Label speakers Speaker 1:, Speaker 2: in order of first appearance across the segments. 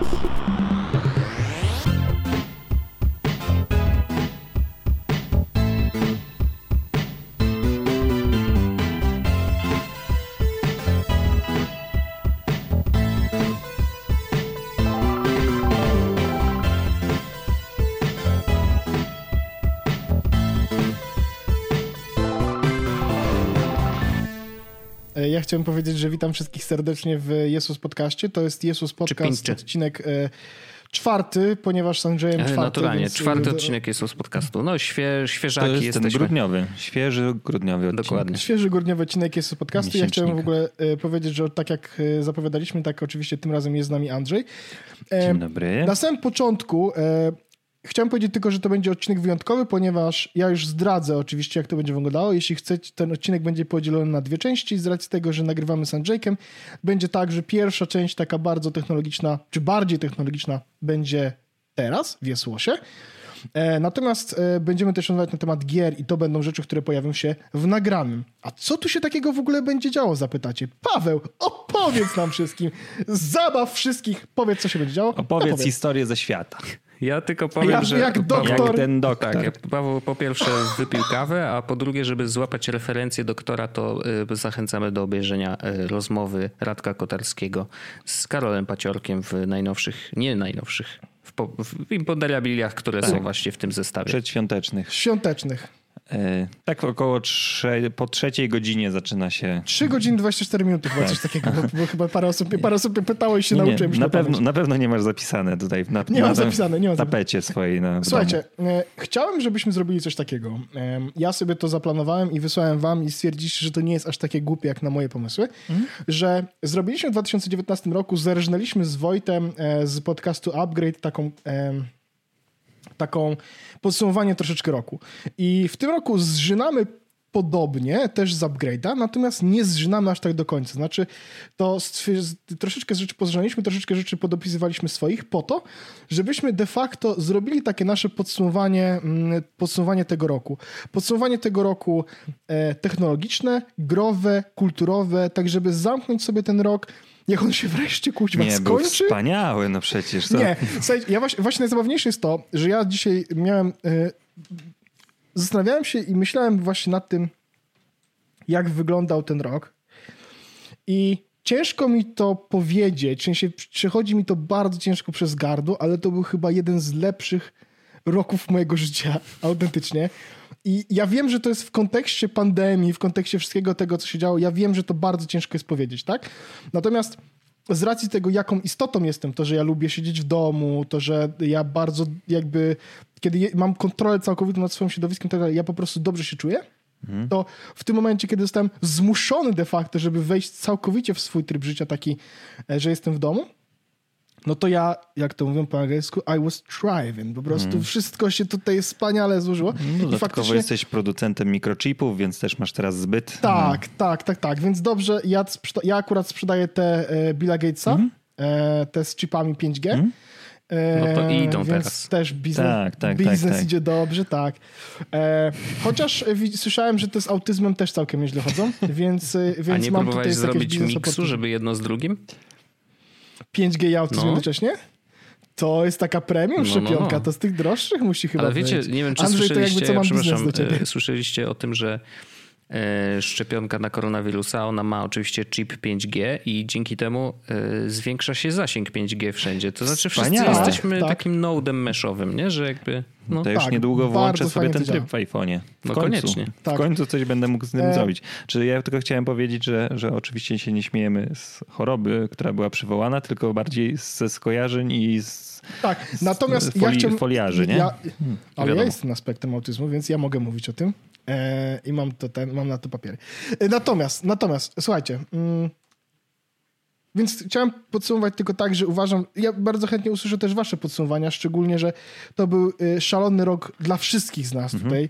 Speaker 1: Thank you. Ja chciałem powiedzieć, że witam wszystkich serdecznie w Jesus Podcaście. To jest Jesus Podcast, odcinek e, czwarty, ponieważ z Andrzejem e, czwarty.
Speaker 2: Naturalnie, więc... czwarty odcinek Jesus Podcastu. No świe, świeżaki to
Speaker 3: jest
Speaker 2: jesteśmy.
Speaker 3: ten grudniowy, świeży grudniowy odcinek.
Speaker 2: Dokładnie.
Speaker 1: Świeży grudniowy odcinek Jesus Podcastu. Ja chciałem w ogóle powiedzieć, że tak jak zapowiadaliśmy, tak oczywiście tym razem jest z nami Andrzej.
Speaker 3: Dzień dobry.
Speaker 1: Na samym początku Chciałem powiedzieć tylko, że to będzie odcinek wyjątkowy, ponieważ ja już zdradzę oczywiście, jak to będzie wyglądało. Jeśli chcecie, ten odcinek będzie podzielony na dwie części, z racji tego, że nagrywamy z Andrzejkiem. Będzie tak, że pierwsza część, taka bardzo technologiczna, czy bardziej technologiczna, będzie teraz w Jesłosie. E, natomiast e, będziemy też rozmawiać na temat gier i to będą rzeczy, które pojawią się w nagranym. A co tu się takiego w ogóle będzie działo, zapytacie? Paweł, opowiedz nam wszystkim. Zabaw wszystkich. Powiedz, co się będzie działo.
Speaker 3: Opowiedz, opowiedz. historię ze świata.
Speaker 2: Ja tylko powiem, ja, że...
Speaker 1: Jak doktor.
Speaker 3: Jak ten doktor.
Speaker 2: Tak, Paweł po pierwsze wypił kawę, a po drugie, żeby złapać referencję doktora, to y, zachęcamy do obejrzenia y, rozmowy Radka Kotarskiego z Karolem Paciorkiem w najnowszych, nie najnowszych, w, po, w imponderabiliach, które tak. są właśnie w tym zestawie.
Speaker 3: Przedświątecznych.
Speaker 1: Świątecznych.
Speaker 3: E, tak około trze po trzeciej godzinie zaczyna się...
Speaker 1: 3 godziny 24 minuty chyba tak. coś takiego, bo, chyba parę osób, parę osób pytało i się nie, nauczyłem.
Speaker 3: Na, pewno, na pewno nie masz zapisane tutaj na,
Speaker 1: nie
Speaker 3: na
Speaker 1: mam zapisane, nie mam
Speaker 3: tapecie swojej. Na,
Speaker 1: Słuchajcie, e, chciałem, żebyśmy zrobili coś takiego. E, ja sobie to zaplanowałem i wysłałem wam i stwierdziliście, że to nie jest aż takie głupie jak na moje pomysły, mhm. że zrobiliśmy w 2019 roku, zerżnęliśmy z Wojtem e, z podcastu Upgrade taką... E, taką podsumowanie troszeczkę roku. I w tym roku zżynamy podobnie, też z upgrade'a, natomiast nie zżynamy aż tak do końca. Znaczy, to troszeczkę rzeczy pozrzeliśmy, troszeczkę rzeczy podopisywaliśmy swoich po to, żebyśmy de facto zrobili takie nasze podsumowanie, mm, podsumowanie tego roku. Podsumowanie tego roku e, technologiczne, growe, kulturowe, tak żeby zamknąć sobie ten rok Niech on się wreszcie kuźwa
Speaker 3: nie,
Speaker 1: skończy.
Speaker 3: Nie, wspaniały, no przecież. To...
Speaker 1: Nie, słuchaj, ja właśnie, właśnie najzabawniejsze jest to, że ja dzisiaj miałem... Yy, zastanawiałem się i myślałem właśnie nad tym, jak wyglądał ten rok. I ciężko mi to powiedzieć, w sensie przechodzi mi to bardzo ciężko przez gardło, ale to był chyba jeden z lepszych roków mojego życia, autentycznie. I ja wiem, że to jest w kontekście pandemii, w kontekście wszystkiego tego, co się działo, ja wiem, że to bardzo ciężko jest powiedzieć, tak? Natomiast z racji tego, jaką istotą jestem, to, że ja lubię siedzieć w domu, to, że ja bardzo jakby, kiedy mam kontrolę całkowitą nad swoim środowiskiem, tak ja po prostu dobrze się czuję, mhm. to w tym momencie, kiedy zostałem zmuszony de facto, żeby wejść całkowicie w swój tryb życia taki, e, że jestem w domu, no to ja, jak to mówią po angielsku, I was thriving. Po prostu mm. wszystko się tutaj wspaniale złożyło.
Speaker 3: No, dodatkowo faktycznie... jesteś producentem mikrochipów, więc też masz teraz zbyt.
Speaker 1: Tak, no. tak, tak, tak. Więc dobrze, ja, ja akurat sprzedaję te e, Billa Gatesa, mm. e, te z chipami 5G. Mm.
Speaker 2: No to
Speaker 1: e,
Speaker 2: idą
Speaker 1: Więc
Speaker 2: teraz.
Speaker 1: też biznes, tak, tak, tak biznes tak, tak. idzie dobrze, tak. E, chociaż słyszałem, że to z autyzmem też całkiem nieźle chodzą, więc, e, więc
Speaker 2: A nie
Speaker 1: mam
Speaker 2: próbowałeś zrobić miksu, żeby jedno z drugim?
Speaker 1: 5G i autyzm no. jednocześnie? To jest taka premium no, szczepionka, no, no. to z tych droższych musi chyba
Speaker 2: Ale wiecie,
Speaker 1: być.
Speaker 2: nie wiem, czy Andrzej, słyszeliście, to jakby, co mam przepraszam, e, słyszeliście o tym, że szczepionka na koronawirusa, ona ma oczywiście chip 5G i dzięki temu e, zwiększa się zasięg 5G wszędzie. To znaczy wszyscy Wspaniale. jesteśmy tak. takim nodem meshowym, nie? że jakby...
Speaker 3: No, to już tak, niedługo włączę sobie ten tryb w iPhone'ie. W
Speaker 2: no
Speaker 3: końcu.
Speaker 2: koniecznie.
Speaker 3: Tak. W końcu coś będę mógł z tym e... zrobić. Czy ja tylko chciałem powiedzieć, że, że oczywiście się nie śmiejemy z choroby, która była przywołana, tylko bardziej ze skojarzeń i z
Speaker 1: tak, natomiast foli, ja chciałem,
Speaker 3: foliarzy, nie?
Speaker 1: Ja, hmm, ale Wiadomo. ja jestem na spektrum autyzmu, więc ja mogę mówić o tym e, i mam, to ten, mam na to papiery. E, natomiast, natomiast, słuchajcie, mm, więc chciałem podsumować tylko tak, że uważam, ja bardzo chętnie usłyszę też wasze podsumowania, szczególnie, że to był y, szalony rok dla wszystkich z nas mhm. tutaj.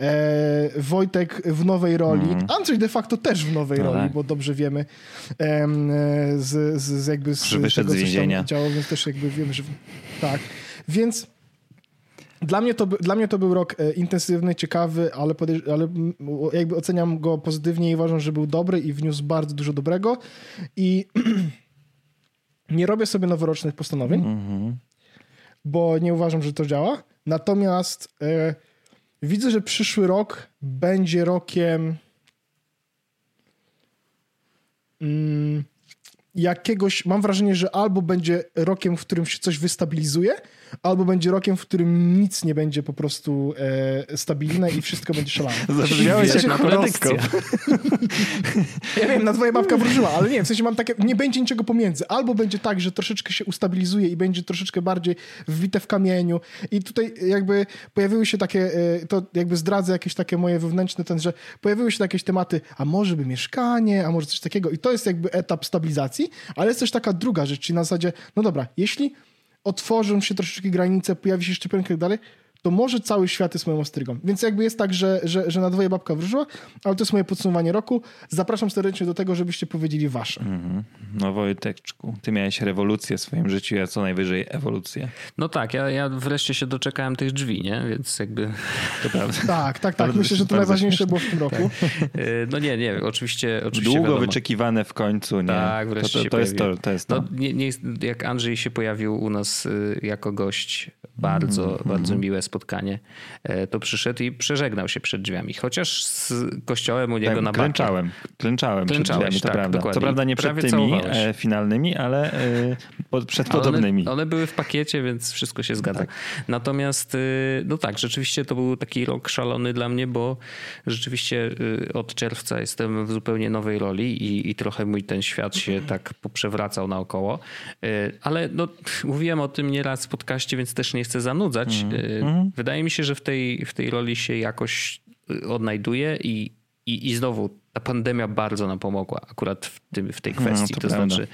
Speaker 1: E, Wojtek w nowej roli, mhm. Andrzej de facto też w nowej no roli, tak. bo dobrze wiemy e, z, z, z jakby z
Speaker 3: wyszedł tego, z więzienia.
Speaker 1: działo, więc też jakby wiemy, że tak. Więc dla mnie, to, dla mnie to był rok e, intensywny, ciekawy, ale, ale jakby oceniam go pozytywnie i uważam, że był dobry i wniósł bardzo dużo dobrego. I Nie robię sobie noworocznych postanowień,
Speaker 3: Mhm.
Speaker 1: bo nie uważam, że to działa. Natomiast e, widzę, że przyszły rok będzie rokiem mm, jakiegoś. Mam wrażenie, że albo będzie rokiem, w którym się coś wystabilizuje, albo będzie rokiem, w którym nic nie będzie po prostu e, stabilne i wszystko będzie szalane.
Speaker 3: Zabrzmiałeś jak
Speaker 2: predykcja.
Speaker 3: horoskop.
Speaker 1: Ja wiem, na twoja babka wróżyła, ale nie, w sensie mam takie, nie będzie niczego pomiędzy. Albo będzie tak, że troszeczkę się ustabilizuje i będzie troszeczkę bardziej wbite w kamieniu i tutaj jakby pojawiły się takie, e, to jakby zdradzę jakieś takie moje wewnętrzne, ten, że pojawiły się jakieś tematy, a może by mieszkanie, a może coś takiego i to jest jakby etap stabilizacji, ale jest też taka druga rzecz, czyli na zasadzie, no dobra, jeśli otworzą się troszeczkę granice, pojawi się szczepionka i tak dalej, to może cały świat jest moją ostrygą. Więc jakby jest tak, że, że, że na dwoje babka wróżyła, ale to jest moje podsumowanie roku. Zapraszam serdecznie do tego, żebyście powiedzieli wasze.
Speaker 3: No Wojteczku, ty miałeś rewolucję w swoim życiu, ja co najwyżej ewolucję.
Speaker 2: No tak, ja, ja wreszcie się doczekałem tych drzwi, nie? Więc jakby...
Speaker 3: To prawda.
Speaker 1: Tak, tak, tak. Myślę, że to najważniejsze było w tym roku.
Speaker 2: e, No nie, nie, oczywiście, oczywiście
Speaker 3: Długo
Speaker 2: wiadomo.
Speaker 3: wyczekiwane w końcu, nie?
Speaker 2: Tak,
Speaker 3: to,
Speaker 2: wreszcie
Speaker 3: to,
Speaker 2: się
Speaker 3: to, jest to, to jest to.
Speaker 2: No, nie, nie, jak Andrzej się pojawił u nas y, jako gość, bardzo,
Speaker 3: Mhm,
Speaker 2: bardzo miłe spotkanie, e, to przyszedł i przeżegnał się przed drzwiami. Chociaż z kościołem u niego
Speaker 3: Tak,
Speaker 2: na bakę.
Speaker 3: klęczałem, klęczałem przed drzwiami, to
Speaker 2: tak,
Speaker 3: prawda.
Speaker 2: dokładnie.
Speaker 3: Co prawda nie przed tymi
Speaker 2: całowałeś.
Speaker 3: e, finalnymi, ale e, przed podobnymi.
Speaker 2: One, one były w pakiecie, więc wszystko się zgadza.
Speaker 3: Tak.
Speaker 2: Natomiast, y, no tak, rzeczywiście to był taki rok szalony dla mnie, bo rzeczywiście y, od czerwca jestem w zupełnie nowej roli i, i trochę mój ten świat się tak poprzewracał naokoło. Y, Ale no, mówiłem o tym nieraz w podcaście, więc też nie chcę zanudzać. Wydaje mi się, że w tej, w tej roli się jakoś y, odnajduję i, i, i znowu ta pandemia bardzo nam pomogła akurat w, tym, w tej kwestii.
Speaker 3: to
Speaker 2: to
Speaker 3: prawda.
Speaker 2: znaczy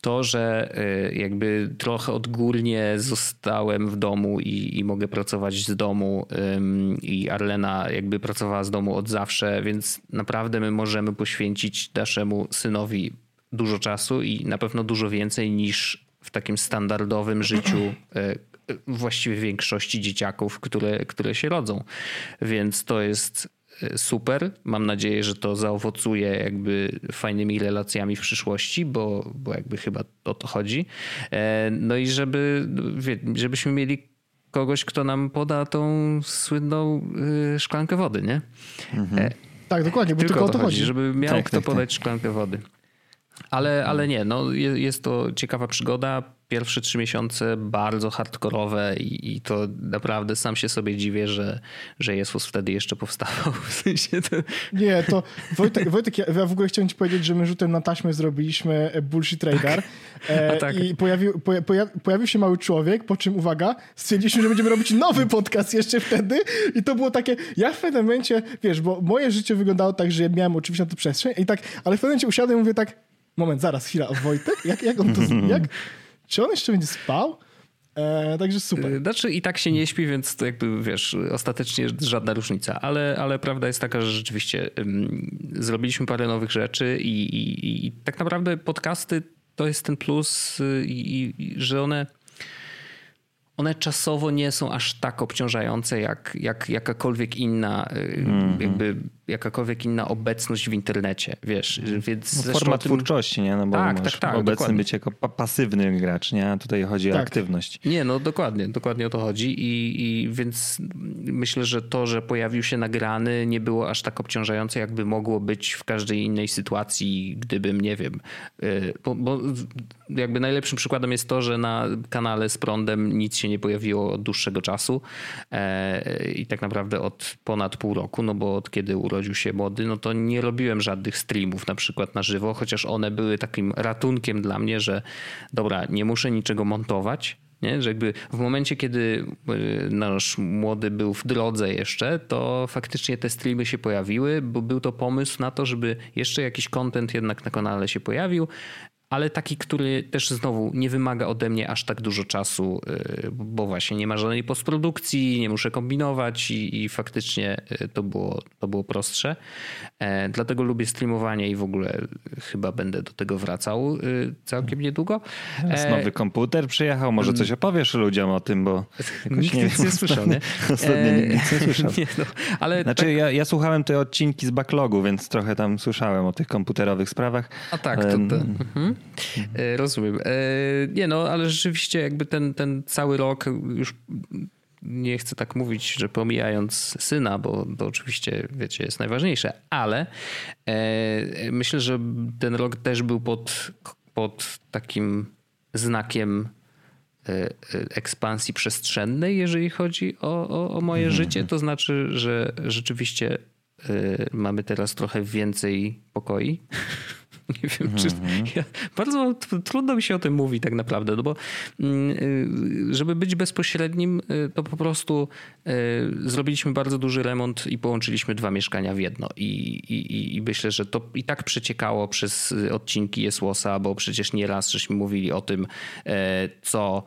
Speaker 2: to, że y, jakby trochę odgórnie zostałem w domu i, i mogę pracować z domu ym, i Arlena jakby pracowała z domu od zawsze, więc naprawdę my możemy poświęcić naszemu synowi dużo czasu i na pewno dużo więcej niż w takim standardowym życiu y, właściwie większości dzieciaków, które, które się rodzą. Więc to jest y, super. Mam nadzieję, że to zaowocuje jakby fajnymi relacjami w przyszłości, bo, bo jakby chyba o to chodzi. E, No i żeby, żebyśmy mieli kogoś, kto nam poda tą słynną y, szklankę wody, nie? E,
Speaker 1: Tak, dokładnie, bo tylko, o to chodzi.
Speaker 2: żeby miał
Speaker 3: Tak,
Speaker 2: kto
Speaker 3: tak, tak.
Speaker 2: podać szklankę wody. Ale, ale nie, no je- jest to ciekawa przygoda. Pierwsze trzy miesiące bardzo hardkorowe i, i to naprawdę sam się sobie dziwię, że, że Jezus wtedy jeszcze powstawał. W sensie to,
Speaker 1: Nie, to Wojtek, Wojtek ja, ja w ogóle chciałem ci powiedzieć, że my rzutem na taśmę zrobiliśmy e, Bullshit Radar e,
Speaker 2: A tak.
Speaker 1: i pojawił, poja, poja, pojawił się mały człowiek, po czym, uwaga, stwierdziliśmy, że będziemy robić nowy podcast jeszcze wtedy i to było takie, ja w pewnym momencie, wiesz, bo moje życie wyglądało tak, że ja miałem oczywiście na to przestrzeń i tak, ale w pewnym momencie usiadłem i mówię tak, moment, zaraz, chwila, Wojtek? Jak, jak on to, jak? Czy on jeszcze będzie spał? E, także super.
Speaker 2: Znaczy i tak się nie śpi, więc to jakby wiesz, ostatecznie żadna różnica, ale, ale prawda jest taka, że rzeczywiście ym, zrobiliśmy parę nowych rzeczy i, i, i tak naprawdę podcasty to jest ten plus, y, i, i, że one one czasowo nie są aż tak obciążające jak, jak jakakolwiek inna y, jakby jakakolwiek inna obecność w internecie, wiesz, więc
Speaker 3: No, forma
Speaker 2: o tym-
Speaker 3: twórczości, nie? No bo
Speaker 2: Tak, tak, tak,
Speaker 3: obecny
Speaker 2: dokładnie.
Speaker 3: być jako pa- pasywny gracz, nie? A tutaj chodzi o
Speaker 1: Tak.
Speaker 3: aktywność.
Speaker 2: Nie, no dokładnie, dokładnie o to chodzi i, i więc myślę, że to, że pojawił się nagrany nie było aż tak obciążające, jakby mogło być w każdej innej sytuacji, gdybym, nie wiem, y, bo, bo jakby najlepszym przykładem jest to, że na kanale z prądem nic się nie pojawiło od dłuższego czasu e, i tak naprawdę od ponad pół roku, no bo od kiedy urodził się młody, no to nie robiłem żadnych streamów na przykład na żywo, chociaż one były takim ratunkiem dla mnie, że dobra, nie muszę niczego montować, nie? Że jakby w momencie, kiedy y, nasz młody był w drodze jeszcze, to faktycznie te streamy się pojawiły, bo był to pomysł na to, żeby jeszcze jakiś content jednak na kanale się pojawił, ale taki, który też znowu nie wymaga ode mnie aż tak dużo czasu, y, bo właśnie nie ma żadnej postprodukcji, nie muszę kombinować i, i faktycznie y, to było, to było prostsze. E, Dlatego lubię streamowanie i w ogóle chyba będę do tego wracał y, całkiem niedługo.
Speaker 3: Teraz
Speaker 2: E,
Speaker 3: nowy komputer przyjechał, może coś opowiesz ludziom o tym, bo
Speaker 2: Nikt
Speaker 3: nie,
Speaker 2: nic nie słyszał, nie?
Speaker 3: Ostatnio
Speaker 2: E,
Speaker 3: nic nie słyszał.
Speaker 2: Nie, no, ale
Speaker 3: Znaczy
Speaker 2: tak,
Speaker 3: ja, ja słuchałem te odcinki z backlogu, więc trochę tam słyszałem o tych komputerowych sprawach.
Speaker 2: a tak,
Speaker 3: ale
Speaker 2: to, to, mhm. E, rozumiem. E, nie no, ale rzeczywiście jakby ten, ten cały rok już nie chcę tak mówić, że pomijając syna, bo to oczywiście, wiecie, jest najważniejsze, ale e, myślę, że ten rok też był pod, pod takim znakiem ekspansji przestrzennej, jeżeli chodzi o, o, o moje mhm. życie. To znaczy, że rzeczywiście mamy teraz trochę więcej pokoi. Nie wiem, mm -hmm. czy. Mhm. Ja, bardzo trudno mi się o tym mówi, tak naprawdę, no bo mm, y, żeby być bezpośrednim, y, to po prostu y, zrobiliśmy bardzo duży remont i połączyliśmy dwa mieszkania w jedno. I, i, i myślę, że to i tak przeciekało przez odcinki Jesłosa, bo przecież nieraz żeśmy mówili o tym, e, co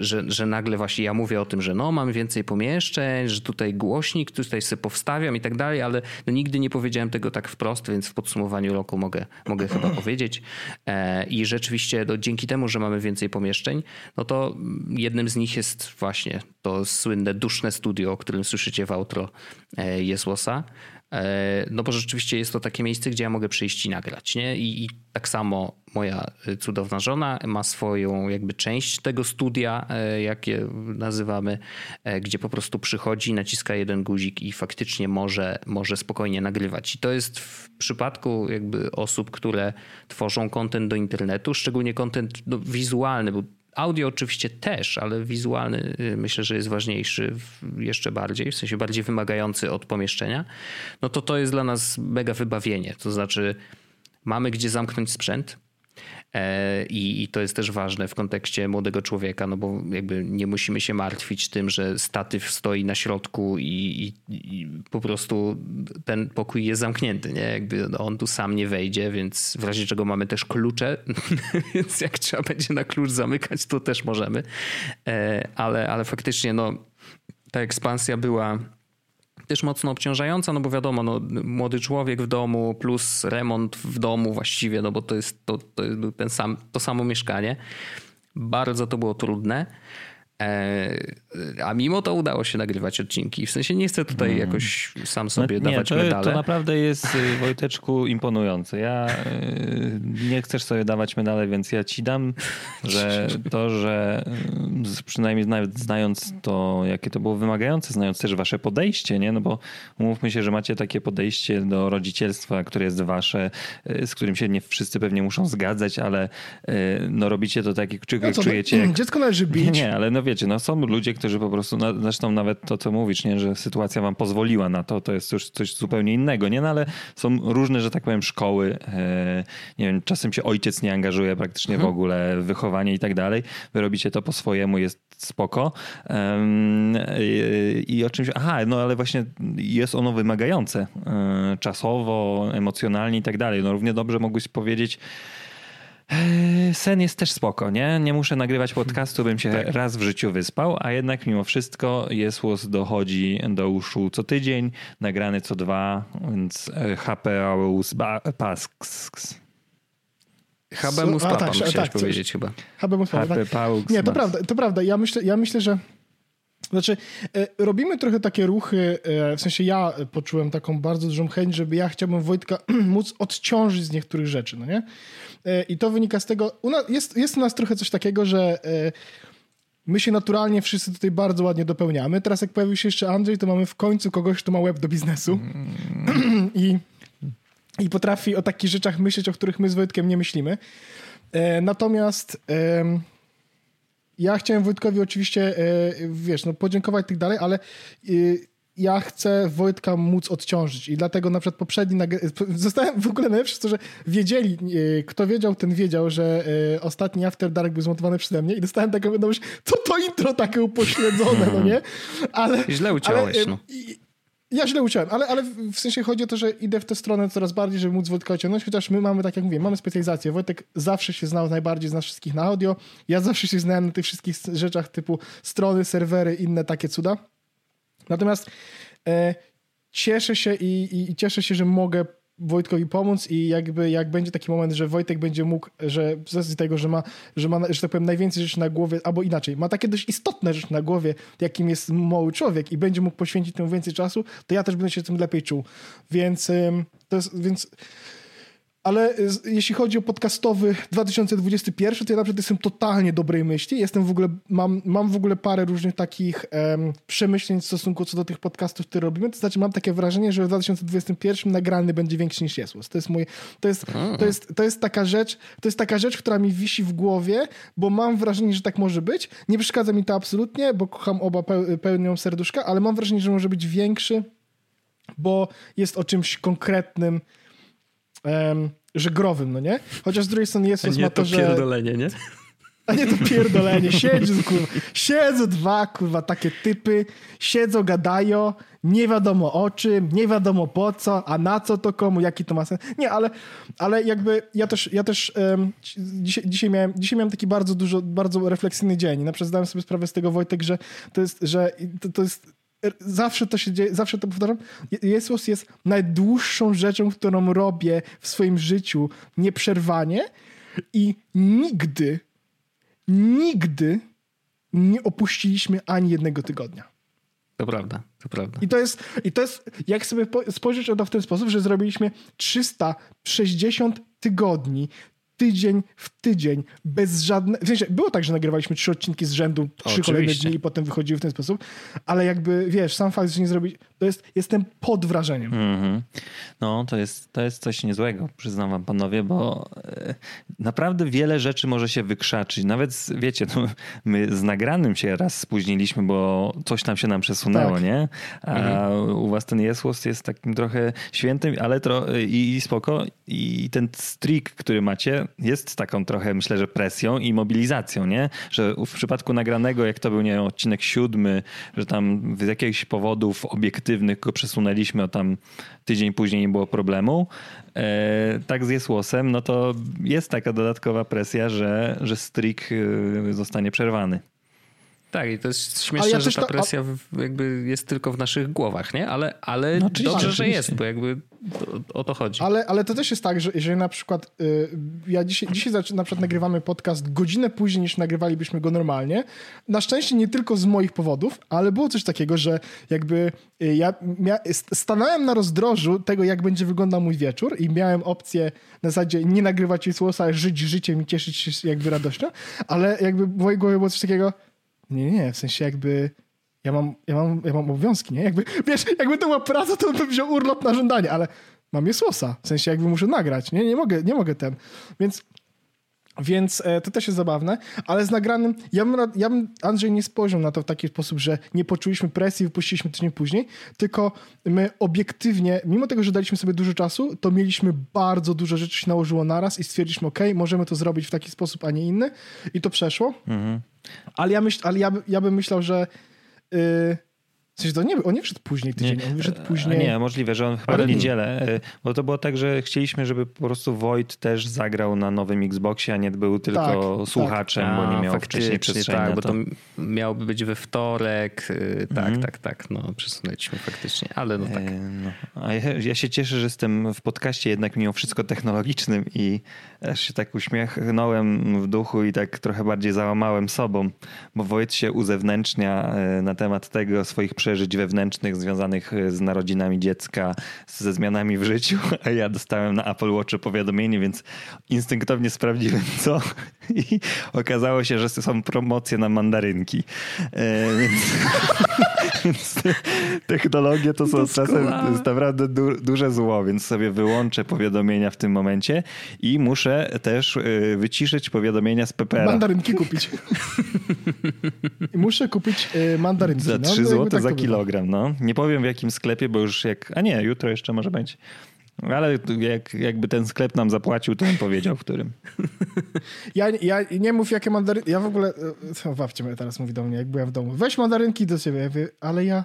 Speaker 2: że, że nagle właśnie ja mówię o tym, że no mam więcej pomieszczeń, że tutaj głośnik, tutaj sobie powstawiam i tak dalej, ale no nigdy nie powiedziałem tego tak wprost, więc w podsumowaniu roku mogę, mogę chyba powiedzieć. E, I rzeczywiście no, dzięki temu, że mamy więcej pomieszczeń, no to jednym z nich jest właśnie to słynne duszne studio, o którym słyszycie w outro e, Jesłosa. E, no bo rzeczywiście jest to takie miejsce, gdzie ja mogę przyjść i nagrać, nie? I, I, tak samo moja y, cudowna żona ma swoją jakby część tego studia, e, jakie nazywamy, e, gdzie po prostu przychodzi, naciska jeden guzik i faktycznie może, może spokojnie nagrywać. I to jest w przypadku jakby osób, które tworzą kontent do internetu, szczególnie kontent no, wizualny, bo Audio oczywiście też, ale wizualny y, myślę, że jest ważniejszy jeszcze bardziej, w sensie bardziej wymagający od pomieszczenia. No to to jest dla nas mega wybawienie. To znaczy, mamy gdzie zamknąć sprzęt, I, I, to jest też ważne w kontekście młodego człowieka, no bo jakby nie musimy się martwić tym, że statyw stoi na środku i, i, i po prostu ten pokój jest zamknięty, nie? Jakby on tu sam nie wejdzie, więc w razie czego mamy też klucze, więc jak trzeba będzie na klucz zamykać, to też możemy. E, ale, ale faktycznie no, ta ekspansja była też mocno obciążająca, no bo wiadomo, no, młody człowiek w domu plus remont w domu właściwie, no bo to jest, to, to ten sam, to samo mieszkanie. Bardzo to było trudne. E, a mimo to udało się nagrywać odcinki. W sensie nie chcę tutaj mm. jakoś sam sobie no, dawać
Speaker 3: to,
Speaker 2: medale.
Speaker 3: To naprawdę jest, y, Wojteczku, imponujące. Ja y, nie chcesz sobie dawać medale, więc ja ci dam, że to, że y, przynajmniej znając to, jakie to było wymagające, znając też wasze podejście, nie? No bo umówmy się, że macie takie podejście do rodzicielstwa, które jest wasze, z którym się nie wszyscy pewnie muszą zgadzać, ale no robicie to tak, jak no co, czujecie. Jak...
Speaker 1: Dziecko należy bić.
Speaker 3: Nie, ale no wiecie, no są ludzie, którzy po prostu, no, zresztą nawet to, co mówisz, nie, że sytuacja wam pozwoliła na to, to jest już coś zupełnie innego, nie? No, ale są różne, że tak powiem, szkoły. E, nie wiem, czasem się ojciec nie angażuje praktycznie mhm. w ogóle w wychowanie i tak dalej. Wy robicie to po swojemu, jest spoko. I, i o czymś, aha, no ale właśnie jest ono wymagające e, czasowo, emocjonalnie i tak dalej. No równie dobrze mogłeś powiedzieć, sen jest też spoko, nie? Nie muszę nagrywać podcastu, bym się tak. raz w życiu wyspał, a jednak mimo wszystko Jesłos dochodzi do uszu co tydzień, nagrany co dwa, więc e, HP Aus Pasks.
Speaker 2: Habemus Papam, tak, chciałeś tak, powiedzieć chyba.
Speaker 1: Habemus Papam, tak. Nie, to prawda, to prawda. Ja myślę, ja myślę że znaczy, e, robimy trochę takie ruchy, e, w sensie ja poczułem taką bardzo dużą chęć, żeby ja chciałbym Wojtka móc odciążyć z niektórych rzeczy, no nie? E, I to wynika z tego, u nas, jest, jest u nas trochę coś takiego, że my się naturalnie wszyscy tutaj bardzo ładnie dopełniamy. Teraz jak pojawił się jeszcze Andrzej, to mamy w końcu kogoś, kto ma web do biznesu mm. I, i potrafi o takich rzeczach myśleć, o których my z Wojtkiem nie myślimy. Natomiast ja chciałem Wojtkowi oczywiście, e, wiesz, no podziękować i tak dalej, ale e, ja chcę Wojtka móc odciążyć i dlatego na przykład poprzedni zostałem w ogóle najlepsze to, że wiedzieli, e, kto wiedział, ten wiedział, że ostatni After Dark był zmontowany przeze mnie i dostałem taką wiadomość, to to intro takie upośledzone, no nie?
Speaker 2: Ale... Źle uciąłeś, ale, no.
Speaker 1: Ja źle uczyłem, ale, ale w sensie chodzi o to, że idę w tę stronę coraz bardziej, żeby móc Wojtka ociągnąć, chociaż my mamy, tak jak mówię, mamy specjalizację. Wojtek zawsze się znał najbardziej z nas wszystkich na audio. Ja zawsze się znałem na tych wszystkich rzeczach typu strony, serwery, inne takie cuda. Natomiast e, cieszę się i, i, i cieszę się, że mogę Wojtkowi pomóc i jakby jak będzie taki moment, że Wojtek będzie mógł, że z racji tego, że ma, że ma, że tak powiem, najwięcej rzeczy na głowie, albo inaczej, ma takie dość istotne rzeczy na głowie, jakim jest mały człowiek i będzie mógł poświęcić temu więcej czasu, to ja też będę się tym lepiej czuł. Więc to jest, więc ale jeśli chodzi o podcastowy 2021, to ja naprawdę jestem totalnie dobrej myśli. Jestem w ogóle, mam, mam w ogóle parę różnych takich um, przemyśleń w stosunku co do tych podcastów, które robimy. To znaczy mam takie wrażenie, że w 2021 nagrany będzie większy niż Jesłos. To jest mój, to jest, to jest, to jest taka rzecz, to jest taka rzecz, która mi wisi w głowie, bo mam wrażenie, że tak może być. Nie przeszkadza mi to absolutnie, bo kocham oba pełnią serduszka, ale mam wrażenie, że może być większy, bo jest o czymś konkretnym, um, że growym, no nie? Chociaż z drugiej strony jest
Speaker 2: ma to, że... pierdolenie, nie?
Speaker 1: A nie to pierdolenie, siedzą, kurwa, siedzą dwa, kurwa, takie typy, siedzą, gadają, nie wiadomo o czym, nie wiadomo po co, a na co to komu, jaki to ma sens. Nie, ale, ale jakby ja też, ja też um, dzisiaj, dzisiaj, miałem, dzisiaj miałem taki bardzo dużo, bardzo refleksyjny dzień. Na przykład zdałem sobie sprawę z tego, Wojtek, że to jest, że to, to jest zawsze to się dzieje, zawsze to powtarzam. Jezus jest najdłuższą rzeczą, którą robię w swoim życiu nieprzerwanie i nigdy, nigdy nie opuściliśmy ani jednego tygodnia.
Speaker 2: To prawda, to prawda.
Speaker 1: I to jest, i to jest jak sobie spojrzeć na to w ten sposób, że zrobiliśmy 360 tygodni tydzień w tydzień, bez żadnego... W sensie, było tak, że nagrywaliśmy trzy odcinki z rzędu, trzy kolejne dni i potem wychodziły w ten sposób, ale jakby, wiesz, sam fakt, że nie zrobić, to jest, jestem pod wrażeniem. Mm -hmm.
Speaker 3: No, to jest, to jest coś niezłego, przyznam wam panowie, bo e, naprawdę wiele rzeczy może się wykrzaczyć. Nawet, wiecie, no, my z nagranym się raz spóźniliśmy, bo coś tam się nam przesunęło, tak. nie? A mhm. u was ten Jesłos jest takim trochę świętym, ale tro, i, i spoko. I ten streak, który macie, jest taką trochę, myślę, że presją i mobilizacją, nie? Że w przypadku nagranego, jak to był, nie odcinek siódmy, że tam z jakichś powodów go przesunęliśmy, o tam tydzień później nie było problemu, e, tak z Jesłosem, no to jest taka dodatkowa presja, że, że streak e, zostanie przerwany.
Speaker 2: Tak, i to jest śmieszne, ja że ta presja a... jakby jest tylko w naszych głowach, nie? Ale, ale no, dobrze, że jest, bo jakby o to chodzi.
Speaker 1: Ale, ale to też jest tak, że jeżeli na przykład y, ja dzisiaj, dzisiaj na przykład nagrywamy podcast godzinę później niż nagrywalibyśmy go normalnie. Na szczęście nie tylko z moich powodów, ale było coś takiego, że jakby y, ja stanąłem na rozdrożu tego, jak będzie wyglądał mój wieczór i miałem opcję na zasadzie nie nagrywać jej słosa, ale żyć życiem i cieszyć się jakby radością, ale jakby w mojej głowie było coś takiego nie, nie, w sensie jakby ja mam, ja mam, ja mam obowiązki, nie? Jakby, wiesz, jakby to była praca, to bym wziął urlop na żądanie, ale mam je słosa. W sensie jakby muszę nagrać, nie? Nie mogę, nie mogę ten. Więc więc e, to też jest zabawne, ale z nagranym, ja bym, ja bym Andrzej nie spojrzał na to w taki sposób, że nie poczuliśmy presji, wypuściliśmy tydzień później, tylko my obiektywnie, mimo tego, że daliśmy sobie dużo czasu, to mieliśmy bardzo dużo rzeczy się nałożyło naraz i stwierdziliśmy, ok, możemy to zrobić w taki sposób, a nie inny i to przeszło. Mhm. Ale ja, myśl, ale ja, ja bym myślał, że yy, w sensie to nie, on nie wszedł później tydzień, nie, on wyszedł później.
Speaker 3: Nie, możliwe, że on chyba w niedzielę, e, bo to było tak, że chcieliśmy, żeby po prostu Wojt też zagrał na nowym Xboxie, a nie był tylko tak, słuchaczem, tak. bo nie miał wcześniej przestrzeni
Speaker 2: tak, bo to miałoby być we wtorek, y, tak, mhm. tak, tak, no przesunęliśmy faktycznie, ale no tak. E, no.
Speaker 3: A ja, ja, się cieszę, że jestem w podcaście jednak mimo wszystko technologicznym i aż się tak uśmiechnąłem w duchu i tak trochę bardziej załamałem sobą, bo Wojt się uzewnętrznia e, na temat tego swoich przeżyć wewnętrznych związanych e, z narodzinami dziecka, ze zmianami w życiu, a ja dostałem na Apple Watch powiadomienie, więc instynktownie sprawdziłem co i okazało się, że są promocje na mandarynki. E, więc, więc technologie to są czasem naprawdę du, duże zło, więc sobie wyłączę powiadomienia w tym momencie i muszę też e, wyciszyć powiadomienia z PPR.
Speaker 1: Mandarynki kupić. Muszę kupić mandarynki.
Speaker 3: Za 3 no, zł tak za kilogram, no. Nie powiem w jakim sklepie, bo już jak... A nie, jutro jeszcze może być. Ale jak, jakby ten sklep nam zapłacił, to bym powiedział, w którym.
Speaker 1: Ja, ja nie mów, jakie mandarynki. Ja w ogóle. Co, babcia teraz mówi do mnie, jak byłem w domu. Weź mandarynki do ciebie. Ja mówię, ale ja.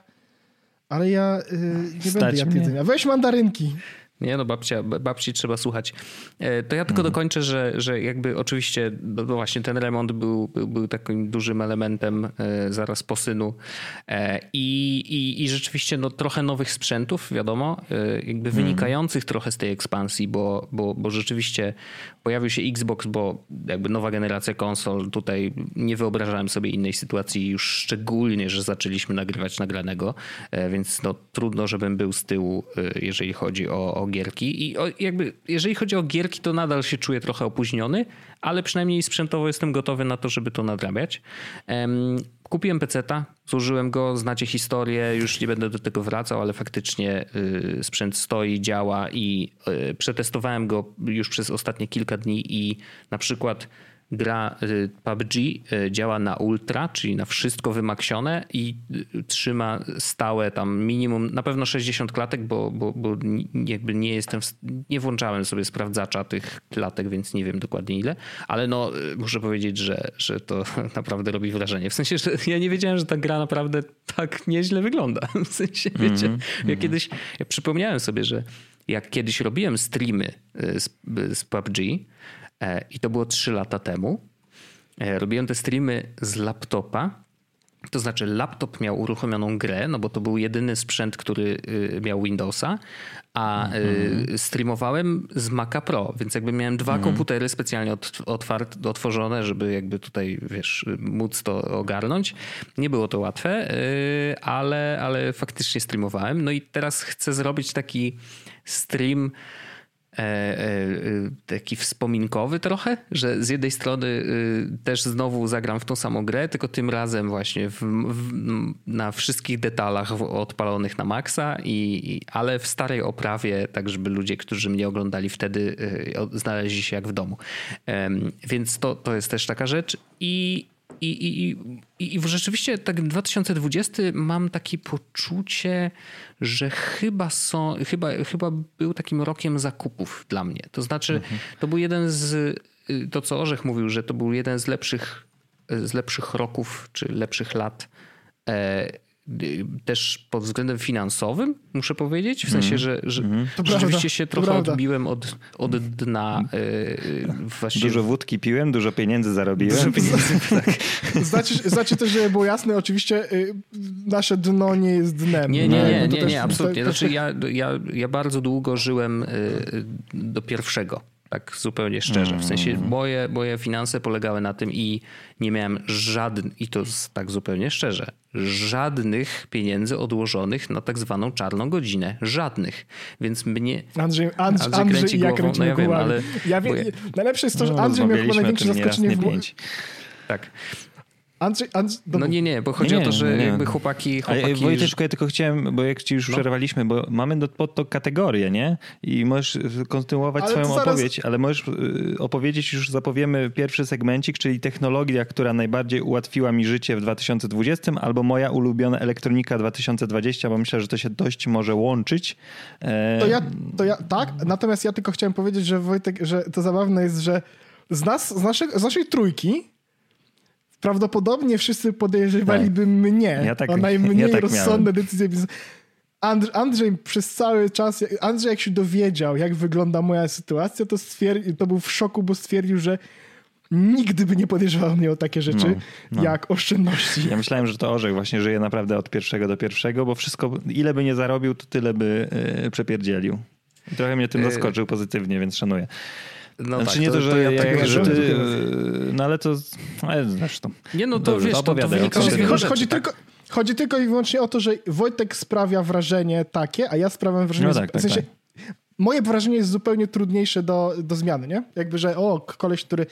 Speaker 1: Ale ja yy, nie Stać będę jadł jedzenia. Weź mandarynki.
Speaker 2: Nie, no babcia, babci trzeba słuchać. E, to ja tylko mhm. dokończę, że, że jakby oczywiście no, no właśnie ten remont był, był, był, takim dużym elementem e, zaraz po synu e, i, i, i rzeczywiście no, trochę nowych sprzętów, wiadomo, jakby mhm. wynikających trochę z tej ekspansji, bo, bo, bo rzeczywiście pojawił się Xbox, bo jakby nowa generacja konsol, tutaj nie wyobrażałem sobie innej sytuacji, już szczególnie, że zaczęliśmy nagrywać nagranego, więc no, trudno, żebym był z tyłu, jeżeli chodzi o, o gierki i jakby jeżeli chodzi o gierki, to nadal się czuję trochę opóźniony, ale przynajmniej sprzętowo jestem gotowy na to, żeby to nadrabiać. Kupiłem PC-ta, zużyłem go, znacie historię, już nie będę do tego wracał, ale faktycznie y, sprzęt stoi, działa i y, przetestowałem go już przez ostatnie kilka dni i na przykład gra y, PUBG y, działa na ultra, czyli na wszystko wymaksione i y, trzyma stałe tam minimum, na pewno 60 klatek, bo, bo, bo jakby nie jestem, nie włączałem sobie sprawdzacza tych klatek, więc nie wiem dokładnie ile, ale no muszę powiedzieć, że, że to naprawdę robi wrażenie. W sensie, że ja nie wiedziałem, że ta gra naprawdę tak nieźle wygląda. W sensie, wiecie, mm -hmm. ja mhm. kiedyś, ja przypomniałem sobie, że jak kiedyś robiłem streamy z, z PUBG, I to było 3 lata temu. E, robiłem te streamy z laptopa. To znaczy, laptop miał uruchomioną grę, no bo to był jedyny sprzęt, który y, miał Windowsa, a mm-hmm. streamowałem z Maca Pro, więc jakby miałem dwa mm-hmm. komputery specjalnie otwarte, otworzone, żeby jakby tutaj, wiesz, móc to ogarnąć. Nie było to łatwe, y, ale, ale faktycznie streamowałem. No i teraz chcę zrobić taki stream E, e, taki wspominkowy trochę, że z jednej strony y, też znowu zagram w tą samą grę, tylko tym razem właśnie w, w, na wszystkich detalach odpalonych na maksa, i, ale w starej oprawie, tak żeby ludzie, którzy mnie oglądali wtedy y, znaleźli się jak w domu. Więc to, to jest też taka rzecz i i, i, i, rzeczywiście tak 2020 mam takie poczucie, że chyba są, chyba, chyba był takim rokiem zakupów dla mnie. To znaczy, mhm. to był jeden z, to co Orzech mówił, że to był jeden z lepszych, z lepszych roków, czy lepszych lat e, też pod względem finansowym, muszę powiedzieć, w sensie, mhm. że, że mm. rzeczywiście prawda, się trochę odbiłem od, od dna. Yy,
Speaker 3: właściwie... Dużo wódki piłem, dużo pieniędzy zarobiłem. Dużo pieniędzy,
Speaker 1: tak. znaczy, znaczy też, żeby było jasne, oczywiście y, nasze dno nie jest dnem.
Speaker 2: Nie, nie, nie, nie, nie, absolutnie. Znaczy ja, ja, ja bardzo długo żyłem y, do pierwszego tak zupełnie szczerze. W sensie mm. moje, moje finanse polegały na tym i nie miałem żadnych, i to tak zupełnie szczerze, żadnych pieniędzy odłożonych na tak zwaną czarną godzinę. Żadnych. Więc mnie...
Speaker 1: Andrzej, Andrzej, Andrzej kręci Andrzej, głową. no ja wiem, ale... Ja wiem, ja... Najlepsze jest to, że no, Andrzej miał chyba największe zaskoczenie w
Speaker 2: Tak.
Speaker 1: Andrzej, Andrzej,
Speaker 2: no nie, nie, bo chodzi nie, o to, że nie. jakby chłopaki... chłopaki Ale
Speaker 3: Wojteczko, ja tylko chciałem, bo jak ci już no. przerwaliśmy, bo mamy do, pod to kategorię, nie? I możesz kontynuować ale swoją zaraz... opowieść, ale możesz y, opowiedzieć, już zapowiemy pierwszy segmencik, czyli technologia, która najbardziej ułatwiła mi życie w 2020, albo moja ulubiona elektronika 2020, bo myślę, że to się dość może łączyć.
Speaker 1: E... To, ja, to ja, tak, natomiast ja tylko chciałem powiedzieć, że Wojtek, że to zabawne jest, że z nas, z, naszej, z naszej trójki prawdopodobnie wszyscy podejrzewaliby tak. mnie ja tak, o najmniej ja tak rozsądne decyzje. Andrzej, Andrzej przez cały czas, Andrzej jak się dowiedział, jak wygląda moja sytuacja, to, stwierdzi, to był w szoku, bo stwierdził, że nigdy by nie podejrzewał mnie o takie rzeczy, no, no. jak oszczędności.
Speaker 3: Ja myślałem, że to Orzech właśnie żyje naprawdę od pierwszego do pierwszego, bo wszystko, ile by nie zarobił, to tyle by yy, przepierdzielił. I trochę mnie tym y- zaskoczył pozytywnie, więc szanuję. No znaczy tak, nie to, to, że, to ja jak, tak że ty, no ale to, ale zresztą.
Speaker 2: Nie no to Dobrze, wiesz, to, to wynika
Speaker 1: chodzi, chodzi, chodzi tylko, chodzi tylko i wyłącznie o to, że Wojtek sprawia wrażenie takie, a ja sprawiam wrażenie... No tak, tak, w sensie, tak. Moje wrażenie jest zupełnie trudniejsze do, do zmiany, nie? Jakby, że o, koleś, który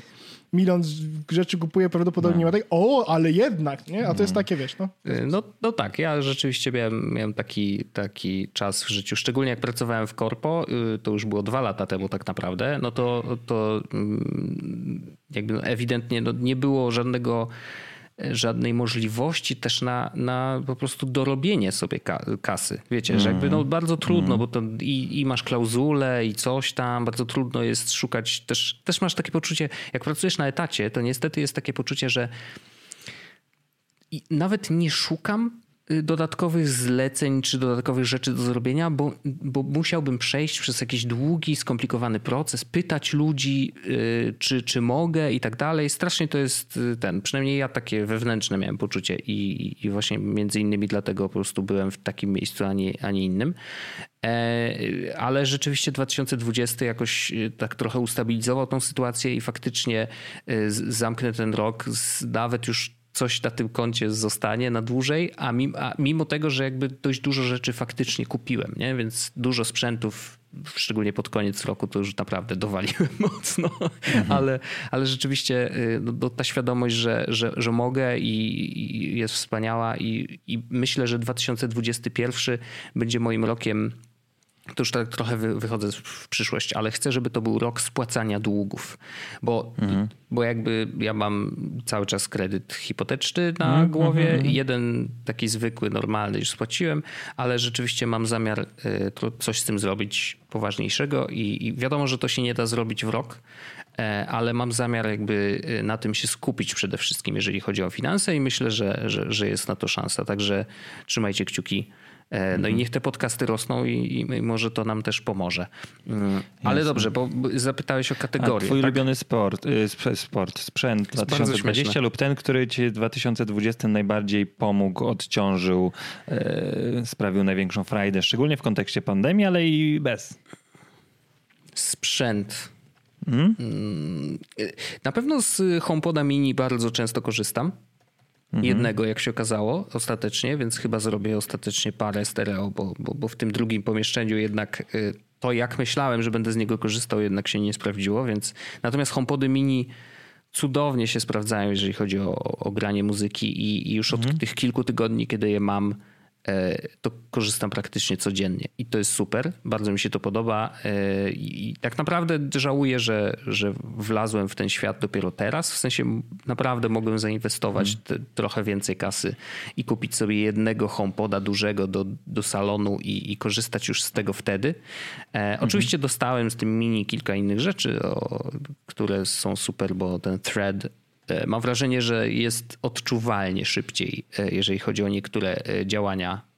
Speaker 1: milion rzeczy kupuje, prawdopodobnie no. ma tak, o, ale jednak, nie? A to jest no. takie, wiesz, no.
Speaker 2: Y, no, no tak, ja rzeczywiście miałem, miałem taki, taki czas w życiu, szczególnie jak pracowałem w korpo, y, to już było dwa lata temu tak naprawdę, no to, to mm, jakby no ewidentnie no nie było żadnego żadnej możliwości też na, na po prostu dorobienie sobie kasy. Wiecie, mm. że jakby no mm. bardzo trudno, mm. bo to i, i masz klauzulę i coś tam, bardzo trudno jest szukać, też, też masz takie poczucie, jak pracujesz na etacie, to niestety jest takie poczucie, że nawet nie szukam dodatkowych zleceń czy dodatkowych rzeczy do zrobienia, bo, bo musiałbym przejść przez jakiś długi, skomplikowany proces, pytać ludzi, yy, czy, czy mogę i tak dalej. Strasznie to jest y, ten, przynajmniej ja takie wewnętrzne miałem poczucie i, i właśnie między innymi dlatego po prostu byłem w takim miejscu, a nie, a nie innym. E, ale rzeczywiście 2020 jakoś y, tak trochę ustabilizował tą sytuację i faktycznie zamknę ten rok z nawet już coś na tym koncie zostanie na dłużej, a mimo, a mimo, tego, że jakby dość dużo rzeczy faktycznie kupiłem, nie? więc dużo sprzętów szczególnie pod koniec roku, to już naprawdę dowaliłem mocno, mhm. ale, ale rzeczywiście y, no, ta świadomość, że, że, że mogę i, i jest wspaniała i, i myślę, że 2021 będzie moim rokiem to już tak trochę wychodzę w przyszłość, ale chcę, żeby to był rok spłacania długów, bo, mhm. bo jakby ja mam cały czas kredyt hipoteczny na mhm. głowie, mhm. jeden taki zwykły, normalny już spłaciłem, ale rzeczywiście mam zamiar y, coś z tym zrobić poważniejszego i, i wiadomo, że to się nie da zrobić w rok, e, ale mam zamiar jakby y, na tym się skupić przede wszystkim, jeżeli chodzi o finanse i myślę, że, że, że jest na to szansa. Także trzymajcie kciuki No i niech te podcasty rosną i, i może to nam też pomoże. Mm, ale Jasne. dobrze, bo zapytałeś o kategorię.
Speaker 3: A twój tak? ulubiony sport, y, sport, sprzęt 2020 lub ten, który ci w 2020 najbardziej pomógł, odciążył, e, sprawił największą frajdę, szczególnie w kontekście pandemii, ale i bez.
Speaker 2: Sprzęt. Hmm? Mm, na pewno z HomePoda Mini bardzo często korzystam. Mhm. Jednego, jak się okazało, ostatecznie, więc chyba zrobię ostatecznie parę stereo, bo, bo, bo w tym drugim pomieszczeniu jednak y, to, jak myślałem, że będę z niego korzystał, jednak się nie sprawdziło, więc natomiast HomePody Mini cudownie się sprawdzają, jeżeli chodzi o, o granie muzyki i, i już od mhm. tych kilku tygodni, kiedy je mam, to korzystam praktycznie codziennie i to jest super. Bardzo mi się to podoba e, i tak naprawdę żałuję, że, że wlazłem w ten świat dopiero teraz. W sensie naprawdę mogłem zainwestować mm. trochę więcej kasy i kupić sobie jednego HomePoda dużego do, do salonu i, i korzystać już z tego wtedy. E, mm. Oczywiście dostałem z tym mini kilka innych rzeczy, o, które są super, bo ten thread E, mam wrażenie, że jest odczuwalnie szybciej, e, jeżeli chodzi o niektóre e, działania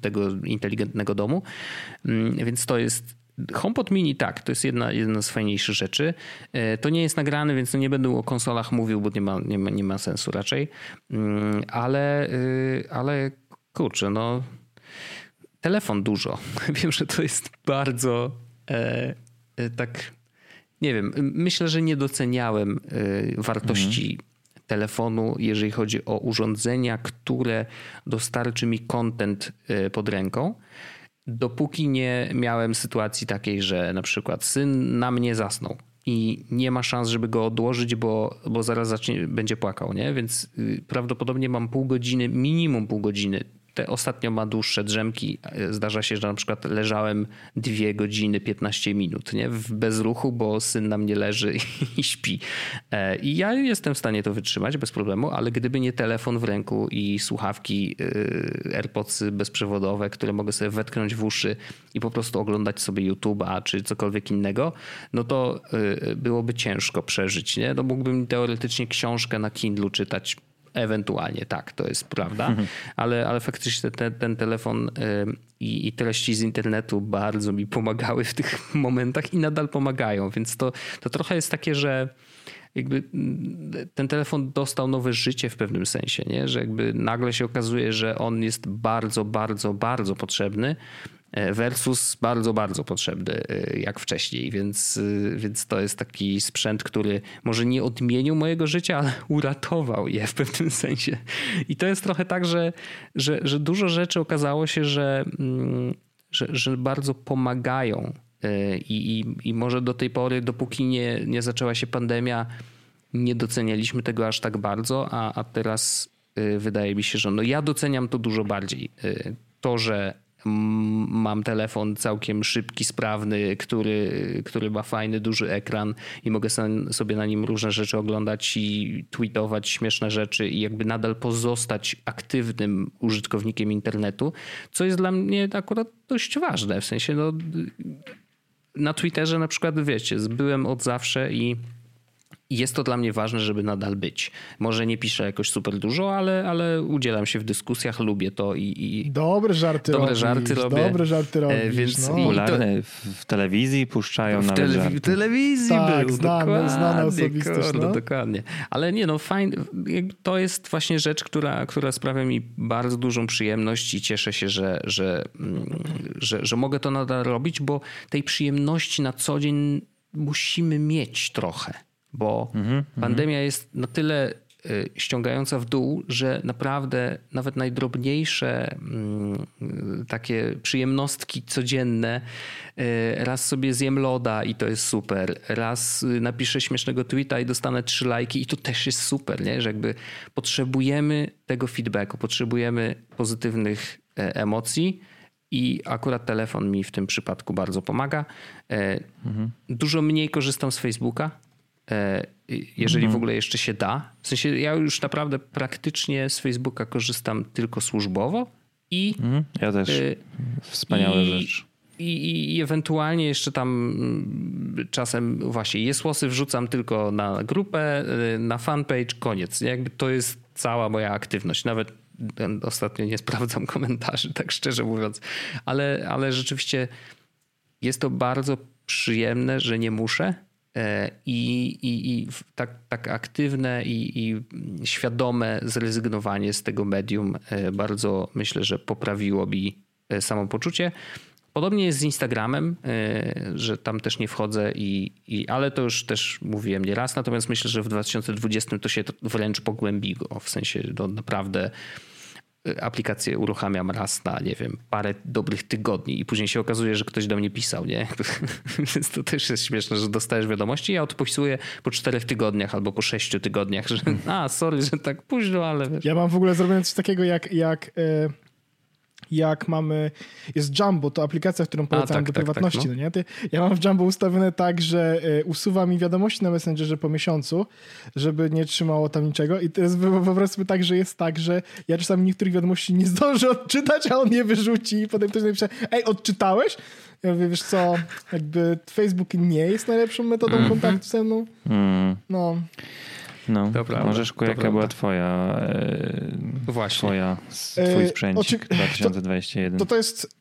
Speaker 2: tego inteligentnego domu. Mm, więc to jest HomePod Mini tak, to jest jedna, jedna z fajniejszych rzeczy. To nie jest nagrane, więc nie będę o konsolach mówił, bo nie ma, nie ma, nie ma sensu raczej. Mm, ale, ale kurczę, no telefon dużo. Wiem, że to jest bardzo e, tak nie wiem, myślę, że nie doceniałem y, wartości mhm. telefonu, jeżeli chodzi o urządzenia, które dostarczy mi content y, pod ręką. Dopóki nie miałem sytuacji takiej, że na przykład syn na mnie zasnął i nie ma szans, żeby go odłożyć, bo, bo zaraz zacznie, będzie płakał, nie? Więc y, prawdopodobnie mam pół godziny, minimum pół godziny te ostatnio ma dłuższe drzemki. Zdarza się, że na przykład leżałem 2 godziny 15 minut nie? w bezruchu, bo syn na mnie leży i śpi. E, I ja jestem w stanie to wytrzymać bez problemu, ale gdyby nie telefon w ręku i słuchawki e, AirPodsy bezprzewodowe, które mogę sobie wetknąć w uszy i po prostu oglądać sobie YouTube'a czy cokolwiek innego, no to e, byłoby ciężko przeżyć. Nie? No mógłbym teoretycznie książkę na Kindlu czytać Ewentualnie tak, to jest prawda, mhm. ale, ale faktycznie ten, ten telefon i, i, treści z internetu bardzo mi pomagały w tych momentach i nadal pomagają, więc to, to trochę jest takie, że jakby ten telefon dostał nowe życie w pewnym sensie, nie? że jakby nagle się okazuje, że on jest bardzo, bardzo, bardzo potrzebny versus bardzo, bardzo potrzebny e, jak wcześniej, więc, e, więc to jest taki sprzęt, który może nie odmienił mojego życia, ale uratował je w pewnym sensie. I to jest trochę tak, że, że, że dużo rzeczy okazało się, że, mm, że, że bardzo pomagają i, i, i może do tej pory, dopóki nie, nie zaczęła się pandemia, nie docenialiśmy tego aż tak bardzo, a, a teraz wydaje mi się, że no ja doceniam to dużo bardziej. To, że mam telefon całkiem szybki, sprawny, który, który ma fajny, duży ekran i mogę sobie na nim różne rzeczy oglądać i tweetować śmieszne rzeczy i jakby nadal pozostać aktywnym użytkownikiem internetu, co jest dla mnie akurat dość ważne. W sensie, no, na Twitterze na przykład, wiecie, byłem od zawsze i jest to dla mnie ważne, żeby nadal być. Może nie piszę jakoś super dużo, ale, ale udzielam się w dyskusjach, lubię to i. i
Speaker 1: dobre żarty
Speaker 2: dobre
Speaker 1: robisz,
Speaker 2: żarty robię.
Speaker 1: Dobre żarty robisz. E,
Speaker 3: więc no. Popularne w telewizji puszczają
Speaker 2: w
Speaker 3: nawet tele,
Speaker 2: W telewizji tak, był, znane,
Speaker 1: dokładnie, znane osobistość.
Speaker 2: Kurde, no. Dokładnie. Ale nie no, fajnie. To jest właśnie rzecz, która, która sprawia mi bardzo dużą przyjemność i cieszę się, że, że, mm, że, że mogę to nadal robić, bo tej przyjemności na co dzień musimy mieć trochę bo mhm, pandemia jest na tyle y, ściągająca w dół, że naprawdę nawet najdrobniejsze mm, takie przyjemnostki codzienne, y, raz sobie zjem loda i to jest super, raz napiszę śmiesznego tweeta i dostanę trzy lajki i to też jest super, nie? że jakby potrzebujemy tego feedbacku, potrzebujemy pozytywnych e, emocji, i akurat telefon mi w tym przypadku bardzo pomaga. Mhm. Dużo mniej korzystam z Facebooka, e, jeżeli mhm. w ogóle jeszcze się da. W sensie ja już naprawdę praktycznie z Facebooka korzystam tylko służbowo i.
Speaker 3: Mhm. Ja też. E, Wspaniała i, rzecz.
Speaker 2: I, I, ewentualnie jeszcze tam mm, czasem właśnie jesłosy wrzucam tylko na grupę, na fanpage, koniec. Jakby to jest cała moja aktywność. Nawet Ostatnio nie sprawdzam komentarzy, tak szczerze mówiąc, ale, ale rzeczywiście jest to bardzo przyjemne, że nie muszę. E, I, i, i tak, tak aktywne i, i świadome zrezygnowanie z tego medium e, bardzo myślę, że poprawiło mi e, samopoczucie. Podobnie jest z Instagramem, że tam też nie wchodzę, i, i, ale to już też mówiłem nieraz. Natomiast myślę, że w 2020 to się wręcz pogłębiło. W sensie to naprawdę aplikację uruchamiam raz na, nie wiem, parę dobrych tygodni i później się okazuje, że ktoś do mnie pisał, nie? Więc to też jest śmieszne, że dostajesz wiadomości i ja odpisuję po czterech tygodniach albo po sześciu tygodniach, że a, sorry, że tak późno, ale wiesz.
Speaker 1: Ja mam w ogóle zrobione coś takiego jak, jak yy jak mamy, jest Jumbo, to aplikacja, którą polecam tak, do tak, prywatności, tak, no. no nie? Ty, ja mam w Jumbo ustawione tak, że y, usuwa mi wiadomości na Messengerze po miesiącu, żeby nie trzymało tam niczego i to jest po prostu tak, że jest tak, że ja czasami niektórych wiadomości nie zdążę odczytać, a on je wyrzuci i potem ktoś napisze, ej, odczytałeś? Ja mówię, wiesz co, jakby Facebook nie jest najlepszą metodą mm -hmm. kontaktu ze mną. Mm. No.
Speaker 3: No, to prawda, Możeszku, jaka prawda. była twoja, e, Właśnie. twoja, twój e, sprzęt Oczy... 2021?
Speaker 1: To, to, to jest,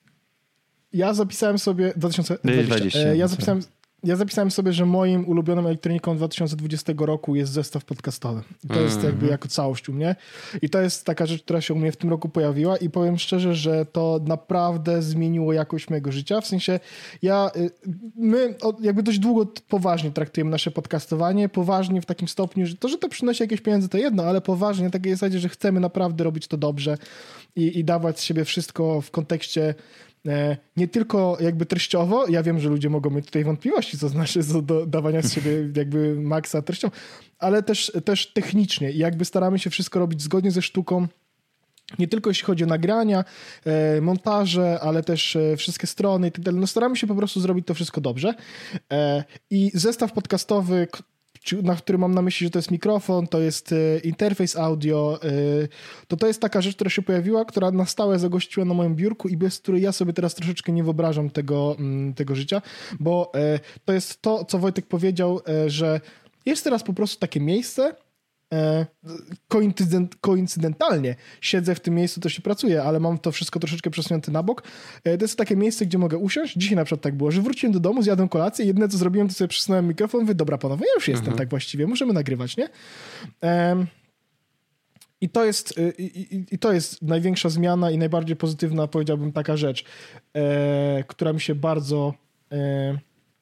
Speaker 1: ja zapisałem sobie, 2020, 20, ja zapisałem, ja zapisałem sobie, że moim ulubioną elektroniką 2020 roku jest zestaw podcastowy. To mm. jest jakby mhm. jako całość u mnie. I to jest taka rzecz, która się u mnie w tym roku pojawiła i powiem szczerze, że to naprawdę zmieniło jakość mojego życia. W sensie ja, y, my jakby dość długo poważnie traktujemy nasze podcastowanie. Poważnie w takim stopniu, że to, że to przynosi jakieś pieniądze to jedno, ale poważnie na takiej zasadzie, że chcemy naprawdę robić to dobrze i, i dawać z siebie wszystko w kontekście nie tylko jakby treściowo, ja wiem, że ludzie mogą mieć tutaj wątpliwości, co znaczy do dawania z siebie jakby maksa treścią, ale też, też technicznie jakby staramy się wszystko robić zgodnie ze sztuką, nie tylko jeśli chodzi o nagrania, e, montaże, ale też e, wszystkie strony i tak dalej. No staramy się po prostu zrobić to wszystko dobrze. I zestaw podcastowy, na który mam na myśli, że to jest mikrofon, to jest e, interfejs audio, e, to to jest taka rzecz, która się pojawiła, która na stałe zagościła na moim biurku i bez której ja sobie teraz troszeczkę nie wyobrażam tego, mm, tego życia, bo e, to jest to, co Wojtek powiedział, że jest teraz po prostu takie miejsce, koincydent, koincydentalnie siedzę w tym miejscu, to się pracuje, ale mam to wszystko troszeczkę przesunięte na bok. E, to jest takie miejsce, gdzie mogę usiąść. Dzisiaj na przykład tak było, że wróciłem do domu, zjadłem kolację i jedyne co zrobiłem, to sobie przesunąłem mikrofon, mówię, dobra panowie, ja już jestem mhm. tak właściwie, możemy nagrywać, nie? I to, jest, y, i, i, to jest największa zmiana i najbardziej pozytywna, powiedziałbym, taka rzecz, e, która mi się bardzo, e,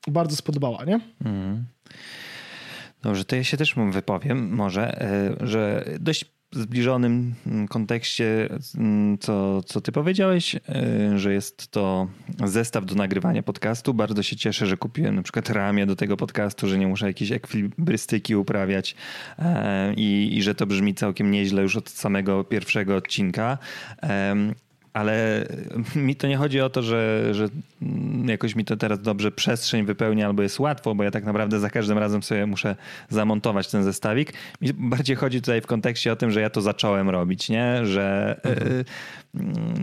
Speaker 1: bardzo spodobała, nie? Mhm.
Speaker 3: Dobrze, to ja się też wypowiem może, e, że dość zbliżonym kontekście, mm, co, co ty powiedziałeś, e, że jest to zestaw do nagrywania podcastu. Bardzo się cieszę, że kupiłem na przykład ramię do tego podcastu, że nie muszę jakiejś ekwilibrystyki uprawiać e, i, i że to brzmi całkiem nieźle już od samego pierwszego odcinka ale mi to nie chodzi o to, że, że jakoś mi to teraz dobrze przestrzeń wypełnia albo jest łatwo, bo ja tak naprawdę za każdym razem sobie muszę zamontować ten zestawik. Mi bardziej chodzi tutaj w kontekście o tym, że ja to zacząłem robić, nie? Że mhm.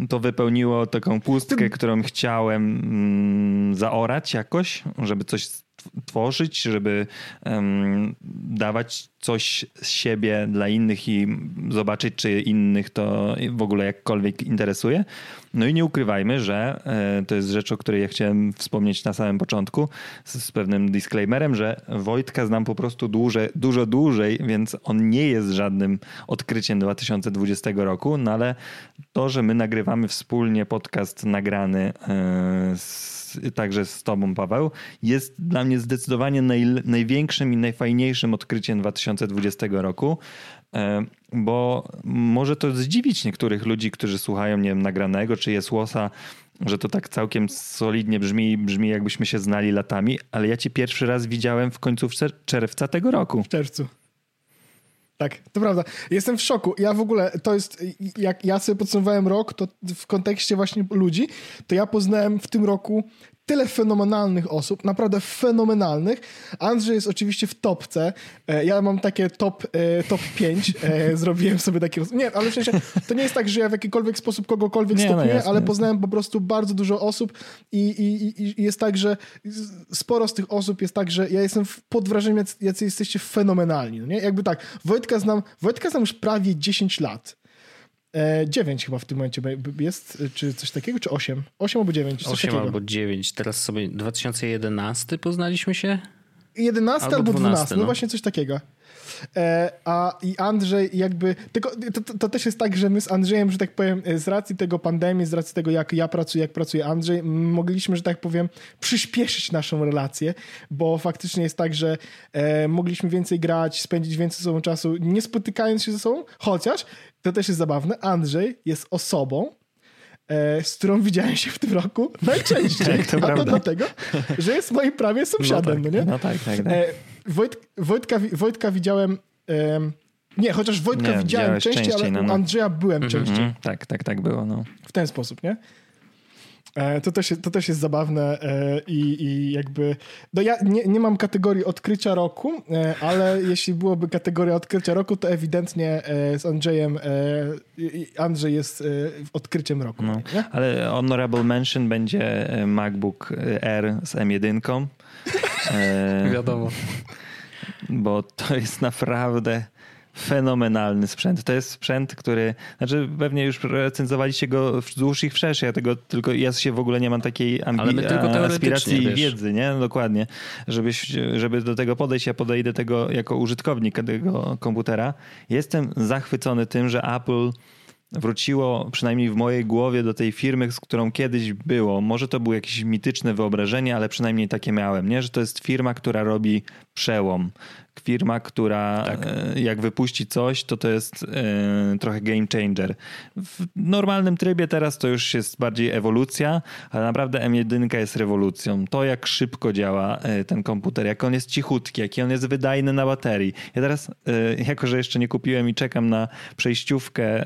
Speaker 3: to wypełniło taką pustkę, którą chciałem mm, zaorać jakoś, żeby coś tworzyć, żeby um, dawać coś z siebie dla innych i zobaczyć, czy innych to w ogóle jakkolwiek interesuje. No i nie ukrywajmy, że e, to jest rzecz, o której ja chciałem wspomnieć na samym początku z, z pewnym disclaimerem, że Wojtka znam po prostu dłużej, dużo dłużej, więc on nie jest żadnym odkryciem 2020 roku, no ale to, że my nagrywamy wspólnie podcast nagrany e, z, także z tobą, Paweł, jest dla mnie zdecydowanie naj, największym i najfajniejszym odkryciem 2020 roku, e, bo może to zdziwić niektórych ludzi, którzy słuchają, nie wiem, nagranego czy jest łosa, że to tak całkiem solidnie brzmi, brzmi jakbyśmy się znali latami, ale ja cię pierwszy raz widziałem w końcówce czerwca tego roku.
Speaker 1: W czerwcu. Tak, to prawda. Jestem w szoku. Ja w ogóle, to jest, jak ja sobie podsumowałem rok, to w kontekście właśnie ludzi, to ja poznałem w tym roku tyle fenomenalnych osób, naprawdę fenomenalnych. Andrzej jest oczywiście w topce. E, ja mam takie top, e, top 5. E, zrobiłem sobie takie... Nie, ale w sensie to nie jest tak, że ja w jakikolwiek sposób kogokolwiek nie, stopniuję, no ale poznałem po prostu bardzo dużo osób i, i, i, jest tak, że sporo z tych osób jest tak, że ja jestem pod wrażeniem, jacy jesteście fenomenalni. No nie? Jakby tak, Wojtka znam, Wojtka znam już prawie 10 lat. E, 9 chyba w tym momencie jest, czy coś takiego, czy 8? 8 albo 9?
Speaker 2: 8 takiego. albo 9. Teraz sobie 2011 poznaliśmy się?
Speaker 1: 11 albo, albo 12, 12 no. no właśnie coś takiego. E, a i Andrzej jakby, tylko to, to, też jest tak, że my z Andrzejem, że tak powiem, e, z racji tego pandemii, z racji tego jak ja pracuję, jak pracuje Andrzej, mogliśmy, że tak powiem, przyspieszyć naszą relację, bo faktycznie jest tak, że e, mogliśmy więcej grać, spędzić więcej ze sobą czasu, nie spotykając się ze sobą, chociaż to też jest zabawne, Andrzej jest osobą, e, z którą widziałem się w tym roku najczęściej. Tak, to A prawda. to dlatego, że jest moim prawie sąsiadem, no, tak, no nie?
Speaker 3: No tak, tak. tak. E,
Speaker 1: Wojt, Wojtka, Wojtka widziałem... E, nie, chociaż Wojtka nie, widziałem częściej, ale no, no. Andrzeja byłem mm -hmm, częściej.
Speaker 3: tak, tak, tak było. No.
Speaker 1: W ten sposób, nie? E, to też, to też jest zabawne e, i, i jakby. No ja nie, nie mam kategorii odkrycia roku, e, ale jeśli byłoby kategoria odkrycia roku, to ewidentnie z Andrzejem Andrzej jest odkryciem roku. No,
Speaker 3: ale honorable mention będzie MacBook Air z M1.
Speaker 2: Wiadomo.
Speaker 3: Bo to jest naprawdę fenomenalny sprzęt. To jest sprzęt, który, znaczy pewnie już recenzowaliście go wzdłuż i wszerz, ja tego tylko, ja się w ogóle nie mam takiej ambi- aspiracji i wiedzy, nie? No, dokładnie. Żebyś, żeby do tego podejść, ja podejdę tego jako użytkownik tego komputera. Jestem zachwycony tym, że Apple wróciło przynajmniej w mojej głowie do tej firmy, z którą kiedyś było. Może to było jakieś mityczne wyobrażenie, ale przynajmniej takie miałem, nie? że to jest firma, która robi przełom, firma, która tak. E, jak wypuści coś, to to jest e, trochę game changer. W normalnym trybie teraz to już jest bardziej ewolucja, ale naprawdę M1 jest rewolucją. To jak szybko działa e, ten komputer, jak on jest cichutki, jaki on jest wydajny na baterii. Ja teraz, jako że jeszcze nie kupiłem i czekam na przejściówkę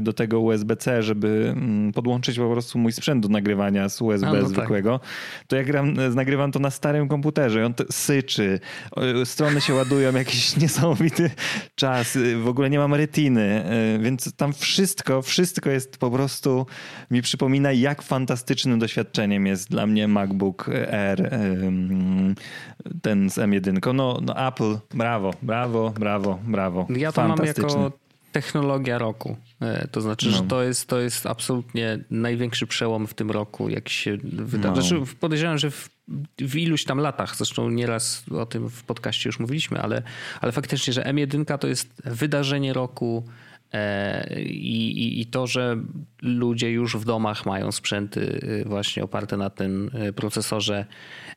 Speaker 3: do tego USB-C, żeby mm, podłączyć po prostu mój sprzęt do nagrywania z USB no tak. zwykłego, tak. to jak gram, nagrywam to na starym komputerze i on syczy, strony się ładują jakiś niesamowity czas. W ogóle nie mam retiny, y, więc tam wszystko, wszystko jest po prostu mi przypomina, jak fantastycznym doświadczeniem jest dla mnie MacBook Air ten z M1. No, no Apple, brawo, brawo, brawo, brawo.
Speaker 2: Ja to mam jako technologia roku. E, to znaczy, no. że to jest, to jest absolutnie największy przełom w tym roku, jak się wydarzy. No. Znaczy, podejrzewam, że w, w, iluś tam latach, zresztą nieraz o tym w podcaście już mówiliśmy, ale, ale faktycznie, że M1 to jest wydarzenie roku e, i, i, to, że ludzie już w domach mają sprzęty y, właśnie oparte na tym y, procesorze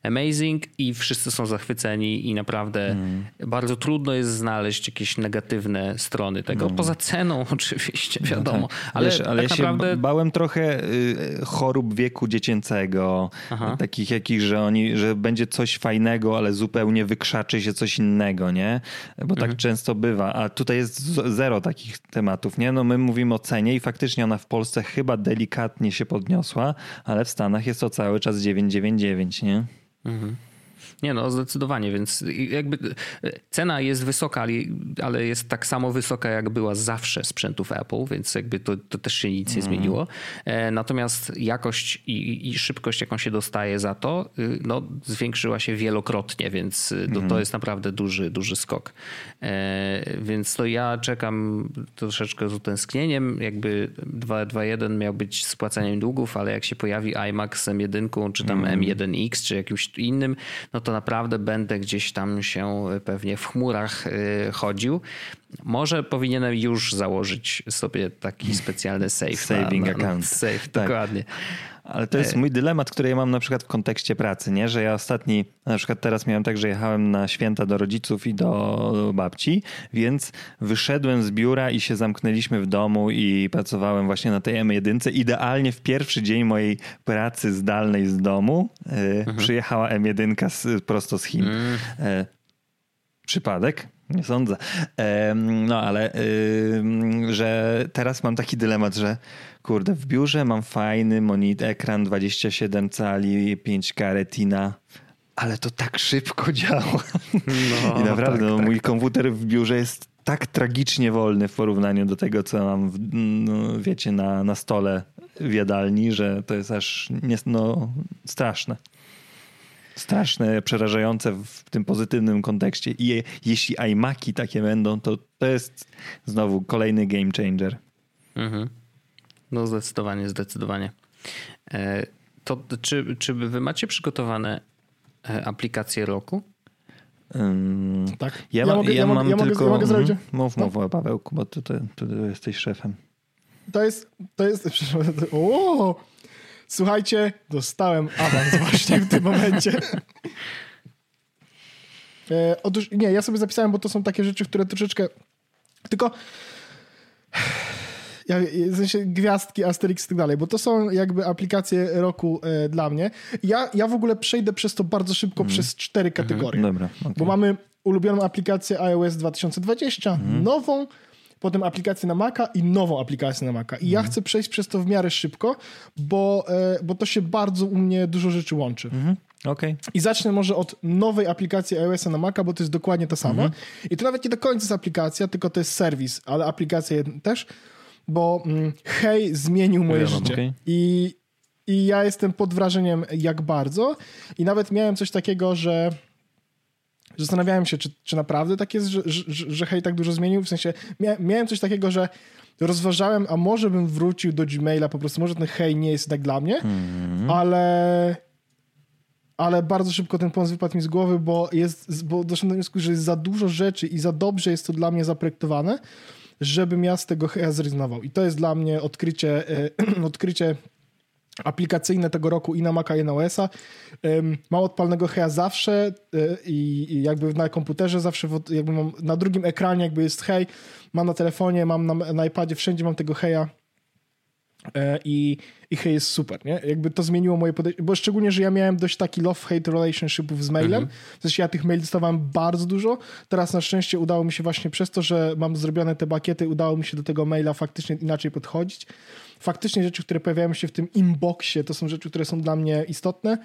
Speaker 2: Amazing i wszyscy są zachwyceni i naprawdę mm. bardzo trudno jest znaleźć jakieś negatywne strony tego. Mm. Poza ceną oczywiście, no wiadomo. No tak.
Speaker 3: Ale, Wiesz, ale tak ja naprawdę... się bałem trochę y, chorób wieku dziecięcego. Aha. Takich jakich, że oni, że będzie coś fajnego, ale zupełnie wykrzaczy się coś innego, nie? Bo tak mhm. często bywa. A tutaj jest zero takich tematów, nie? No my mówimy o cenie i faktycznie ona w Polsce Polsce chyba delikatnie się podniosła, ale w Stanach jest to cały czas 999, nie? Mhm.
Speaker 2: Nie no, zdecydowanie, więc jakby e, cena jest wysoka, ale jest tak samo wysoka, jak była zawsze sprzętów Apple, więc jakby to, to też się nic nie mhm. zmieniło. E, natomiast jakość i, i, szybkość, jaką się dostaje za to, y, no, zwiększyła się wielokrotnie, więc y, to, to mhm. jest naprawdę duży, duży skok. E, więc to ja czekam troszeczkę z utęsknieniem. Jakby 2.1 miał być spłacaniem długów, ale jak się pojawi iMac z M1 czy tam M1X czy jakimś innym, no to naprawdę będę gdzieś tam się pewnie w chmurach y, chodził. Może powinienem już założyć sobie taki specjalny save.
Speaker 3: Saving
Speaker 2: na,
Speaker 3: na, account.
Speaker 2: Save, tak. dokładnie.
Speaker 3: Ale to jest mój dylemat, który ja mam na przykład w kontekście pracy, nie? Że ja ostatni, na przykład teraz miałem tak, że jechałem na święta do rodziców i do babci, więc wyszedłem z biura i się zamknęliśmy w domu i pracowałem właśnie na tej M1. Idealnie w pierwszy dzień mojej pracy zdalnej z domu y, mhm. przyjechała M1 z, prosto z Chin. Mhm. Y, przypadek? Nie sądzę. No ale że teraz mam taki dylemat, że kurde, w biurze mam fajny monitor, ekran 27 cali, 5K retina, ale to tak szybko działa. No, I naprawdę tak, no, tak, mój tak. komputer w biurze jest tak tragicznie wolny w porównaniu do tego, co mam, w, no, wiecie, na, na stole w jadalni, że to jest aż nie, no, straszne straszne, przerażające w tym pozytywnym kontekście. I je, jeśli iMaki takie będą, to to jest znowu kolejny game changer. Mhm.
Speaker 2: No zdecydowanie, zdecydowanie. E, to czy, czy wy macie przygotowane e, aplikacje roku?
Speaker 1: Um, tak.
Speaker 3: Ja, ja, mogę, ja, mam mogę, tylko... Ja mogę zrobić. Mhm. Mów, mów, no. Pawełku, bo ty, ty, ty, jesteś szefem.
Speaker 1: To jest, to jest, o, Słuchajcie, dostałem awans właśnie w tym momencie. E, otóż nie, ja sobie zapisałem, bo to są takie rzeczy, które troszeczkę. Tylko. Ja, w sensie gwiazdki, Asterix i tak dalej, bo to są jakby aplikacje roku e, dla mnie. Ja, ja w ogóle przejdę przez to bardzo szybko mm. przez cztery kategorie. Mm, dobra, okay. Bo mamy ulubioną aplikację iOS 2020, mm. nową, potem aplikację na Maca i nową aplikację na Maca. I mhm. ja chcę przejść przez to w miarę szybko, bo, e, bo to się bardzo u mnie dużo rzeczy łączy. Mhm.
Speaker 3: Okay.
Speaker 1: I zacznę może od nowej aplikacji iOS na Maca, bo to jest dokładnie to samo. Mhm. I to nawet nie do końca jest aplikacja, tylko to jest serwis, ale aplikacja też, bo mm, hej zmienił moje życie. Okay. I, I ja jestem pod wrażeniem jak bardzo. I nawet miałem coś takiego, że zastanawiałem się, czy, czy naprawdę tak jest, że, że, że hej tak dużo zmienił. W sensie mia, miałem coś takiego, że rozważałem, a może bym wrócił do Gmaila, po prostu może ten hej nie jest tak dla mnie, mm. ale ale bardzo szybko ten pomysł wypadł mi z głowy, bo, jest, bo doszedłem do wniosku, że jest za dużo rzeczy i za dobrze jest to dla mnie zaprojektowane, żebym ja z tego heja zrezygnował. I to jest dla mnie odkrycie, e, odkrycie aplikacyjne tego roku i na Maca i na OS-a. Mam odpalnego Heja zawsze e, i, jakby na komputerze zawsze jakby mam na drugim ekranie jakby jest Hej, mam na telefonie, mam na, na iPadzie, wszędzie mam tego Heja i, i hej jest super, nie? Jakby to zmieniło moje podejście, bo szczególnie, że ja miałem dość taki love-hate relationshipów z mailem, mhm. w sensie ja tych maili dostawałem bardzo dużo, teraz na szczęście udało mi się właśnie przez to, że mam zrobione te bakiety, udało mi się do tego maila faktycznie inaczej podchodzić faktycznie rzeczy, które pojawiają się w tym inboxie, to są rzeczy, które są dla mnie istotne.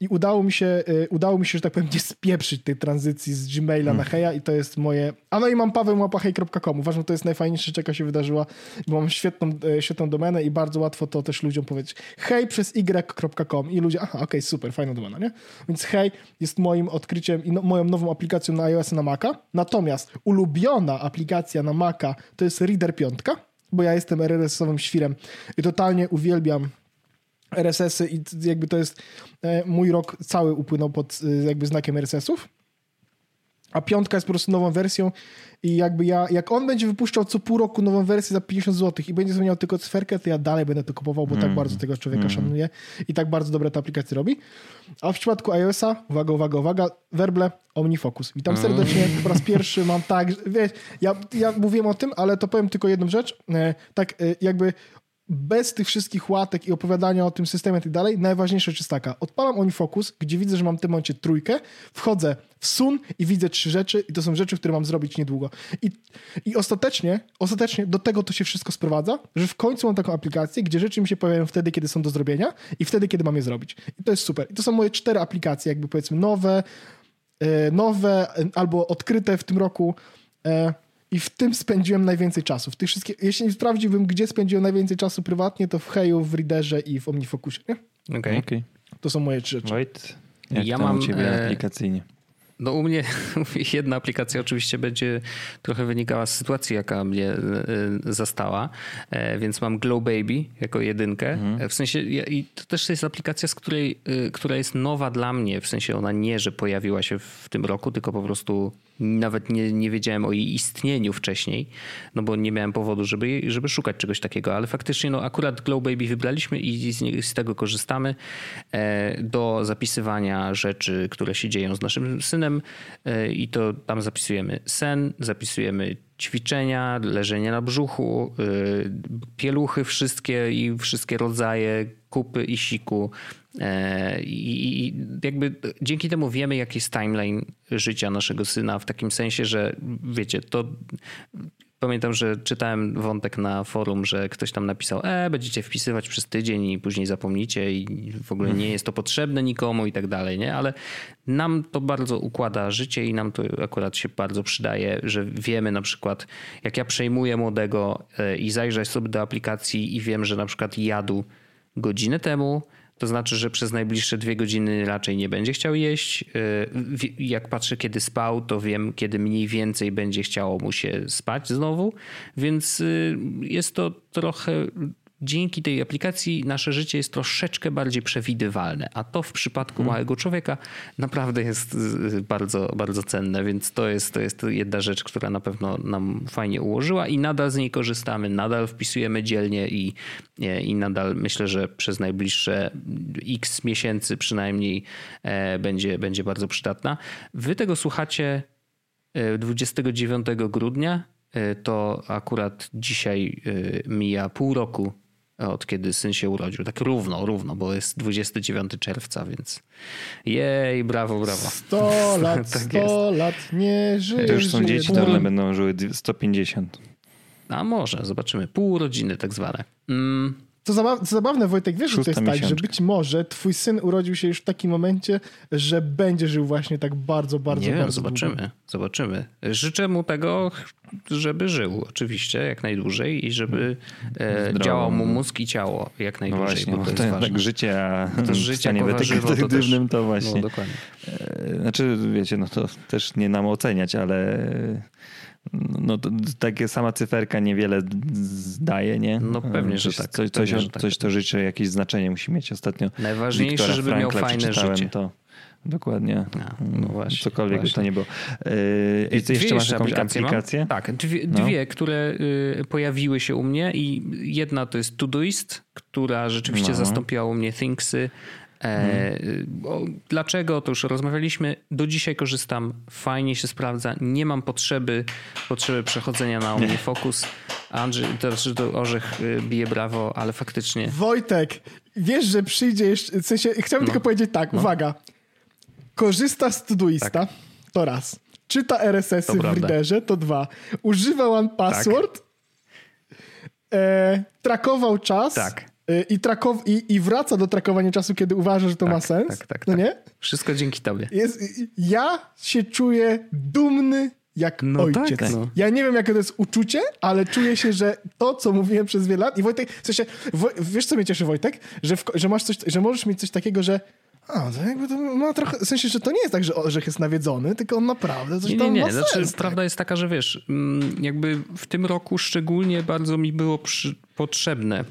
Speaker 1: I udało mi się, y, udało mi się, że tak powiem, nie spieprzyć tej tranzycji z Gmaila hmm. na Heja i to jest moje... A no i mam pawełmapahej.com. Uważam, że to jest najfajniejsze, rzecz, jaka się wydarzyła, bo mam świetną, y, świetną domenę i bardzo łatwo to też ludziom powiedzieć. Hej przez y.com i ludzie, aha, okej, okay, super, fajna domena, nie? Więc Hej jest moim odkryciem i no, moją nową aplikacją na iOS na Maca. Natomiast ulubiona aplikacja na Maca to jest Reader 5 bo ja jestem RSS-owym świrem i totalnie uwielbiam RSS-y i jakby to jest e, mój rok cały upłynął pod e, jakby znakiem RSS-ów. A piątka jest po prostu nową wersją i jakby ja, jak on będzie wypuszczał co pół roku nową wersję za 50 zł i będzie zmieniał tylko cyferkę, to ja dalej będę to kupował, bo mm. tak bardzo tego człowieka mm. szanuję i tak bardzo dobre te aplikacje robi. A w przypadku iOS-a, uwaga, uwaga, uwaga, werble OmniFocus. Witam mm. serdecznie, po raz pierwszy mam tak, wiesz, ja, ja mówiłem o tym, ale to powiem tylko jedną rzecz, e, tak jakby bez tych wszystkich łatek i opowiadania o tym systemie i tak dalej, najważniejsza rzecz jest taka. Odpalam OnFocus, gdzie widzę, że mam w tym momencie trójkę, wchodzę w sun i widzę trzy rzeczy i to są rzeczy, które mam zrobić niedługo. I, i ostatecznie, ostatecznie do tego to się wszystko sprowadza, że w końcu mam taką aplikację, gdzie rzeczy mi się pojawiają wtedy, kiedy są do zrobienia i wtedy, kiedy mam je zrobić. I to jest super. I to są moje cztery aplikacje, jakby powiedzmy nowe, e, nowe albo odkryte w tym roku, e, i w tym spędziłem najwięcej czasu. W tych wszystkich, jeśli sprawdziłbym, gdzie spędziłem najwięcej czasu prywatnie, to w Heju, w Readerze i w OmniFocusie.
Speaker 3: Okej. Okay. okay.
Speaker 1: To są moje trzy rzeczy.
Speaker 3: Wait. Jak ja mam u ciebie e... aplikacyjnie?
Speaker 2: No u mnie jedna aplikacja oczywiście będzie trochę wynikała z sytuacji, jaka mnie e, zastała, e, więc mam Glow Baby jako jedynkę. Mhm. W sensie i to też jest aplikacja, z której, która jest nowa dla mnie, w sensie ona nie, że pojawiła się w tym roku, tylko po prostu nawet nie, nie wiedziałem o jej istnieniu wcześniej, no bo nie miałem powodu, żeby, żeby szukać czegoś takiego, ale faktycznie no akurat Glow Baby wybraliśmy i z, z tego korzystamy e, do zapisywania rzeczy, które się dzieją z naszym synem e, i to tam zapisujemy sen, zapisujemy ćwiczenia, leżenie na brzuchu, y, pieluchy wszystkie i wszystkie rodzaje, kupy i siku. E, I jakby dzięki temu wiemy, jaki jest timeline życia naszego syna, w takim sensie, że wiecie, to Pamiętam, że czytałem wątek na forum, że ktoś tam napisał, e, będziecie wpisywać przez tydzień i później zapomnicie i w ogóle nie jest to potrzebne nikomu i tak dalej, nie? Ale nam to bardzo układa życie i nam to akurat się bardzo przydaje, że wiemy na przykład, jak ja przejmuję młodego e, i zajrzę sobie do aplikacji i wiem, że na przykład jadł godzinę temu, to znaczy, że przez najbliższe dwie godziny raczej nie będzie chciał jeść. Y, jak patrzę, kiedy spał, to wiem, kiedy mniej więcej będzie chciało mu się spać znowu. Więc y, jest to trochę dzięki tej aplikacji nasze życie jest troszeczkę bardziej przewidywalne, a to w przypadku hmm. małego człowieka naprawdę jest y, bardzo, bardzo cenne, więc to jest, to jest jedna rzecz, która na pewno nam fajnie ułożyła i nadal z niej korzystamy, nadal wpisujemy dzielnie i, i nadal myślę, że przez najbliższe x miesięcy przynajmniej e, będzie, będzie bardzo przydatna. Wy tego słuchacie 29 e, grudnia, e, to akurat dzisiaj mija pół roku od kiedy syn się urodził. Tak równo, równo, bo jest 29 czerwca, więc jej, brawo, brawo.
Speaker 1: 100 lat, tak 100 lat, nie żyje.
Speaker 3: To już są dzieci, to one będą żyły 150.
Speaker 2: A może, zobaczymy. Pół rodziny tak zwane. Mm.
Speaker 1: Co, zabaw, zabawne, Wojtek, wiesz, że to jest tak, że być może twój syn urodził się już w takim momencie, że będzie żył właśnie tak bardzo, bardzo,
Speaker 2: Nie
Speaker 1: bardzo
Speaker 2: wiem, zobaczymy,
Speaker 1: długo.
Speaker 2: zobaczymy. Życzę mu tego, żeby żył oczywiście jak najdłużej i żeby e, działał mu mózg i ciało jak najdłużej. No właśnie,
Speaker 3: bo to, jest tak życie, a
Speaker 2: to życie
Speaker 3: tak dywnym to właśnie. No,
Speaker 2: dokładnie.
Speaker 3: E, znaczy, wiecie, no to też nie nam oceniać, ale no to takie sama cyferka niewiele zdaje, nie?
Speaker 2: No pewnie, że tak.
Speaker 3: Coś,
Speaker 2: pewnie,
Speaker 3: coś,
Speaker 2: że tak.
Speaker 3: coś to życie, jakieś znaczenie musi mieć ostatnio.
Speaker 2: Najważniejsze,
Speaker 3: Wiktora
Speaker 2: żeby
Speaker 3: Frankla
Speaker 2: miał fajne życie.
Speaker 3: To. Dokładnie.
Speaker 2: no właśnie,
Speaker 3: Cokolwiek
Speaker 2: właśnie.
Speaker 3: by to nie było. Yy, I ty jeszcze masz jakąś aplikację? aplikację?
Speaker 2: Tak, dwie, no. dwie, które y, pojawiły się u mnie i jedna to jest Todoist, która rzeczywiście no. zastąpiła u mnie Thingsy. E, hmm. Dlaczego? To już rozmawialiśmy. Do dzisiaj korzystam, fajnie się sprawdza. Nie mam potrzeby, potrzeby przechodzenia na OmniFocus. Andrzej, to, znaczy to Orzech y, bije brawo, ale faktycznie.
Speaker 1: Wojtek, wiesz, że przyjdzie jeszcze. W sensie, chciałbym no. tylko powiedzieć tak, no. uwaga. Korzysta z Todoista, tak. to raz. Czyta RSS-y w readerze, to dwa. Używa One Password. Tak. E, trakował czas.
Speaker 2: Tak.
Speaker 1: I, trakow- i, i wraca do trakowania czasu, kiedy uważa, że to
Speaker 2: tak,
Speaker 1: ma sens.
Speaker 2: Tak, tak,
Speaker 1: no
Speaker 2: tak.
Speaker 1: nie?
Speaker 2: Wszystko dzięki tobie.
Speaker 1: Jest, ja się czuję dumny jak
Speaker 2: no
Speaker 1: ojciec.
Speaker 2: Tak, no.
Speaker 1: Ja nie wiem, jakie to jest uczucie, ale czuję się, że to, co mówiłem przez wiele lat i Wojtek, w sensie, wiesz, co mnie cieszy, Wojtek? Że, w, że, masz coś, że możesz mieć coś takiego, że a, to jakby to ma trochę, w sensie, że to nie jest tak, że Orzech jest nawiedzony, tylko on naprawdę coś
Speaker 2: nie,
Speaker 1: tam
Speaker 2: nie, nie.
Speaker 1: ma
Speaker 2: Znaczy,
Speaker 1: sens.
Speaker 2: Prawda
Speaker 1: tak?
Speaker 2: jest taka, że wiesz, mm, jakby w tym roku szczególnie bardzo mi było przy, potrzebne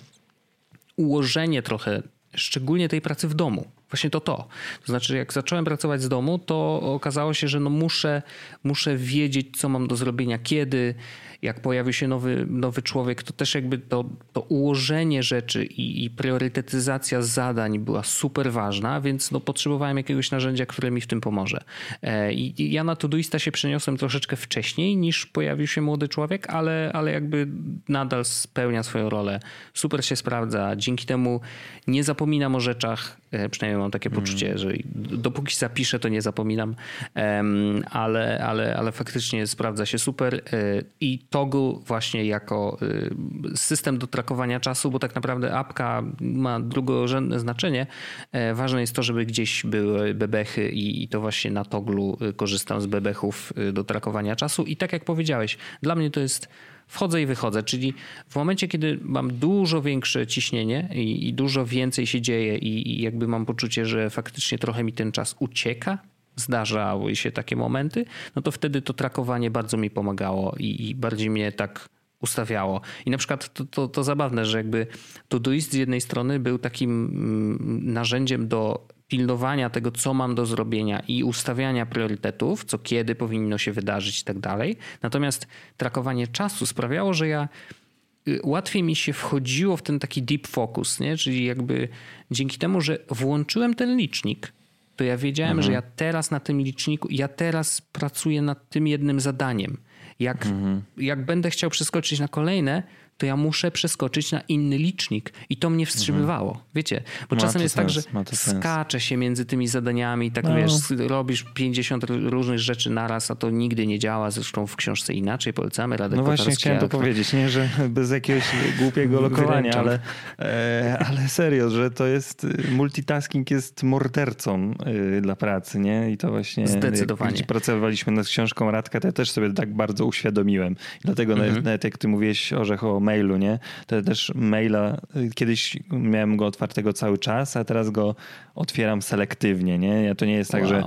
Speaker 2: ułożenie trochę, szczególnie tej pracy w domu. Właśnie to to. To znaczy, jak zacząłem pracować z domu, to okazało się, że no muszę, muszę wiedzieć, co mam do zrobienia, kiedy, jak pojawi się nowy, nowy człowiek, to też jakby to, to ułożenie rzeczy i, i priorytetyzacja zadań była super ważna, więc no potrzebowałem jakiegoś narzędzia, które mi w tym pomoże. E, I, i ja na Todoista się przeniosłem troszeczkę wcześniej niż pojawił się młody człowiek, ale, ale jakby nadal spełnia swoją rolę. Super się sprawdza. Dzięki temu nie zapominam o rzeczach, e, przynajmniej mam takie poczucie, mm. że dopóki zapiszę, to nie zapominam, ale, ale, ale faktycznie sprawdza się super e, i toggle właśnie jako y, system do trakowania czasu, bo tak naprawdę apka ma drugorzędne znaczenie. E, ważne jest to, żeby gdzieś były bebechy i to właśnie na toglu y, korzystam z bebechów y, do trakowania czasu i tak jak powiedziałeś, dla mnie to jest wchodzę i wychodzę, czyli w momencie, kiedy mam dużo większe ciśnienie i, i dużo więcej się dzieje i, i jakby mam poczucie, że faktycznie trochę mi ten czas ucieka, zdarzały się takie momenty, no to wtedy to trakowanie bardzo mi pomagało i, i bardziej mnie tak ustawiało. I na przykład to, to, to zabawne, że jakby Todoist z jednej strony był takim mm, narzędziem do pilnowania tego, co mam do zrobienia i ustawiania priorytetów, co kiedy powinno się wydarzyć i tak dalej. Natomiast trakowanie czasu sprawiało, że ja y, łatwiej mi się wchodziło w ten taki deep focus, nie? czyli jakby dzięki temu, że włączyłem ten licznik, to ja wiedziałem, mhm. że ja teraz na tym liczniku, ja teraz pracuję nad tym jednym zadaniem. Jak, mhm. jak będę chciał przeskoczyć na kolejne, to ja muszę przeskoczyć na inny licznik i to mnie wstrzymywało. Mhm. Wiecie, bo ma czasem jest tak, sens, tak, że skacze się między tymi zadaniami, tak no. wiesz, robisz 50 różnych rzeczy naraz, a to nigdy nie działa. Zresztą w książce inaczej polecamy Radę
Speaker 3: No właśnie chciałem to powiedzieć, nie, że bez jakiegoś głupiego lokowania, ale, e, ale serio, że to jest, multitasking jest mordercą y, dla pracy, nie? I to właśnie
Speaker 2: Zdecydowanie.
Speaker 3: jak pracowaliśmy nad książką Radka, to ja też sobie tak bardzo uświadomiłem. Dlatego mhm. nawet jak ty mówiłeś, Orzech, o mailu, nie? To też maila, kiedyś miałem go otwartego cały czas, a teraz go otwieram selektywnie, nie? Ja to nie jest tak, wow. że...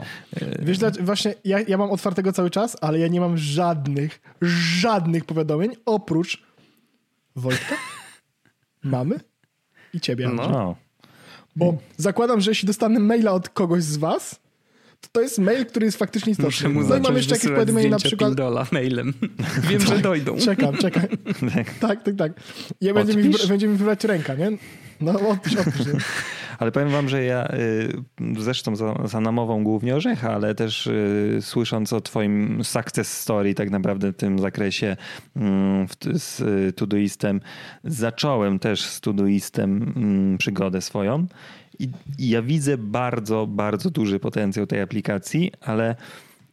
Speaker 1: Wiesz, właśnie ja, ja mam otwartego cały czas, ale ja nie mam żadnych, żadnych powiadomień oprócz Wojtka, mamy i ciebie. No. Bo zakładam, że jeśli dostanę maila od kogoś z was, to jest mail, który jest faktycznie istotny.
Speaker 2: Muszę mu no i mam jeszcze jakieś powiadomienie na przykład... Pindola mailem. Wiem, tak, że dojdą.
Speaker 1: Czekam, czekam. tak, tak, tak. Ja będzie mi, będzie mi wybrać ręka, nie? No odpisz, odpisz.
Speaker 3: Ale powiem wam, że ja y, zresztą za, za namową głównie Orzecha, ale też y, słysząc o twoim success story tak naprawdę w tym zakresie mm, z y, Todoistem, zacząłem też z Todoistem mm, przygodę swoją i, I ja widzę bardzo, bardzo duży potencjał tej aplikacji, ale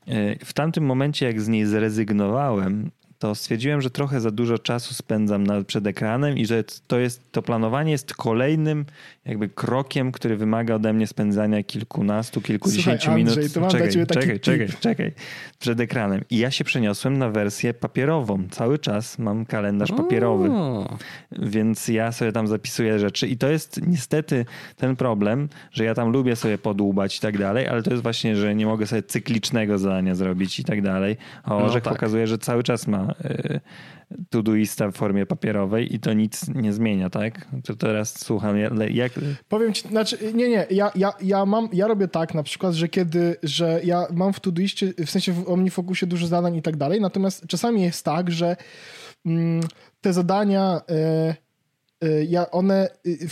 Speaker 3: e, w tamtym momencie, jak z niej zrezygnowałem, to stwierdziłem, że trochę za dużo czasu spędzam na, przed ekranem i że to, jest, to planowanie jest kolejnym jakby krokiem, który wymaga ode mnie spędzania kilkunastu, kilkudziesięciu
Speaker 1: Słuchaj,
Speaker 3: minut.
Speaker 1: Andrzej, to mam czekaj,
Speaker 3: czekaj, czekaj, czekaj, czekaj, przed ekranem. I ja się przeniosłem na wersję papierową. Cały czas mam kalendarz papierowy. O. Więc ja sobie tam zapisuję rzeczy i to jest niestety ten problem, że ja tam lubię sobie podłubać i tak dalej, ale to jest właśnie, że nie mogę sobie cyklicznego zadania zrobić i tak dalej. A Orzech no tak. pokazuje, że cały czas ma y, Todoista w formie papierowej i to nic nie zmienia, tak? To teraz słucham, jak...
Speaker 1: Powiem ci, znaczy, nie, nie, ja, ja, ja mam, ja robię tak na przykład, że kiedy, że ja mam w Todoistie, w sensie w OmniFocusie dużo zadań i tak dalej, natomiast czasami jest tak, że mm, te zadania, y, y, ja one, y,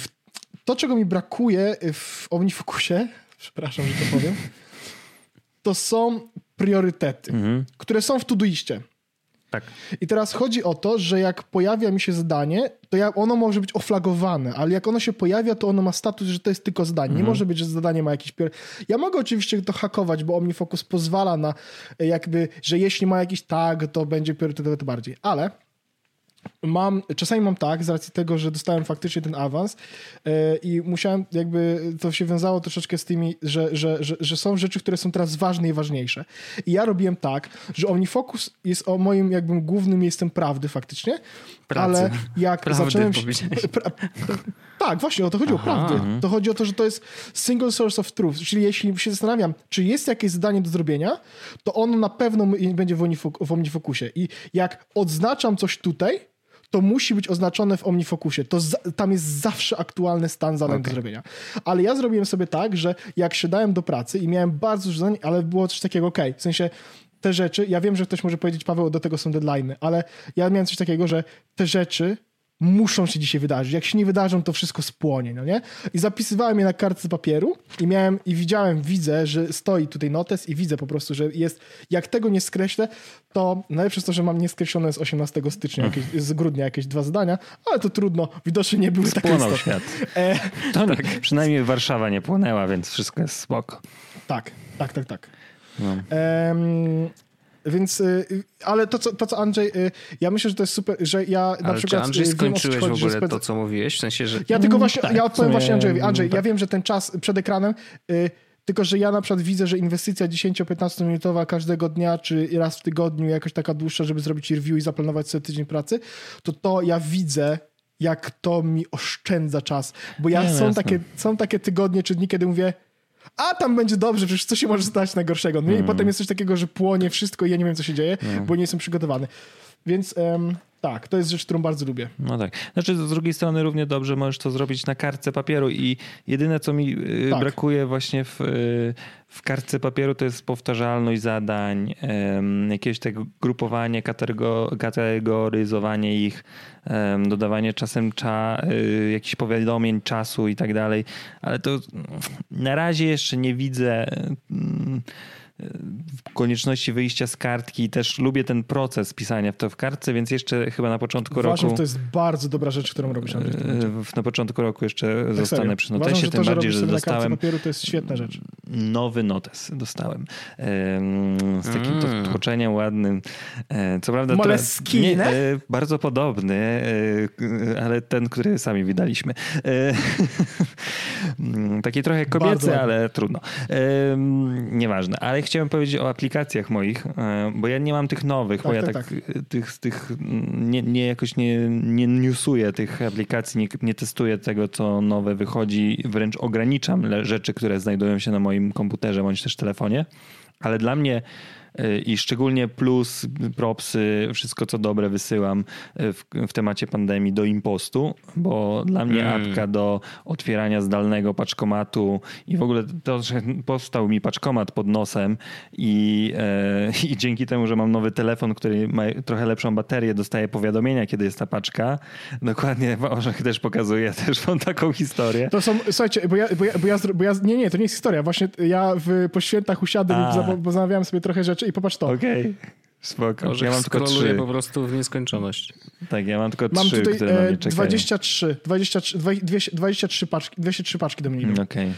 Speaker 1: to czego mi brakuje w OmniFocusie, przepraszam, że to powiem, to są priorytety, mhm. które są w Todoistie.
Speaker 2: Tak.
Speaker 1: I teraz chodzi o to, że jak pojawia mi się zdanie, to ja, ono może być oflagowane, ale jak ono się pojawia, to ono ma status, że to jest tylko zdanie. Mhm. Nie może być, że zadanie ma jakiś... Ja mogę oczywiście to hakować, bo OmniFocus pozwala na jakby, że jeśli ma jakiś tag, to będzie priorytetowy bardziej, ale mam, czasami mam tak, z racji tego, że dostałem faktycznie ten awans yy, i musiałem jakby, to się wiązało troszeczkę z tymi, że, że, że, że, są rzeczy, które są teraz ważne i ważniejsze. I ja robiłem tak, że OmniFocus jest o moim jakby głównym miejscem prawdy faktycznie, Pracy. ale jak prawdy zacząłem... Pra, tak, właśnie o to chodzi Aha. o prawdy. To chodzi o to, że to jest single source of truth, czyli jeśli się zastanawiam, czy jest jakieś zadanie do zrobienia, to ono na pewno będzie w OmniFocusie. I jak odznaczam coś tutaj, to musi być oznaczone w OmniFocusie. To tam jest zawsze aktualny stan zadań okay. do zrobienia. Ale ja zrobiłem sobie tak, że jak się dałem do pracy i miałem bardzo dużo zadań, ale było coś takiego, ok, w sensie te rzeczy, ja wiem, że ktoś może powiedzieć, Paweł, do tego są deadlines, ale ja miałem coś takiego, że te rzeczy muszą się dzisiaj wydarzyć. Jak się nie wydarzą, to wszystko spłonie, no nie? I zapisywałem je na kartce papieru i miałem, i widziałem, widzę, że stoi tutaj notes i widzę po prostu, że jest, jak tego nie skreślę, to najlepsze jest to, że mam nieskreślone z 18 stycznia, jakieś, z grudnia jakieś dwa zadania, ale to trudno, widocznie nie były takie istotne.
Speaker 3: świat. E, to tak. Przynajmniej Warszawa nie płonęła, więc wszystko jest spoko.
Speaker 1: Tak, tak, tak, tak. No. Więc, y, ale to co, to, co Andrzej, y, ja myślę, że to jest super, że ja na
Speaker 2: ale
Speaker 1: przykład...
Speaker 2: Czy Andrzej skończyłeś w ogóle spędza... to, co mówiłeś? W sensie, że...
Speaker 1: Ja tylko właśnie, tak, ja odpowiem właśnie Andrzejowi. Andrzej, tak. ja wiem, że ten czas przed ekranem, y, tylko że ja na przykład widzę, że inwestycja 10-15 minutowa każdego dnia, czy raz w tygodniu, jakaś taka dłuższa, żeby zrobić review i zaplanować sobie tydzień pracy, to to ja widzę, jak to mi oszczędza czas. Bo ja są, takie, są takie tygodnie czy dni, kiedy mówię, a tam będzie dobrze, przecież co się może stać najgorszego. No mm. i potem jest coś takiego, że płonie wszystko i ja nie wiem, co się dzieje, mm. bo nie jestem przygotowany. Więc um, Tak, to jest rzecz, którą bardzo lubię.
Speaker 3: No tak. Znaczy z drugiej strony równie dobrze możesz to zrobić na kartce papieru i jedyne co mi y,
Speaker 1: Tak.
Speaker 3: brakuje właśnie w, y, w kartce papieru to jest powtarzalność zadań, jakieś tego grupowanie, kategor- kategoryzowanie ich, dodawanie czasem cza, y, jakichś powiadomień, czasu i tak dalej, ale to na razie jeszcze nie widzę mm, konieczności wyjścia z kartki i też lubię ten proces pisania w to w kartce, więc jeszcze chyba na początku
Speaker 1: Uważam,
Speaker 3: roku
Speaker 1: że to jest bardzo dobra rzecz, którą robisz, Andrzej. w-
Speaker 3: na początku roku jeszcze
Speaker 1: Tak
Speaker 3: zostanę
Speaker 1: serio.
Speaker 3: przy
Speaker 1: Uważam,
Speaker 3: notesie,
Speaker 1: że
Speaker 3: tym
Speaker 1: to, że
Speaker 3: bardziej, że dostałem
Speaker 1: papieru, to jest świetna rzecz.
Speaker 3: nowy notes dostałem em, z takim
Speaker 2: Mm.
Speaker 3: tłoczeniem ładnym. E, Co prawda
Speaker 1: Moleskine?
Speaker 3: nie, e, bardzo podobny, e, ale ten, który sami wydaliśmy. E, mm, Taki trochę
Speaker 1: Bardzo
Speaker 3: kobiecy,
Speaker 1: ładny.
Speaker 3: ale trudno. Nieważne, ale chciałem powiedzieć o aplikacjach moich, e, bo ja nie mam tych nowych, bo
Speaker 1: Tak,
Speaker 3: ja
Speaker 1: tak,
Speaker 3: tak, e, tych, tych mm, nie, nie jakoś nie, nie newsuję tych aplikacji, nie, nie testuję tego, co nowe wychodzi, wręcz ograniczam rzeczy, które znajdują się na moim komputerze bądź też telefonie. Ale dla mnie i szczególnie plus, propsy, wszystko co dobre wysyłam y, w, w temacie pandemii do impostu, bo dla mnie
Speaker 2: Mm.
Speaker 3: apka do otwierania zdalnego paczkomatu i w ogóle to, że powstał mi paczkomat pod nosem i, e, i dzięki temu, że mam nowy telefon, który ma trochę lepszą baterię, dostaję powiadomienia, kiedy jest ta paczka. Dokładnie Orzech też pokazuje, też mam taką historię.
Speaker 1: To są, słuchajcie, bo ja, bo, ja, bo, ja, bo ja, nie, nie, to nie jest historia. Właśnie ja w, po świętach usiadłem i pozamawiałem sobie trochę rzeczy i popatrz to.
Speaker 3: Okej. Spoko.
Speaker 2: Może
Speaker 3: Ja mam tylko trzy.
Speaker 2: po prostu w nieskończoność.
Speaker 3: Tak, ja mam tylko
Speaker 1: Mam
Speaker 3: trzy,
Speaker 1: tutaj
Speaker 3: które na
Speaker 1: e,
Speaker 3: mnie czekają.
Speaker 1: 23, 23, 200 23 paczki, 203 paczki do mnie.
Speaker 3: Mm, Okej.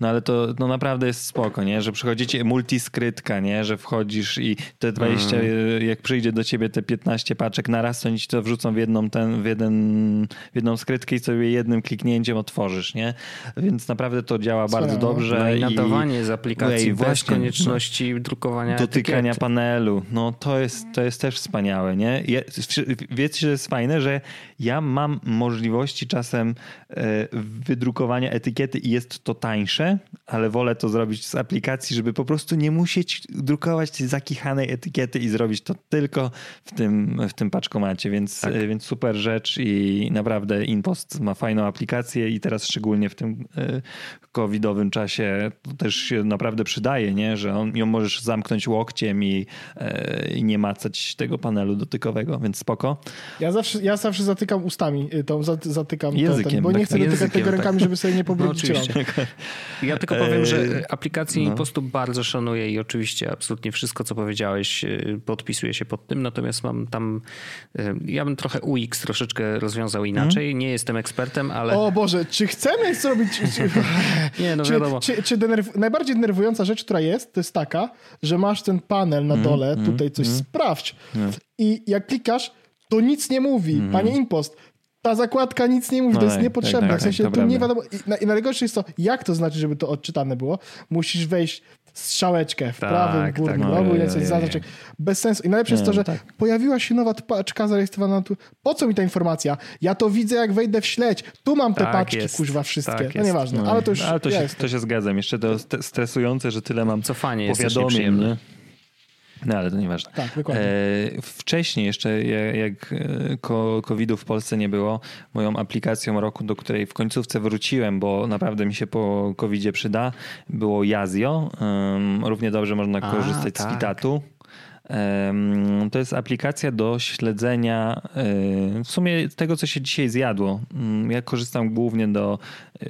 Speaker 3: No ale to no naprawdę jest spoko, nie? Że przychodzicie multiskrytka, nie? Że wchodzisz i te 20,
Speaker 1: Mhm.
Speaker 3: jak przyjdzie do ciebie te 15 paczek na raz, to oni ci to wrzucą w jedną, ten, w, jeden, w jedną skrytkę i sobie jednym kliknięciem otworzysz, nie? Więc naprawdę to działa bardzo dobrze.
Speaker 2: No i nadawanie z aplikacji
Speaker 3: Ej,
Speaker 2: bez
Speaker 3: właśnie,
Speaker 2: konieczności drukowania
Speaker 3: dotykania
Speaker 2: etykiety.
Speaker 3: panelu. No to jest, to jest też wspaniałe, nie? Ja, wiecie, że jest fajne, że ja mam możliwości czasem e, wydrukowania etykiety i jest to tańsze, ale wolę to zrobić z aplikacji, żeby po prostu nie musieć drukować zakichanej etykiety i zrobić to tylko w tym, w tym paczkomacie, więc,
Speaker 2: Tak.
Speaker 3: e, więc super rzecz i naprawdę InPost ma fajną aplikację i teraz szczególnie w tym e, covidowym czasie to też się naprawdę przydaje, nie? że on, ją możesz zamknąć łokciem i, i nie macać tego panelu dotykowego, więc spoko.
Speaker 1: Ja zawsze, ja zawsze zatykam ustami, y, tą, zat- zatykam
Speaker 3: Językiem,
Speaker 1: ten, bo nie
Speaker 3: tak,
Speaker 1: chcę
Speaker 2: tak.
Speaker 1: dotykać tego
Speaker 2: tak.
Speaker 1: rękami, żeby sobie nie
Speaker 2: No
Speaker 1: pobrudzić
Speaker 2: oczywiście. Ja tylko powiem, że
Speaker 3: Eee,
Speaker 2: aplikację
Speaker 3: no.
Speaker 2: Impostu bardzo szanuję i oczywiście absolutnie wszystko, co powiedziałeś, yy, podpisuję się pod tym. Natomiast mam tam, yy, ja bym trochę UX troszeczkę rozwiązał inaczej. Nie jestem ekspertem, ale
Speaker 1: O Boże, czy chcemy zrobić...
Speaker 2: Nie, no
Speaker 1: czy,
Speaker 2: wiadomo.
Speaker 1: czy, czy denerw... Najbardziej denerwująca rzecz, która jest, to jest taka, że masz ten panel na dole, tutaj coś sprawdź i jak klikasz, to nic nie mówi. Panie Impost, ta zakładka nic nie mówi,
Speaker 3: No
Speaker 1: to jest
Speaker 3: tak,
Speaker 1: niepotrzebne.
Speaker 3: tak, tak,
Speaker 1: w sensie
Speaker 3: to
Speaker 1: tu nie
Speaker 3: prawda.
Speaker 1: wiadomo. I, na, I najgorsze jest to, jak to znaczy, żeby to odczytane było? Musisz wejść strzałeczkę w
Speaker 2: Tak,
Speaker 1: prawym
Speaker 2: tak.
Speaker 1: górnym
Speaker 3: No,
Speaker 1: rogu i
Speaker 3: ojej,
Speaker 1: coś
Speaker 3: ojej.
Speaker 1: zaznaczek. Bez sensu. I najlepsze jest to, że
Speaker 3: tak.
Speaker 1: pojawiła się nowa paczka zarejestrowana tu. Po co mi ta informacja? Ja to widzę, jak wejdę w śledź. Tu mam te
Speaker 2: Tak
Speaker 1: paczki,
Speaker 2: jest,
Speaker 1: kuźwa, wszystkie.
Speaker 2: tak
Speaker 1: no
Speaker 2: jest.
Speaker 1: nieważne, ale to już
Speaker 3: ale to, się,
Speaker 1: jest.
Speaker 3: to się zgadzam. Jeszcze to st- stresujące, że tyle mam
Speaker 2: Cofanie jest
Speaker 3: powiadomień.
Speaker 2: nieprzyjemne.
Speaker 3: No ale to nieważne.
Speaker 1: Tak, dokładnie.
Speaker 3: E, wcześniej jeszcze, jak, e, COVID-u w Polsce nie było, moją aplikacją roku, do której w końcówce wróciłem, bo naprawdę mi się po COVID-zie przyda, było Yazio. Um, równie dobrze można
Speaker 2: A,
Speaker 3: korzystać z
Speaker 2: tak.
Speaker 3: Kitatu. To jest aplikacja do śledzenia e, w sumie tego, co się dzisiaj zjadło. Mm, Ja korzystam głównie do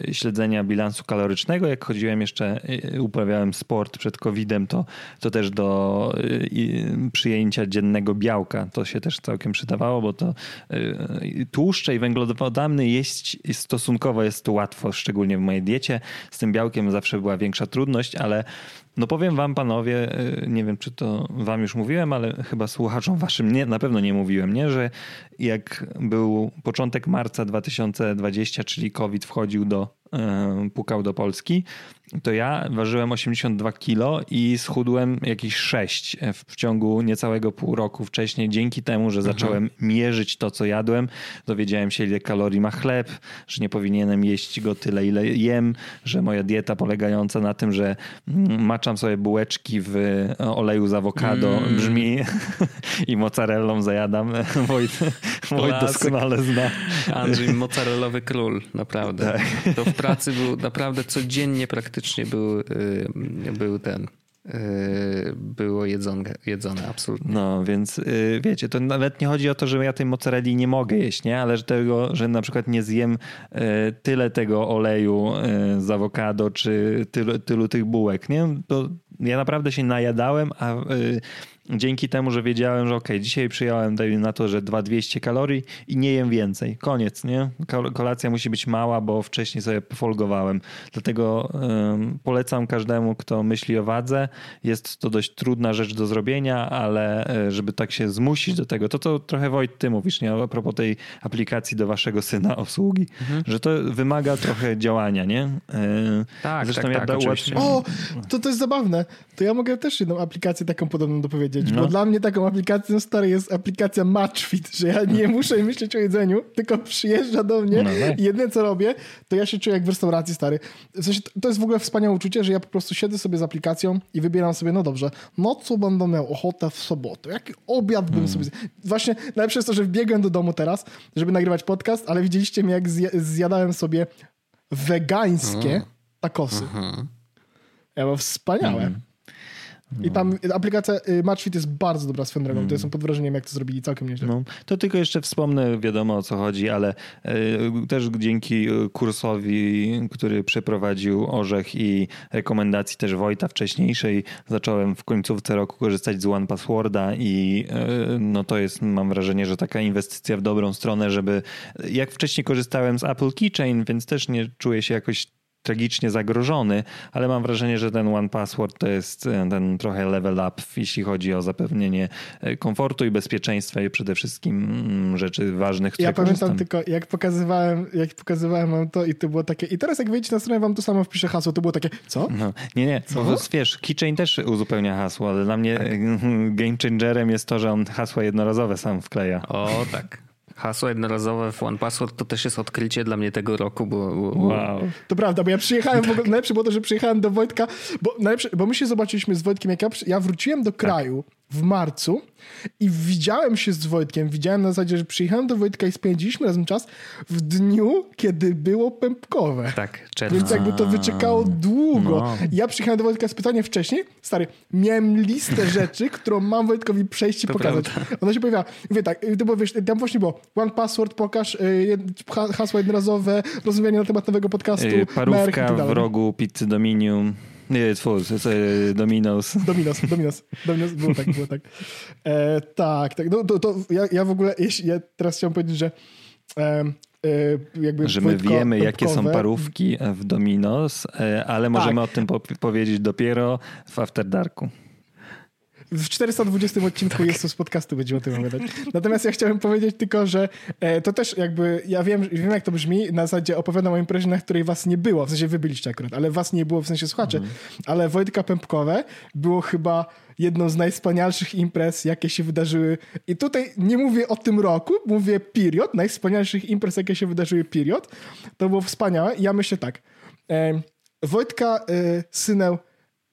Speaker 3: e, śledzenia bilansu kalorycznego. Jak chodziłem jeszcze, e, uprawiałem sport przed COVID-em, to, to też do przyjęcia dziennego białka. To się też całkiem przydawało, bo to tłuszcze i węglowodany jeść stosunkowo jest łatwo, szczególnie w mojej diecie. Z tym białkiem zawsze była większa trudność, ale no powiem wam panowie, y, nie wiem czy to wam już mówiłem, ale chyba słuchaczom waszym nie, na pewno nie mówiłem, nie, że jak był początek marca 2020, czyli COVID wchodził do pukał do Polski, to ja ważyłem 82 kilo i schudłem jakieś 6 w ciągu niecałego pół roku wcześniej, dzięki temu, że zacząłem mierzyć to, co jadłem. Dowiedziałem się, ile kalorii ma chleb, że nie powinienem jeść go tyle, ile jem, że moja dieta polegająca na tym, że mm, maczam sobie bułeczki w oleju z awokado brzmi i mozzarellą zajadam. Wojt,
Speaker 2: Klasyk.
Speaker 3: doskonale zna.
Speaker 2: Andrzej mozzarellowy król, naprawdę.
Speaker 3: Tak.
Speaker 2: To w pracy był naprawdę codziennie praktycznie był, y, był ten. y, Było jedzone, jedzone absolutnie.
Speaker 3: No, więc y, wiecie, to nawet nie chodzi o to, że ja tej mozzarelli nie mogę jeść, nie? Ale że tego, że na przykład nie zjem tyle tego oleju z awokado, czy tylu, tylu tych bułek, nie? To ja naprawdę się najadałem, a dzięki temu, że wiedziałem, że okej, dzisiaj przyjąłem na to, że 2200 kalorii i nie jem więcej. Koniec, nie? Kol- Kolacja musi być mała, bo wcześniej sobie pofolgowałem. Dlatego ym, polecam każdemu, kto myśli o wadze. Jest to dość trudna rzecz do zrobienia, ale y, żeby tak się zmusić do tego, to to trochę Wojt, ty mówisz, nie? A propos tej aplikacji do waszego syna obsługi, że to wymaga trochę działania, nie? Y,
Speaker 2: Tak,
Speaker 3: Zresztą
Speaker 2: tak,
Speaker 3: ja
Speaker 2: tak,
Speaker 3: ułatwiam-
Speaker 1: O, to, to jest zabawne. To ja mogę też jedną aplikację taką podobną dopowiedzieć,
Speaker 3: No.
Speaker 1: bo dla mnie taką aplikacją stary jest aplikacja Matchfit, że ja nie muszę myśleć o jedzeniu, tylko przyjeżdża do mnie
Speaker 3: No tak.
Speaker 1: i jedyne co robię, to ja się czuję jak w restauracji stary. W sensie, to- jest w ogóle wspaniałe uczucie, że ja po prostu siedzę sobie z aplikacją i wybieram sobie, no dobrze, no co będę miał ochotę w sobotę, jaki obiad bym sobie... zje- Właśnie najlepsze jest to, że wbiegłem do domu teraz, żeby nagrywać podcast, ale widzieliście mnie jak zja- zjadałem sobie wegańskie takosy. Ja mam wspaniałe. I tam aplikacja y, Matchfit jest bardzo dobra swoją drogą. To jestem pod wrażeniem, jak to zrobili całkiem nieźle.
Speaker 3: No, to tylko jeszcze wspomnę, wiadomo o co chodzi, ale y, też dzięki y, kursowi, który przeprowadził Orzech i rekomendacji też Wojta wcześniejszej, zacząłem w końcówce roku korzystać z One Passworda i y, no to jest, mam wrażenie, że taka inwestycja w dobrą stronę, żeby jak wcześniej korzystałem z Apple Keychain, więc też nie czuję się jakoś tragicznie zagrożony, ale mam wrażenie, że ten One Password to jest e, ten trochę level up, jeśli chodzi o zapewnienie e, komfortu i bezpieczeństwa i przede wszystkim mm, rzeczy ważnych, które
Speaker 1: Ja pamiętam
Speaker 3: korzystam.
Speaker 1: tylko, jak pokazywałem, jak pokazywałem wam to i to było takie, i teraz jak wejdziecie na stronę, wam to samo wpiszę hasło, to było takie, co?
Speaker 3: No, nie, nie,
Speaker 1: Co?
Speaker 3: bo wiesz, Keychain też uzupełnia hasło, ale dla mnie
Speaker 1: Tak.
Speaker 3: game changerem jest to, że on hasła jednorazowe sam wkleja.
Speaker 2: O tak. Hasło jednorazowe w One Password to też jest odkrycie dla mnie tego roku, bo, bo
Speaker 3: Wow.
Speaker 1: To prawda, bo ja przyjechałem, w ogóle, najlepsze było to, że przyjechałem do Wojtka, bo, najlepsze, bo my się zobaczyliśmy z Wojtkiem, jak ja, ja wróciłem do kraju w marcu i widziałem się z Wojtkiem, widziałem na zasadzie, że przyjechałem do Wojtka i spędziliśmy razem czas w dniu, kiedy było pępkowe.
Speaker 2: tak, czerwca.
Speaker 1: Więc jakby to wyczekało długo.
Speaker 3: no.
Speaker 1: Ja przyjechałem do Wojtka z pytaniem wcześniej. Stary, miałem listę rzeczy, którą mam Wojtkowi przejść i
Speaker 2: To
Speaker 1: pokazać.
Speaker 2: prawda.
Speaker 1: Ona się pojawiała. Mówię tak, to było, wiesz, tam właśnie było one password, pokaż, y, hasło jednorazowe, rozmawianie na temat nowego podcastu, i
Speaker 3: Parówka
Speaker 1: tak
Speaker 3: w rogu pizzy Dominium. Nie, z- z- Domino's.
Speaker 1: Dominos, Dominos, Dominos, było tak, było tak. E, tak, tak. No, to, to ja, ja w ogóle, jeśli, ja teraz chciałem powiedzieć, że e, jakby
Speaker 3: Że my
Speaker 1: Wojtko
Speaker 3: wiemy, jakie są parówki w Domino's, e, ale możemy o tym po- powiedzieć dopiero w After Darku.
Speaker 1: W 420 odcinku jest to z podcastu, będziemy o tym opowiadać. Natomiast ja chciałem powiedzieć tylko, że e, to też jakby, ja wiem, wiem jak to brzmi, na zasadzie opowiadam o imprezie, na której was nie było, w sensie wy byliście akurat, ale was nie było w sensie słuchaczy, ale Wojtka Pępkowe było chyba jedną z najwspanialszych imprez, jakie się wydarzyły. I tutaj nie mówię o tym roku, mówię period, najwspanialszych imprez, jakie się wydarzyły period. To było wspaniałe ja myślę tak, e, Wojtka syneł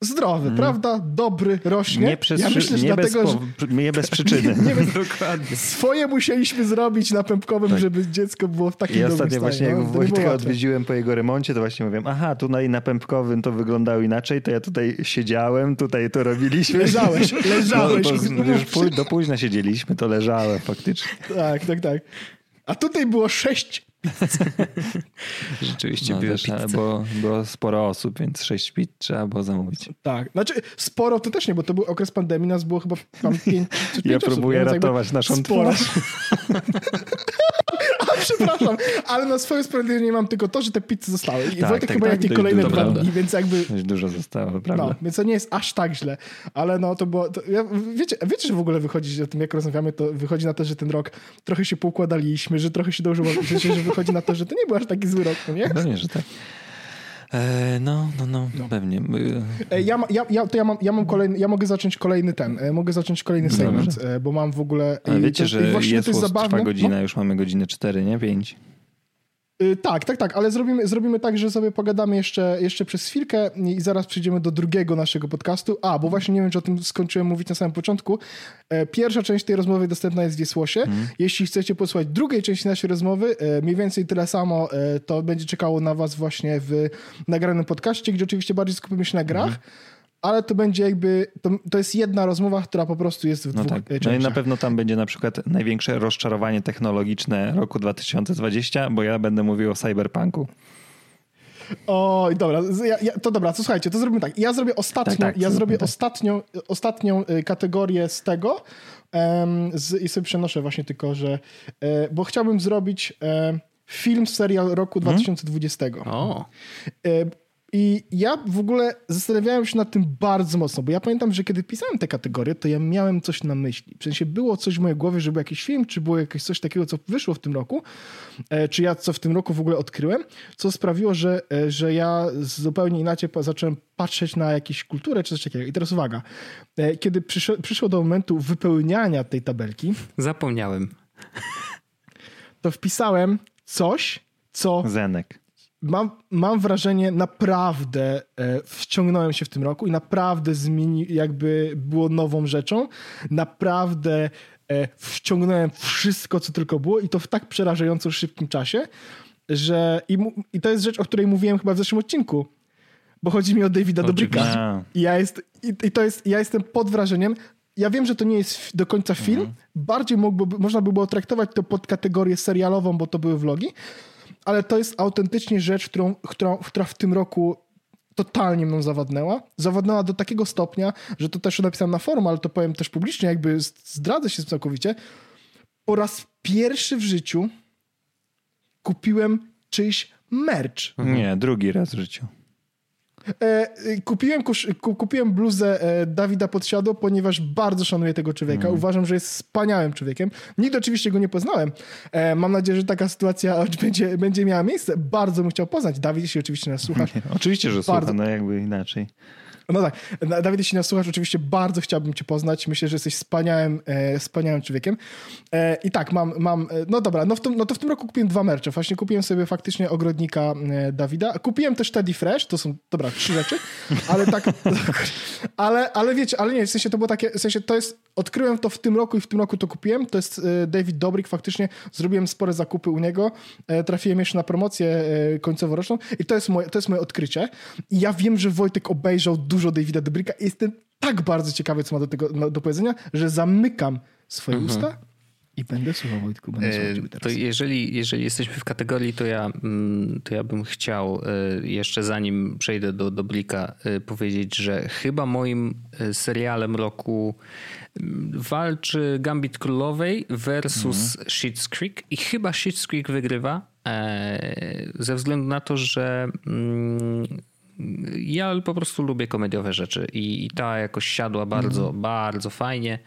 Speaker 1: zdrowy, prawda? Dobry, rośnie.
Speaker 3: Nie, przez,
Speaker 1: ja myślę, że
Speaker 3: nie,
Speaker 1: dlatego,
Speaker 3: bez,
Speaker 1: że
Speaker 3: nie bez przyczyny.
Speaker 1: nie bez,
Speaker 2: Dokładnie.
Speaker 1: swoje musieliśmy zrobić na Pępkowym, żeby dziecko było w takim
Speaker 3: I
Speaker 1: dobrym
Speaker 3: ostatnio
Speaker 1: stanie.
Speaker 3: właśnie
Speaker 1: no,
Speaker 3: jak
Speaker 1: nie było
Speaker 3: Wojtka odwiedziłem po jego remoncie, to właśnie mówiłem, aha, tutaj na Pępkowym to wyglądało inaczej, to ja tutaj siedziałem, tutaj to robiliśmy.
Speaker 1: Leżałeś, leżałeś.
Speaker 3: No, bo już do późna siedzieliśmy, to leżałem faktycznie.
Speaker 1: Tak, tak, tak. A tutaj było sześć.
Speaker 2: Rzeczywiście
Speaker 3: No, bo było sporo osób, więc sześć pizz trzeba było zamówić.
Speaker 1: Tak. Znaczy, sporo to też nie, bo to był okres pandemii, nas było chyba tam pięć, czy
Speaker 3: Ja
Speaker 1: pięć osób,
Speaker 3: próbuję ratować naszą
Speaker 1: sporo.
Speaker 3: twarz.
Speaker 1: Przepraszam, ale na swoje sprawiedliwie mam tylko to, że te pizze zostały. I
Speaker 3: Tak,
Speaker 1: Wojtek
Speaker 3: tak,
Speaker 1: chyba
Speaker 3: tak,
Speaker 1: jak
Speaker 3: to
Speaker 1: kolejne dwa dni, więc jakby...
Speaker 3: Dość dużo zostało, prawda?
Speaker 1: No, więc to nie jest aż tak źle, ale no to było. To, ja, wiecie, wiecie, że w ogóle wychodzi o tym, jak rozmawiamy, to wychodzi na to, że ten rok trochę się poukładaliśmy, że trochę się dążyło, że, że wychodzi na to, że to nie był aż taki zły rok, no nie?
Speaker 3: Pewnie, że tak. E, no, no, no, no, pewnie.
Speaker 1: E, ja, ja, ja, to ja, mam, ja mam kolejny, ja mogę zacząć kolejny ten, e, mogę zacząć kolejny segment, bo mam w ogóle...
Speaker 3: Ale wiecie,
Speaker 1: to,
Speaker 3: że jest,
Speaker 1: jest zabawne.
Speaker 3: trwa godzina, no? już mamy godzinę 4, nie? 5.
Speaker 1: Y, tak, tak, tak, ale zrobimy, zrobimy tak, że sobie pogadamy jeszcze, jeszcze przez chwilkę i zaraz przejdziemy do drugiego naszego podcastu. A, bo właśnie nie wiem, czy o tym skończyłem mówić na samym początku. E, pierwsza część tej rozmowy dostępna jest w Wiesłosie. Mm. Jeśli chcecie posłuchać drugiej części naszej rozmowy, e, mniej więcej tyle samo, e, to będzie czekało na was właśnie w nagranym podcaście, gdzie oczywiście bardziej skupimy się na grach. Mm ale to będzie jakby, to, to jest jedna rozmowa, która po prostu jest w
Speaker 3: no
Speaker 1: dwóch
Speaker 3: tak. częściach. No i na pewno tam będzie na przykład największe rozczarowanie technologiczne roku 2020, bo ja będę mówił o cyberpunku.
Speaker 1: Oj, dobra, ja, ja, to dobra, to słuchajcie, to zrobimy tak. Ja zrobię ostatnią, tak, tak, ja zrobię tak. ostatnią, ostatnią y, kategorię z tego um, z, i sobie przenoszę właśnie tylko, że e, bo chciałbym zrobić e, film, serial roku 2020. Hmm? O. I ja w ogóle zastanawiałem się nad tym bardzo mocno, bo ja pamiętam, że kiedy pisałem te kategorie, to ja miałem coś na myśli. W sensie było coś w mojej głowie, że był jakiś film, czy było jakieś coś takiego, co wyszło w tym roku, e, czy ja co w tym roku w ogóle odkryłem, co sprawiło, że, e, że ja zupełnie inaczej zacząłem patrzeć na jakąś kulturę, czy coś takiego. I teraz uwaga, e, kiedy przyszło, przyszło do momentu wypełniania tej tabelki...
Speaker 2: Zapomniałem.
Speaker 1: To wpisałem coś, co...
Speaker 3: Zenek
Speaker 1: mam, mam wrażenie, naprawdę e, wciągnąłem się w tym roku i naprawdę zmieni, jakby było nową rzeczą. Naprawdę e, wciągnąłem wszystko, co tylko było i to w tak przerażająco szybkim czasie, że i, i to jest rzecz, o której mówiłem chyba w zeszłym odcinku, bo chodzi mi o Davida Dobryka. I ja, jest, i, i, to jest, ja jestem pod wrażeniem. Ja wiem, że to nie jest do końca film. Mhm. Bardziej mógłby, można by było traktować to pod kategorię serialową, bo to były vlogi ale to jest autentycznie rzecz, którą, którą, która w tym roku totalnie mną zawadnęła. Zawadnęła do takiego stopnia, że to też napisałem na forum, ale to powiem też publicznie, jakby zdradzę się całkowicie. Po raz pierwszy w życiu kupiłem czyjś merch.
Speaker 3: Nie, drugi raz w życiu.
Speaker 1: E, kupiłem, kupiłem bluzę e, Dawida Podsiadło, ponieważ bardzo szanuję tego człowieka. Mm. Uważam, że jest wspaniałym człowiekiem. Nigdy oczywiście go nie poznałem. E, mam nadzieję, że taka sytuacja będzie, będzie miała miejsce. Bardzo bym chciał poznać. Dawid, jeśli oczywiście nas słuchasz.
Speaker 3: oczywiście, że bardzo... słucha, no jakby inaczej.
Speaker 1: No tak, Dawid, jeśli nas słuchasz, oczywiście bardzo chciałbym cię poznać. Myślę, że jesteś wspaniałym, e, wspaniałym człowiekiem. E, I tak, mam, mam e, no dobra, no, w tym, no to w tym roku kupiłem dwa mercze. Właśnie kupiłem sobie faktycznie ogrodnika e, Dawida. Kupiłem też Teddy Fresh, to są, dobra, trzy rzeczy, ale tak, ale, ale wiecie, ale nie, w sensie to było takie, w sensie to jest, odkryłem to w tym roku i w tym roku to kupiłem. To jest e, David Dobrik, faktycznie zrobiłem spore zakupy u niego. E, trafiłem jeszcze na promocję końcoworoczną i to jest moje, to jest moje odkrycie. I ja wiem, że Wojtek obejrzał dużo Davida Dobrika i jestem tak bardzo ciekawy, co ma do tego do powiedzenia, że zamykam swoje mhm. usta i będę słuchał Wojtku, będę słuchał teraz.
Speaker 2: To jeżeli, jeżeli jesteśmy w kategorii, to ja, mm, to ja bym chciał e, jeszcze zanim przejdę do Dobrika e, powiedzieć, że chyba moim e, serialem roku mm, walczy Gambit Królowej versus mhm. Schitt's Creek i chyba Schitt's Creek wygrywa ze względu na to, że mm, ja po prostu lubię komediowe rzeczy i, i ta jakoś siadła bardzo, mm. bardzo fajnie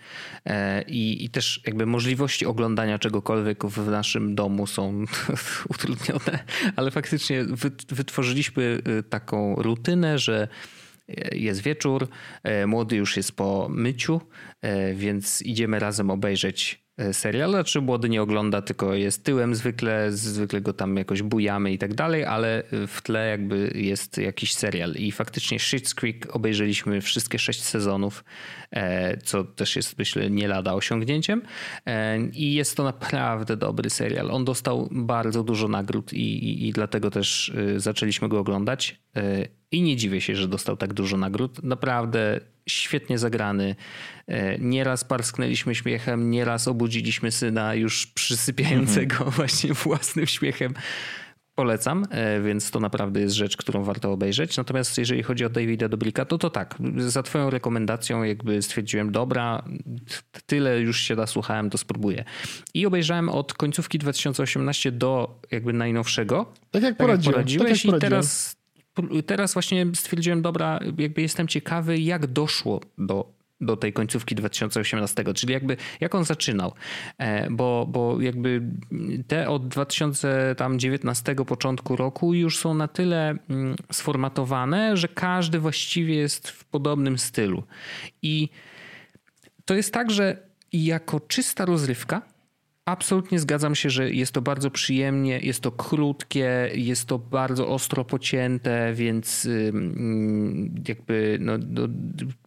Speaker 2: e, I, i też jakby możliwości oglądania czegokolwiek w naszym domu są utrudnione, ale faktycznie wytworzyliśmy y, taką rutynę, że e, jest wieczór, e, młody już jest po myciu, więc idziemy razem obejrzeć E, serial, czy młody nie ogląda, tylko jest tyłem zwykle, zwykle go tam jakoś bujamy i tak dalej, ale w tle jakby jest jakiś serial. I faktycznie Schitt's Creek obejrzeliśmy wszystkie sześć sezonów, e, co też jest myślę nie lada osiągnięciem. E, i jest to naprawdę dobry serial. On dostał bardzo dużo nagród i, i, i dlatego też zaczęliśmy go oglądać i nie dziwię się, że dostał tak dużo nagród. Naprawdę świetnie zagrany. E, nieraz parsknęliśmy śmiechem, nieraz obudziliśmy syna już przysypiającego mhm. właśnie własnym śmiechem. Polecam, e, więc to naprawdę jest rzecz, którą warto obejrzeć. Natomiast jeżeli chodzi o Davida Dobrika, to to tak, za twoją rekomendacją jakby stwierdziłem, dobra, tyle już się nasłuchałem, to spróbuję. I obejrzałem od końcówki 2018 do jakby najnowszego.
Speaker 1: Tak jak, tak poradziłeś.
Speaker 2: Tak jak I teraz teraz właśnie stwierdziłem, dobra, jakby jestem ciekawy, jak doszło do do tej końcówki 2018, czyli jakby jak on zaczynał, e, bo, bo jakby te od 2019 początku roku już są na tyle mm, sformatowane, że każdy właściwie jest w podobnym stylu. I to jest tak, że jako czysta rozrywka Absolutnie zgadzam się, że jest to bardzo przyjemnie, jest to krótkie, jest to bardzo ostro pocięte, więc jakby no, no,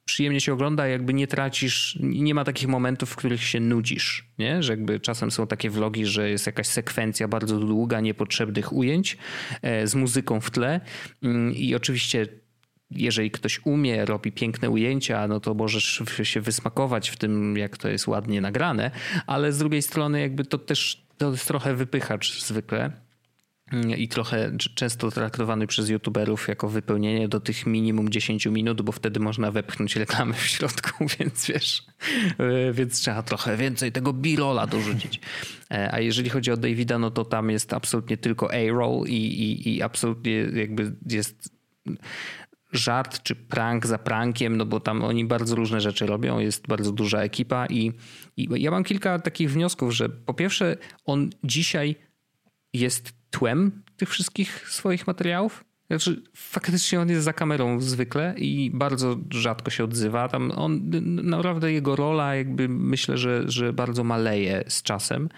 Speaker 2: przyjemnie się ogląda, jakby nie tracisz, nie ma takich momentów, w których się nudzisz, nie? że jakby czasem są takie vlogi, że jest jakaś sekwencja bardzo długa, niepotrzebnych ujęć e, z muzyką w tle i oczywiście jeżeli ktoś umie, robi piękne ujęcia, no to możesz się wysmakować w tym, jak to jest ładnie nagrane, ale z drugiej strony jakby to też to jest trochę wypychacz zwykle i trochę często traktowany przez youtuberów jako wypełnienie do tych minimum 10 minut, bo wtedy można wepchnąć reklamy w środku, więc wiesz, e, więc trzeba trochę więcej tego B-rolla dorzucić. E, a jeżeli chodzi o Davida, no to tam jest absolutnie tylko A-roll i, i, i absolutnie jakby jest żart czy prank za prankiem, no bo tam oni bardzo różne rzeczy robią, jest bardzo duża ekipa i, i ja mam kilka takich wniosków, że po pierwsze on dzisiaj jest tłem tych wszystkich swoich materiałów, znaczy, faktycznie on jest za kamerą zwykle i bardzo rzadko się odzywa. Tam on, naprawdę jego rola jakby myślę, że, że bardzo maleje z czasem.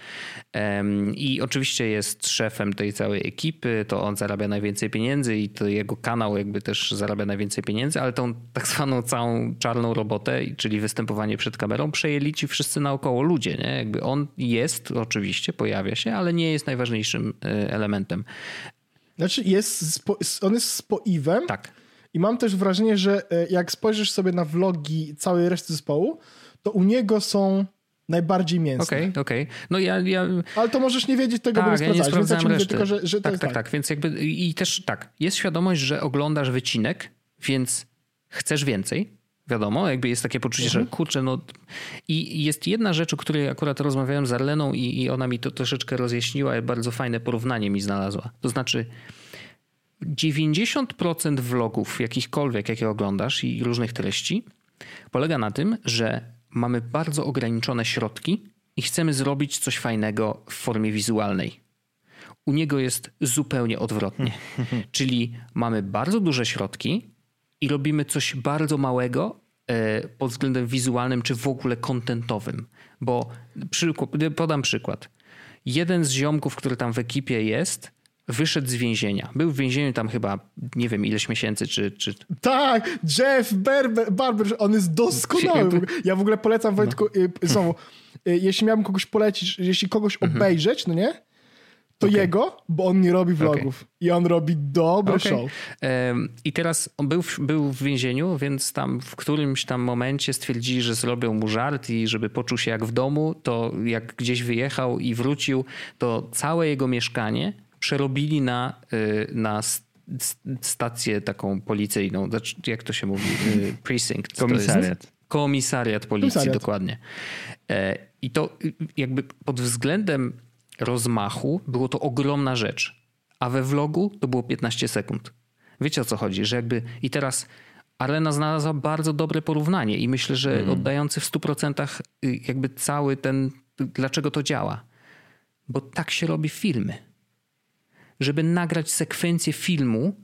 Speaker 2: I oczywiście jest szefem tej całej ekipy, to on zarabia najwięcej pieniędzy i to jego kanał jakby też zarabia najwięcej pieniędzy, ale tą tak zwaną całą czarną robotę, czyli występowanie przed kamerą, przejęli ci wszyscy naokoło ludzie. Nie? Jakby on jest, oczywiście, pojawia się, ale nie jest najważniejszym e, elementem.
Speaker 1: Znaczy jest, on jest spoiwem.
Speaker 2: Tak.
Speaker 1: I mam też wrażenie, że e, jak spojrzysz sobie na vlogi całej reszty zespołu, to u niego są najbardziej mięsne.
Speaker 2: Okej, okay, okej. Okay. No ja, ja...
Speaker 1: Ale to możesz nie wiedzieć tego, tak, bo nie
Speaker 2: ja nie sprawdzałem
Speaker 1: reszty. Tylko, że, że
Speaker 2: tak, tak, tak, tak. Więc jakby i też tak, jest świadomość, że oglądasz wycinek, więc chcesz więcej, wiadomo, jakby jest takie poczucie, mhm. że kurczę, no i jest jedna rzecz, o której akurat rozmawiałem z Arleną i, i ona mi to troszeczkę rozjaśniła, bardzo fajne porównanie mi znalazła. To znaczy 90% vlogów jakichkolwiek, jakie oglądasz i różnych treści polega na tym, że mamy bardzo ograniczone środki i chcemy zrobić coś fajnego w formie wizualnej. U niego jest zupełnie odwrotnie. Czyli mamy bardzo duże środki, i robimy coś bardzo małego pod względem wizualnym czy w ogóle kontentowym. Bo przykład, podam przykład. Jeden z ziomków, który tam w ekipie jest, wyszedł z więzienia. Był w więzieniu tam chyba nie wiem ileś miesięcy, czy... czy...
Speaker 1: Tak, Jeff Barber, Barber, on jest doskonały. Ja w ogóle polecam Wojtku, no. znowu, y, jeśli miałbym kogoś polecić, jeśli kogoś mhm. obejrzeć, no nie? To okay. jego, bo on nie robi vlogów. Okay. I on robi dobry okay. show.
Speaker 2: I teraz on był, był w więzieniu, więc tam w którymś tam momencie stwierdzili, że zrobią mu żart i żeby poczuł się jak w domu, to jak gdzieś wyjechał i wrócił, to całe jego mieszkanie przerobili na, y, na stację taką policyjną. Znaczy, jak to się mówi? Y, precinct.
Speaker 3: Komisariat.
Speaker 2: Komisariat policji, Komisariat. dokładnie. E, I to y, jakby pod względem rozmachu było to ogromna rzecz, a we vlogu to było 15 sekund. Wiecie o co chodzi, że jakby i teraz Arena znalazła bardzo dobre porównanie i myślę, że mm. oddający w 100% y, jakby cały ten, dlaczego to działa. Bo tak się robi filmy. Żeby nagrać sekwencję filmu,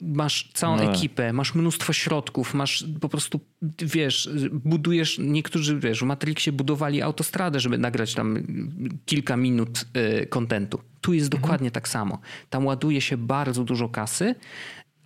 Speaker 2: masz całą no. ekipę, masz mnóstwo środków, masz po prostu, wiesz, budujesz, niektórzy, wiesz, w Matrixie budowali autostradę, żeby nagrać tam kilka minut y, kontentu. Tu jest mhm. dokładnie tak samo. Tam ładuje się bardzo dużo kasy,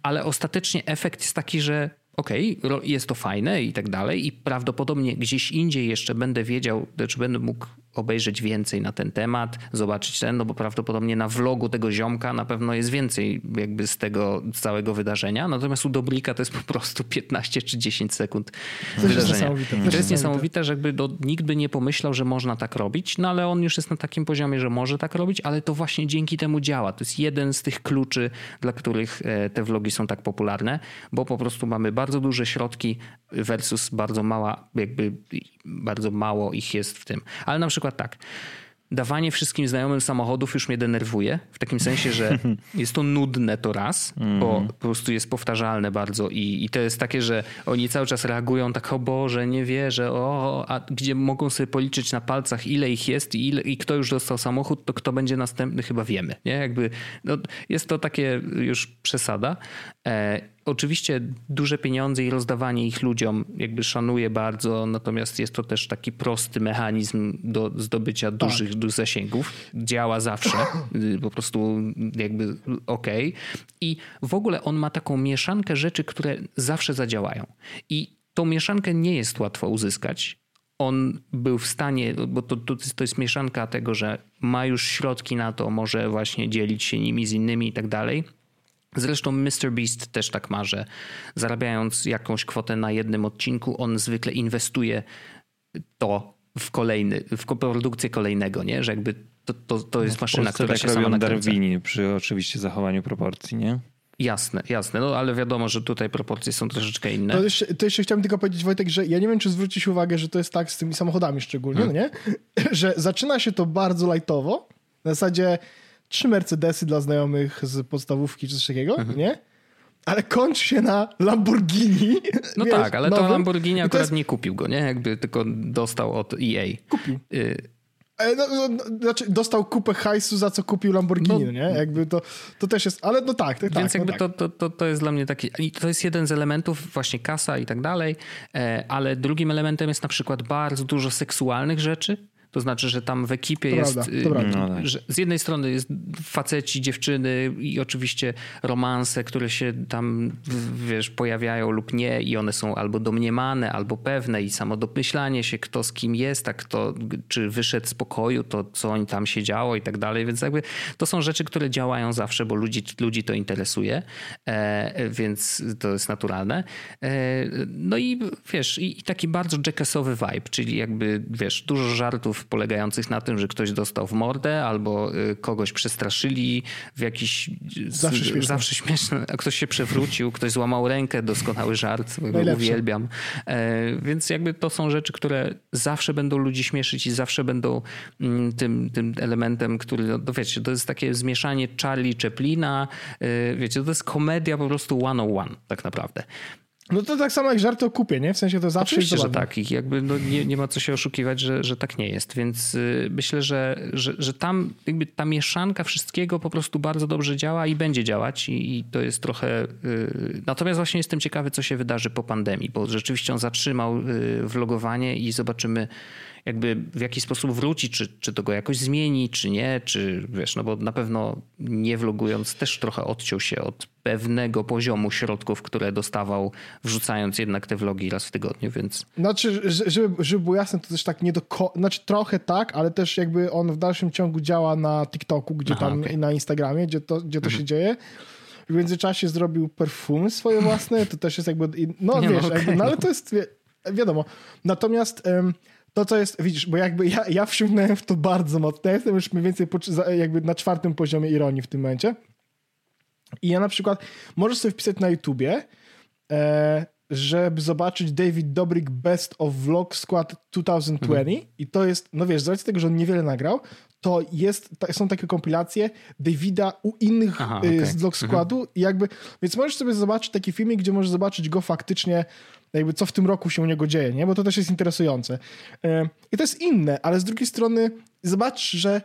Speaker 2: ale ostatecznie efekt jest taki, że okej, okay, jest to fajne i tak dalej i prawdopodobnie gdzieś indziej jeszcze będę wiedział, czy będę mógł obejrzeć więcej na ten temat, zobaczyć ten, no bo prawdopodobnie na vlogu tego ziomka na pewno jest więcej jakby z tego całego wydarzenia, natomiast u Dobrika to jest po prostu 15 czy 10 sekund wydarzenia. Jest to jest niesamowite, że jakby do, nikt by nie pomyślał, że można tak robić, no ale on już jest na takim poziomie, że może tak robić, ale to właśnie dzięki temu działa. To jest jeden z tych kluczy, dla których e, te vlogi są tak popularne, bo po prostu mamy bardzo duże środki versus bardzo mała, jakby bardzo mało ich jest w tym. Ale na przykład tak. dawanie wszystkim znajomym samochodów już mnie denerwuje. W takim sensie, że jest to nudne to raz, bo po prostu jest powtarzalne bardzo i, i to jest takie, że oni cały czas reagują tak, o Boże, nie wierzę, o, a gdzie mogą sobie policzyć na palcach, ile ich jest i, ile, i kto już dostał samochód, to kto będzie następny, chyba wiemy. Nie? Jakby, no, jest to takie już przesada. E, oczywiście duże pieniądze i rozdawanie ich ludziom jakby szanuję bardzo, natomiast jest to też taki prosty mechanizm do zdobycia tak. dużych, tak. zasięgów. Działa zawsze, y, po prostu jakby okej. Okay. I w ogóle on ma taką mieszankę rzeczy, które zawsze zadziałają. I tą mieszankę nie jest łatwo uzyskać. On był w stanie, bo to, to, to jest mieszanka tego, że ma już środki na to, może właśnie dzielić się nimi z innymi i tak dalej Zresztą Mr. Beast też tak ma, że zarabiając jakąś kwotę na jednym odcinku, on zwykle inwestuje to w kolejny, w produkcję kolejnego, nie? Że jakby to, to, to jest no, maszyna, która
Speaker 3: tak
Speaker 2: się
Speaker 3: robią
Speaker 2: sama
Speaker 3: Darwini przy oczywiście zachowaniu proporcji, nie?
Speaker 2: Jasne, jasne, no ale wiadomo, że tutaj proporcje są troszeczkę inne.
Speaker 1: To jeszcze, to jeszcze chciałem tylko powiedzieć, Wojtek, że ja nie wiem, czy zwrócić uwagę, że to jest tak z tymi samochodami szczególnie, hmm. no nie? Że zaczyna się to bardzo lightowo, na zasadzie trzy Mercedesy dla znajomych z podstawówki czy coś takiego, mhm. nie? Ale kończy się na Lamborghini.
Speaker 2: No wiesz, tak, ale nowym. to Lamborghini akurat jest... nie kupił go, nie? Jakby tylko dostał od EA.
Speaker 1: Kupił. Y no, no, no, znaczy dostał kupę hajsu, za co kupił Lamborghini, no, nie? Jakby to, to też jest, ale no tak. tak
Speaker 2: więc
Speaker 1: tak,
Speaker 2: jakby
Speaker 1: no
Speaker 2: to, to, to, to jest dla mnie taki, i to jest jeden z elementów, właśnie kasa i tak dalej, e, ale drugim elementem jest na przykład bardzo dużo seksualnych rzeczy, to znaczy, że tam w ekipie
Speaker 1: to
Speaker 2: jest.
Speaker 1: Prawda, to y,
Speaker 2: no, tak. że z jednej strony jest faceci, dziewczyny i oczywiście romanse, które się tam wiesz, pojawiają lub nie, i one są albo domniemane, albo pewne, i samo domyślanie się, kto z kim jest, a kto czy wyszedł z pokoju, to co oni tam się działo i tak dalej. Więc jakby to są rzeczy, które działają zawsze, bo ludzi, ludzi to interesuje, e, więc to jest naturalne. E, no i wiesz, i, i taki bardzo jackassowy vibe, czyli jakby wiesz, dużo żartów polegających na tym, że ktoś dostał w mordę albo y, kogoś przestraszyli w jakiś...
Speaker 1: Zawsze śmieszne.
Speaker 2: Zawsze śmieszne. A ktoś się przewrócił, ktoś złamał rękę, doskonały żart, uwielbiam. E, więc jakby to są rzeczy, które zawsze będą ludzi śmieszyć i zawsze będą mm, tym, tym elementem, który, no wiecie, to jest takie zmieszanie Charlie Chaplina, e, wiecie, to jest komedia po prostu one on one tak naprawdę.
Speaker 1: No to tak samo jak żarty o kupie, nie? W sensie to zawsze
Speaker 2: Oczywiście, że tak. I jakby no nie, nie ma co się oszukiwać, że, że tak nie jest. Więc y, myślę, że, że, że tam jakby ta mieszanka wszystkiego po prostu bardzo dobrze działa i będzie działać. I, i to jest trochę... Y, natomiast właśnie jestem ciekawy, co się wydarzy po pandemii, bo rzeczywiście on zatrzymał y, vlogowanie i zobaczymy jakby w jaki sposób wróci, czy, czy to go jakoś zmieni, czy nie, czy wiesz, no bo na pewno nie vlogując też trochę odciął się od pewnego poziomu środków, które dostawał, wrzucając jednak te vlogi raz w tygodniu, więc...
Speaker 1: Znaczy, żeby, żeby było jasne, to też tak nie do... Znaczy trochę tak, ale też jakby on w dalszym ciągu działa na TikToku, gdzie Aha, tam okay. i na Instagramie, gdzie to, gdzie to mhm. się dzieje. W międzyczasie zrobił perfumy swoje własne, to też jest jakby... No nie, no, wiesz, no, okay, jakby, no ale to jest... wiadomo. Natomiast... Um, to, co jest, widzisz, bo jakby ja, ja wsiągnąłem w to bardzo mocno. Ja jestem już mniej więcej jakby na czwartym poziomie ironii w tym momencie. I ja na przykład, możesz sobie wpisać na YouTubie, e, żeby zobaczyć David Dobrik Best of Vlog Squad 2020 mhm. i to jest, no wiesz, z racji tego, że on niewiele nagrał, to jest, są takie kompilacje Davida u innych Aha, okay. z Vlog mhm. Squadu mhm. i jakby, więc możesz sobie zobaczyć taki filmik, gdzie możesz zobaczyć go faktycznie jakby co w tym roku się u niego dzieje, nie? Bo to też jest interesujące. I to jest inne, ale z drugiej strony zobacz, że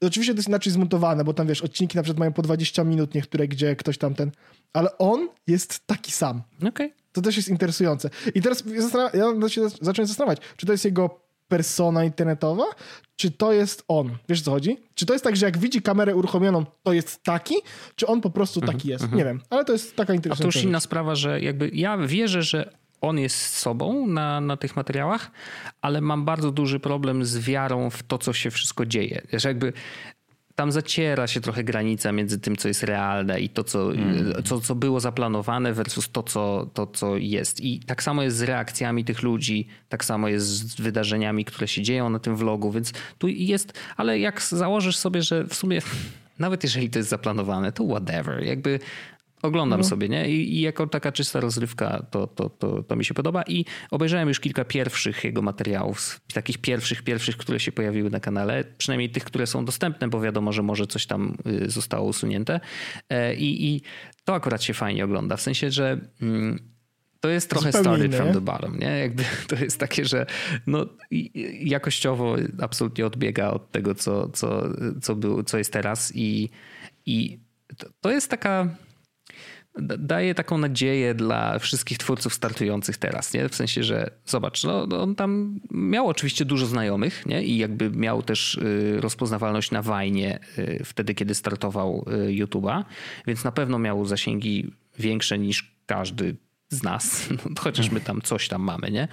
Speaker 1: oczywiście to jest inaczej zmontowane, bo tam wiesz, odcinki na przykład mają po 20 minut niektóre, gdzie ktoś tam ten, ale on jest taki sam.
Speaker 2: Okej. Okay.
Speaker 1: To też jest interesujące. I teraz ja się zacząłem zastanawiać, czy to jest jego persona internetowa, czy to jest on. Wiesz co chodzi? Czy to jest tak, że jak widzi kamerę uruchomioną, to jest taki, czy on po prostu taki mm -hmm. jest? Nie wiem, ale to jest taka interesująca
Speaker 2: A to już inna sprawa, że jakby ja wierzę, że on jest sobą na, na tych materiałach, ale mam bardzo duży problem z wiarą w to, co się wszystko dzieje. Że jakby tam zaciera się trochę granica między tym, co jest realne i to, co, mm. co, co było zaplanowane versus to co, to, co jest. I tak samo jest z reakcjami tych ludzi, tak samo jest z wydarzeniami, które się dzieją na tym vlogu, więc tu jest, ale jak założysz sobie, że w sumie nawet jeżeli to jest zaplanowane, to whatever, jakby oglądam no. sobie, nie? I, I, jako taka czysta rozrywka to, to, to, to mi się podoba. I obejrzałem już kilka pierwszych jego materiałów, takich pierwszych, pierwszych, które się pojawiły na kanale, przynajmniej tych, które są dostępne, bo wiadomo, że może coś tam y, zostało usunięte. E, I, i to akurat się fajnie ogląda, w sensie, że mm, to jest trochę Zupełnie started from the bottom, nie? Jakby to jest takie, że no, jakościowo absolutnie odbiega od tego, co, co, co, był, co jest teraz i, i to jest taka daje taką nadzieję dla wszystkich twórców startujących teraz, nie? W sensie, że zobacz, no, no, on tam miał oczywiście dużo znajomych, nie? I jakby miał też y, rozpoznawalność na Wajnie y, wtedy, kiedy startował y, YouTube'a, więc na pewno miał zasięgi większe niż każdy z nas, no, chociaż my tam coś tam mamy, nie?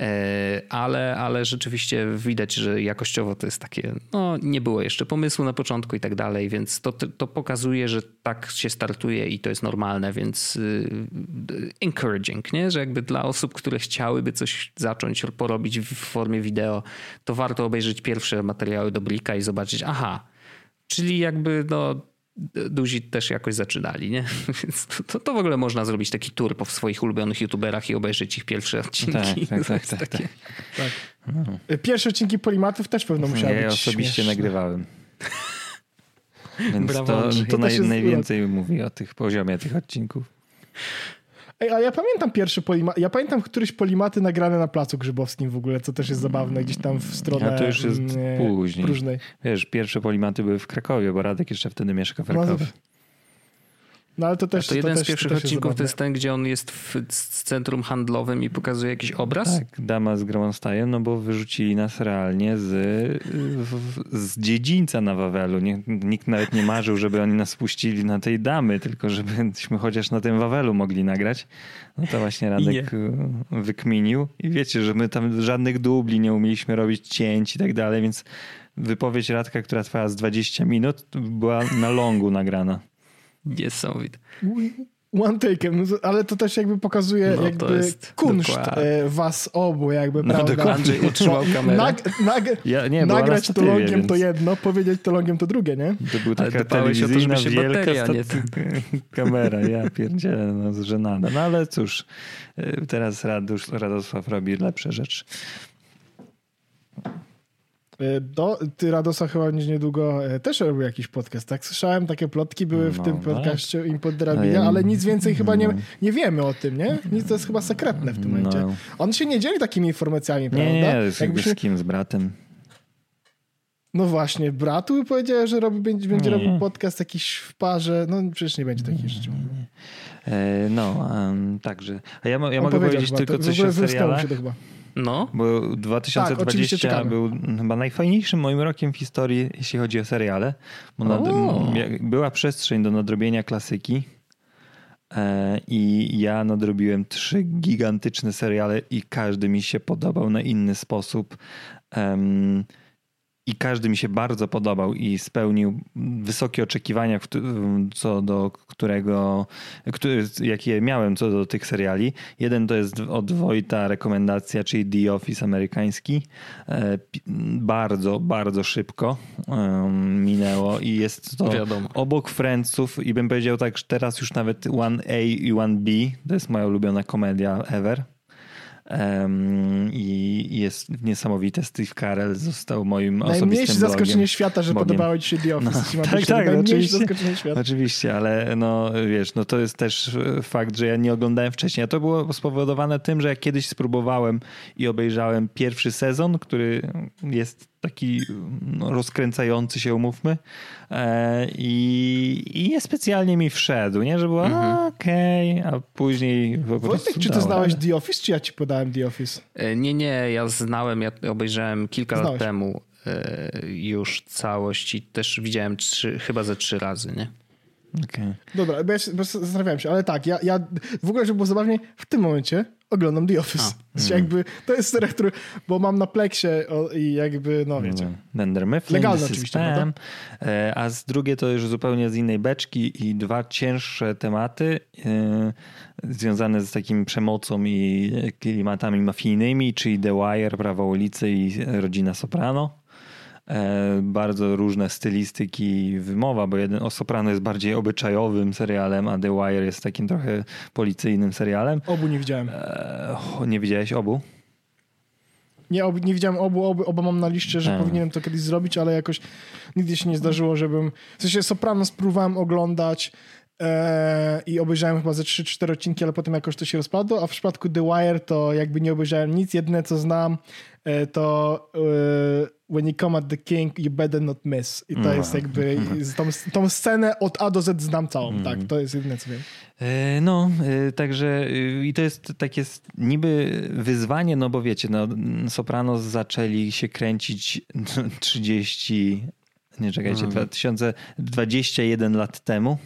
Speaker 2: E, ale, ale rzeczywiście widać, że jakościowo to jest takie, no nie było jeszcze pomysłu na początku i tak dalej, więc to, to pokazuje, że tak się startuje i to jest normalne, więc y, encouraging, nie? Że jakby dla osób, które chciałyby coś zacząć porobić w formie wideo, to warto obejrzeć pierwsze materiały do Blika i zobaczyć, aha, czyli jakby no duzi też jakoś zaczynali, nie? To, to w ogóle można zrobić taki tour po swoich ulubionych youtuberach i obejrzeć ich pierwsze odcinki.
Speaker 3: Tak, tak, tak, tak, tak.
Speaker 1: tak. No. Pierwsze odcinki Polimatów też pewno musiały ja być
Speaker 3: Ja osobiście
Speaker 1: śmieszne.
Speaker 3: nagrywałem. Więc Brawo, to, to naj, najwięcej mówi o tych poziomie tych odcinków.
Speaker 1: Ej, a ja pamiętam pierwszy polimat. Ja pamiętam któryś polimaty nagrane na Placu Grzybowskim w ogóle, co też jest zabawne, gdzieś tam w stronę
Speaker 3: A to już jest mm, później.
Speaker 1: Próżnej.
Speaker 3: Wiesz, pierwsze polimaty były w Krakowie, bo Radek jeszcze wtedy mieszka w no, Krakowie. No,
Speaker 1: ale to też.
Speaker 2: A to jeden
Speaker 1: to
Speaker 2: z pierwszych odcinków to jest ten, gdzie on jest w centrum handlowym i pokazuje jakiś obraz?
Speaker 3: Tak, dama z Gromonstajem, no bo wyrzucili nas realnie z, z dziedzińca na Wawelu. Nie, nikt nawet nie marzył, żeby oni nas puścili na tej damy, tylko żebyśmy chociaż na tym Wawelu mogli nagrać. No to właśnie Radek wykminił. I wiecie, że my tam żadnych dubli nie umieliśmy robić cięć i tak dalej, więc wypowiedź Radka, która trwała z 20 minut, była na longu nagrana.
Speaker 2: Niesamowite.
Speaker 1: One taken, ale to też jakby pokazuje no, jakby kunszt dokładnie. E, was obu, jakby, no, prawda?
Speaker 2: Andrzej utrzymał kamerę. Nag,
Speaker 1: nag, ja, nie, nagrać to longiem więc... to jedno, powiedzieć to longiem to drugie, nie?
Speaker 3: To był taka telewizyjna to, wielka bateria, nie? kamera, ja pierdzielę, no zżenada. No ale cóż, e, teraz Radosław robi lepsze rzeczy.
Speaker 1: Do, ty Radosa chyba niedługo e, też robił jakiś podcast, tak? Słyszałem, takie plotki były w no, tym tak. podcaście im pod drabinia, ale nic więcej chyba nie, nie wiemy o tym, nie? Nic to jest chyba sekretne w tym no. momencie. On się nie dzieli takimi informacjami, prawda?
Speaker 3: Nie, nie, z, Jakbyśmy... z kim? Z bratem?
Speaker 1: No właśnie, bratu powiedział, że robi, będzie, będzie robił podcast jakiś w parze. No przecież nie będzie takich rzeczy.
Speaker 3: E, no, um, także. A ja, ja mogę powiedzieć tylko coś o serialach? Się to chyba.
Speaker 2: No.
Speaker 3: Bo 2020 tak, był chyba najfajniejszym moim rokiem w historii, jeśli chodzi o seriale. Bo nad, była przestrzeń do nadrobienia klasyki. E, I ja nadrobiłem trzy gigantyczne seriale i każdy mi się podobał na inny sposób. Um, i każdy mi się bardzo podobał i spełnił wysokie oczekiwania, co do którego, jakie miałem co do tych seriali. Jeden to jest od Wojta rekomendacja, czyli The Office amerykański. E, bardzo, bardzo szybko minęło i jest to Wiadomo. obok Friendsów i bym powiedział tak, że teraz już nawet One A i One B to jest moja ulubiona komedia ever. Um, I jest niesamowite. Steve Carell został moim Najmniejsze osobistym Najmniejsze
Speaker 1: zaskoczenie świata, że Bogiem. podobało ci się The Office. No, tak, tak, oczywiście, zaskoczenie świata.
Speaker 3: Oczywiście, ale no wiesz, no to jest też fakt, że ja nie oglądałem wcześniej. A to było spowodowane tym, że ja kiedyś spróbowałem i obejrzałem pierwszy sezon, który jest taki no, rozkręcający się, umówmy. E, i, I niespecjalnie mi wszedł, nie? Że było mhm. okej, okay, a później po
Speaker 1: Wojtek, czy ty znałeś The Office, czy ja ci podałem The Office?
Speaker 2: E, nie, nie, ja znałem, ja obejrzałem kilka znałeś. lat temu e, już całość i też widziałem trzy, chyba ze trzy razy, nie?
Speaker 1: Okay. Dobra, bo ja się, bo zastanawiałem się, ale tak, ja, ja w ogóle, żeby było zabawniej, w tym momencie oglądam The Office. Mm. Jakby, to jest serial, który, bo mam na pleksie i jakby, no wiecie.
Speaker 3: Bender Mifflin, Legalne oczywiście. Spam, e, a z drugie to już zupełnie z innej beczki i dwa cięższe tematy e, związane z takim przemocą i klimatami mafijnymi, czyli The Wire, Prawo ulicy i Rodzina Soprano. E, bardzo różne stylistyki i wymowa, bo jeden o Soprano jest bardziej obyczajowym serialem, a The Wire jest takim trochę policyjnym serialem.
Speaker 1: Obu nie widziałem.
Speaker 3: E, nie widziałeś obu?
Speaker 1: Nie, ob, nie widziałem obu, obu, oba mam na liście, że
Speaker 3: A.
Speaker 1: powinienem to kiedyś zrobić, ale jakoś nigdy się nie zdarzyło, żebym... W sensie Sopranos próbowałem oglądać e, i obejrzałem chyba ze 3-4 odcinki, ale potem jakoś to się rozpadło, a w przypadku The Wire to jakby nie obejrzałem nic. Jedyne co znam e, to e, When you come at the king, you better not miss. I to
Speaker 3: No.
Speaker 1: jest jakby... z Tą, tą scenę od A do Z znam całą,
Speaker 3: Mhm.
Speaker 1: tak. To jest jedyne co wiem.
Speaker 3: E, No, e, także e, i to jest takie niby wyzwanie, no bo wiecie, no, Sopranos zaczęli się kręcić 30, nie czekajcie,
Speaker 2: Mhm.
Speaker 3: 2021 lat temu.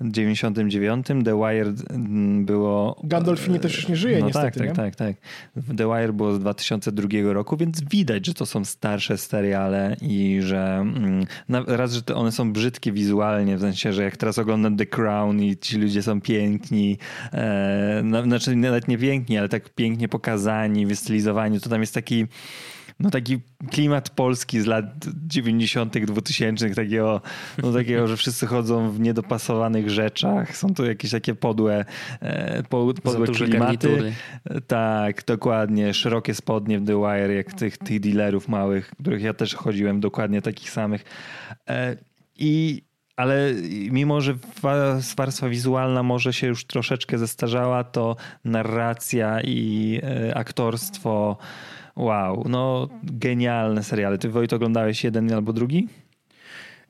Speaker 3: W 99 The Wire mm, było.
Speaker 1: Gandolfini też już nie żyje
Speaker 3: no
Speaker 1: niestety,
Speaker 3: tak,
Speaker 1: nie?
Speaker 3: tak, tak, tak. The Wire było z 2002 roku, więc widać, że to są starsze seriale i że mm, raz, że one są brzydkie wizualnie, w sensie, że jak teraz oglądam The Crown i ci ludzie są piękni, e, znaczy nawet nie piękni, ale tak pięknie pokazani, wystylizowani, to tam jest taki no taki klimat polski z lat 90., 2000, takiego, no takiego, że wszyscy chodzą w niedopasowanych rzeczach. Są to jakieś takie podłe, e, podłe klimaty.
Speaker 2: garnitury.
Speaker 3: Tak, dokładnie. Szerokie spodnie w The Wire, jak tych, tych dealerów małych, których ja też chodziłem, dokładnie takich samych. E, I ale mimo, że wa- warstwa wizualna może się już troszeczkę zestarzała, to narracja i e, aktorstwo, wow, no genialne seriale. Ty Wojt oglądałeś jeden albo drugi?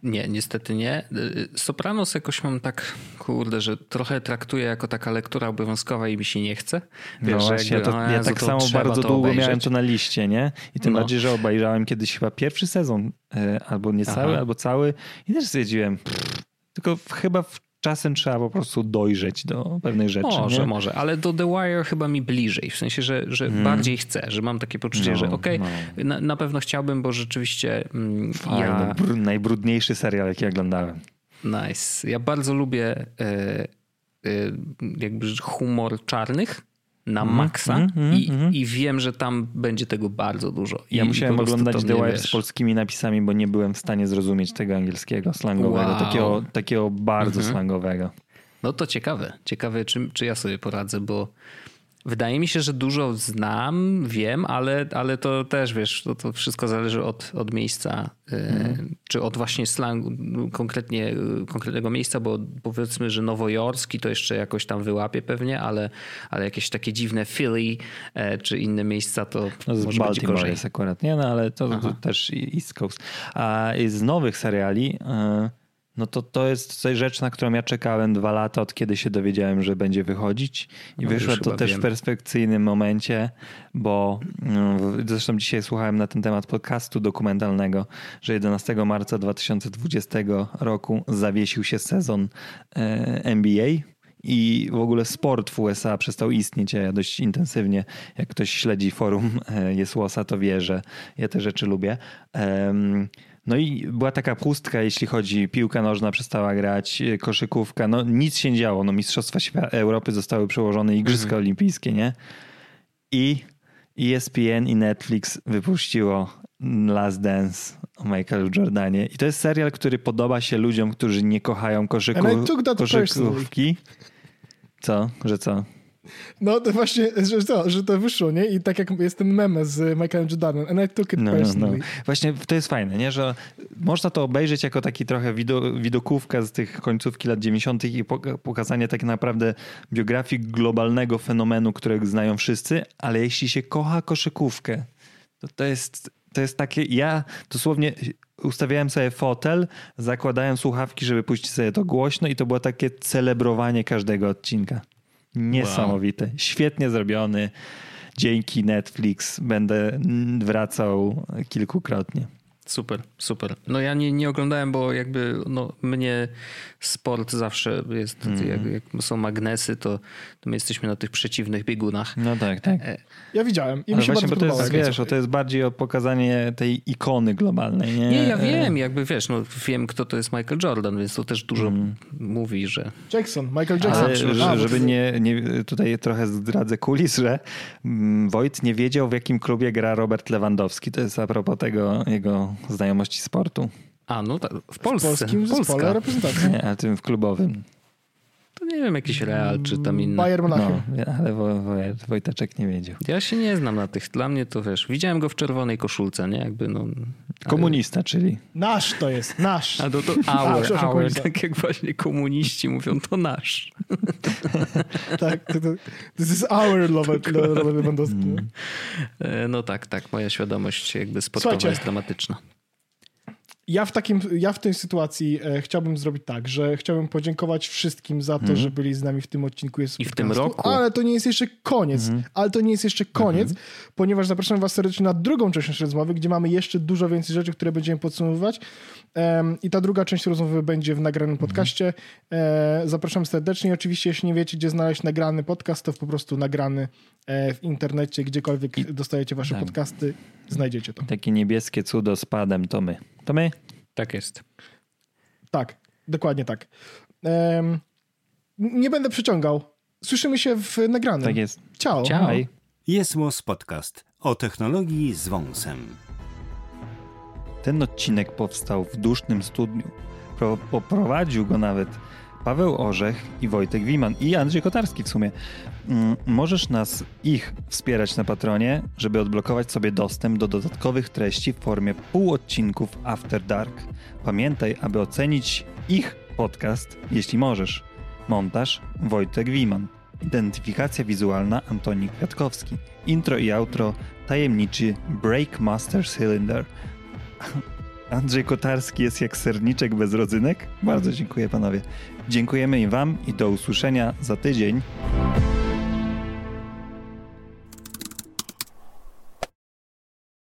Speaker 2: Nie, niestety nie. Y, Sopranos jakoś mam tak, kurde, że trochę traktuję jako taka lektura obowiązkowa i mi się nie chce.
Speaker 3: No
Speaker 2: Wiesz, że
Speaker 3: właśnie,
Speaker 2: jakby,
Speaker 3: to,
Speaker 2: o
Speaker 3: ja tak samo bardzo długo
Speaker 2: obejrzeć.
Speaker 3: miałem to na liście, nie? I tym
Speaker 2: No.
Speaker 3: bardziej, że obejrzałem kiedyś chyba pierwszy sezon, e, albo nie cały,
Speaker 2: Aha.
Speaker 3: albo cały i też stwierdziłem, pff, tylko chyba w, czasem trzeba po prostu dojrzeć do pewnych rzeczy.
Speaker 2: Może,
Speaker 3: nie?
Speaker 2: może, ale do The Wire chyba mi bliżej, w sensie, że, że bardziej chcę, że mam takie poczucie,
Speaker 3: No,
Speaker 2: że okej,
Speaker 3: no.
Speaker 2: na, na pewno chciałbym, bo rzeczywiście mm, ja...
Speaker 3: br- najbrudniejszy serial, jaki ja oglądałem.
Speaker 2: Nice. Ja bardzo lubię e, e, jakby humor czarnych na
Speaker 3: Mhm,
Speaker 2: maksa
Speaker 3: mhm,
Speaker 2: i,
Speaker 3: mhm.
Speaker 2: i wiem, że tam będzie tego bardzo dużo. I
Speaker 3: Ja musiałem
Speaker 2: po prostu
Speaker 3: oglądać The Wire z polskimi napisami, bo nie byłem w stanie zrozumieć tego angielskiego, slangowego,
Speaker 2: Wow.
Speaker 3: takiego, takiego bardzo
Speaker 2: Mhm.
Speaker 3: slangowego.
Speaker 2: No to ciekawe. Ciekawe, czy, czy ja sobie poradzę, bo wydaje mi się, że dużo znam, wiem, ale, ale to też, wiesz, to, to wszystko zależy od, od miejsca, e, czy od właśnie slangu, konkretnie, e, konkretnego miejsca, bo powiedzmy, że nowojorski to jeszcze jakoś tam wyłapie pewnie, ale, ale jakieś takie dziwne Philly e, czy inne miejsca to
Speaker 3: No z
Speaker 2: może
Speaker 3: Baltimore
Speaker 2: gorzej.
Speaker 3: jest akurat, nie? No ale to, to też East Coast. A z nowych seriali, e, no to to jest coś rzecz, na którą ja czekałem dwa lata, od kiedy się dowiedziałem, że będzie wychodzić. I
Speaker 2: No,
Speaker 3: wyszła
Speaker 2: już
Speaker 3: to też
Speaker 2: wiem.
Speaker 3: w perspekcyjnym momencie, bo mm, zresztą dzisiaj słuchałem na ten temat podcastu dokumentalnego, że 11 marca 2020 roku zawiesił się sezon e, NBA. I w ogóle sport w USA przestał istnieć. Ja dość intensywnie, jak ktoś śledzi forum e, Jesłosa, to wie, że ja te rzeczy lubię. No i była taka pustka, jeśli chodzi, piłka nożna przestała grać, e, koszykówka, no nic się nie działo. No, Mistrzostwa Europy zostały przełożone, Igrzyska Olimpijskie, nie? I ESPN i Netflix wypuściło Last Dance o Michaelu Jordanie. I to jest serial, który podoba się ludziom, którzy nie kochają koszyku, koszykówki. Co? Że co?
Speaker 1: No to właśnie, że, to, że to wyszło, nie? I tak jak jest ten meme z Michaelem Jordanem, and I took it
Speaker 3: No, no, no.
Speaker 1: personally.
Speaker 3: Właśnie to jest fajne, nie? że można to obejrzeć jako taki trochę wido, widokówka z tych końcówki lat 90. i poka- pokazanie tak naprawdę biografii globalnego fenomenu, którego znają wszyscy, ale jeśli się kocha koszykówkę, to to jest, to jest takie, ja dosłownie ustawiałem sobie fotel, zakładałem słuchawki, żeby puścić sobie to głośno i to było takie celebrowanie każdego odcinka. Niesamowite. Świetnie zrobiony. Dzięki Netflix będę wracał kilkukrotnie.
Speaker 2: Super, super. No ja nie, nie oglądałem, bo jakby no, mnie sport zawsze jest,
Speaker 3: Mhm.
Speaker 2: jak, jak są magnesy, to, to my jesteśmy na tych przeciwnych biegunach.
Speaker 3: No tak, tak.
Speaker 2: E,
Speaker 1: Ja widziałem i
Speaker 3: Ale
Speaker 1: mi się
Speaker 3: właśnie,
Speaker 1: bardzo
Speaker 3: bo to jest, wiesz, to jest bardziej o pokazanie tej ikony globalnej. Nie,
Speaker 2: Nie, ja wiem, jakby wiesz, no wiem kto to jest Michael Jordan, więc to też dużo
Speaker 3: Mhm.
Speaker 2: mówi, że
Speaker 1: Jackson, Michael Jackson.
Speaker 3: Ale, że- żeby nie, nie, tutaj trochę zdradzę kulis, że mm, Wojt nie wiedział w jakim klubie gra Robert Lewandowski. To jest a propos tego jego znajomości sportu.
Speaker 2: A, no tak, w
Speaker 1: W
Speaker 2: Polsce.
Speaker 1: polskim
Speaker 2: Polska.
Speaker 1: zespole reprezentacji.
Speaker 3: Nie, ale tym w klubowym.
Speaker 2: To nie wiem, jakiś Real czy tam inny.
Speaker 1: Bayern Monachium.
Speaker 3: No, ale Wo- Wo- Wojteczek nie wiedział.
Speaker 2: Ja się nie znam na tych. Dla mnie to wiesz, widziałem go w czerwonej koszulce, nie? Jakby no.
Speaker 3: Komunista, czyli.
Speaker 1: Nasz to jest, nasz.
Speaker 2: A to, to
Speaker 1: A,
Speaker 2: our,
Speaker 1: przepraszam,
Speaker 2: our, tak jak właśnie komuniści mówią, to nasz.
Speaker 1: Tak, to, to, this is our Robert, Robert Lewandowski. no.
Speaker 2: E, No tak, tak, moja świadomość jakby sportowa
Speaker 1: Słuchajcie.
Speaker 2: jest dramatyczna.
Speaker 1: Ja w, takim, ja w tej sytuacji e, chciałbym zrobić tak, że chciałbym podziękować wszystkim za to, że byli z nami w tym odcinku. Jest.
Speaker 2: I w tym roku.
Speaker 1: Ale to nie jest jeszcze koniec. Ale to nie jest jeszcze koniec, ponieważ zapraszam was serdecznie na drugą część naszej rozmowy, gdzie mamy jeszcze dużo więcej rzeczy, które będziemy podsumowywać. I ta druga część rozmowy będzie w nagranym podcaście. E, zapraszam serdecznie. I Oczywiście, jeśli nie wiecie, gdzie znaleźć nagrany podcast, to po prostu nagrany e, w internecie, gdziekolwiek dostajecie wasze
Speaker 3: tak.
Speaker 1: podcasty, znajdziecie to.
Speaker 3: Takie niebieskie cudo z padem to my. To my?
Speaker 2: Tak jest.
Speaker 1: Tak, dokładnie tak. Nie będę przeciągał. Słyszymy się w nagranym.
Speaker 3: Tak jest.
Speaker 1: Ciao.
Speaker 2: Ciao.
Speaker 4: Jest Podcast o technologii z wąsem.
Speaker 3: Ten odcinek powstał w dusznym studniu. Pro, poprowadził go nawet Paweł Orzech i Wojtek Wiman i Andrzej Kotarski w sumie. Mm, Możesz nas, ich wspierać na Patronie, żeby odblokować sobie dostęp do dodatkowych treści w formie półodcinków After Dark. Pamiętaj, aby ocenić ich podcast, jeśli możesz. Montaż Wojtek Wiman. Identyfikacja wizualna Antoni Kwiatkowski. Intro i outro tajemniczy Breakmaster Cylinder. Andrzej Kotarski jest jak serniczek bez rodzynek. Bardzo dziękuję panowie. Dziękujemy i wam i do usłyszenia za tydzień.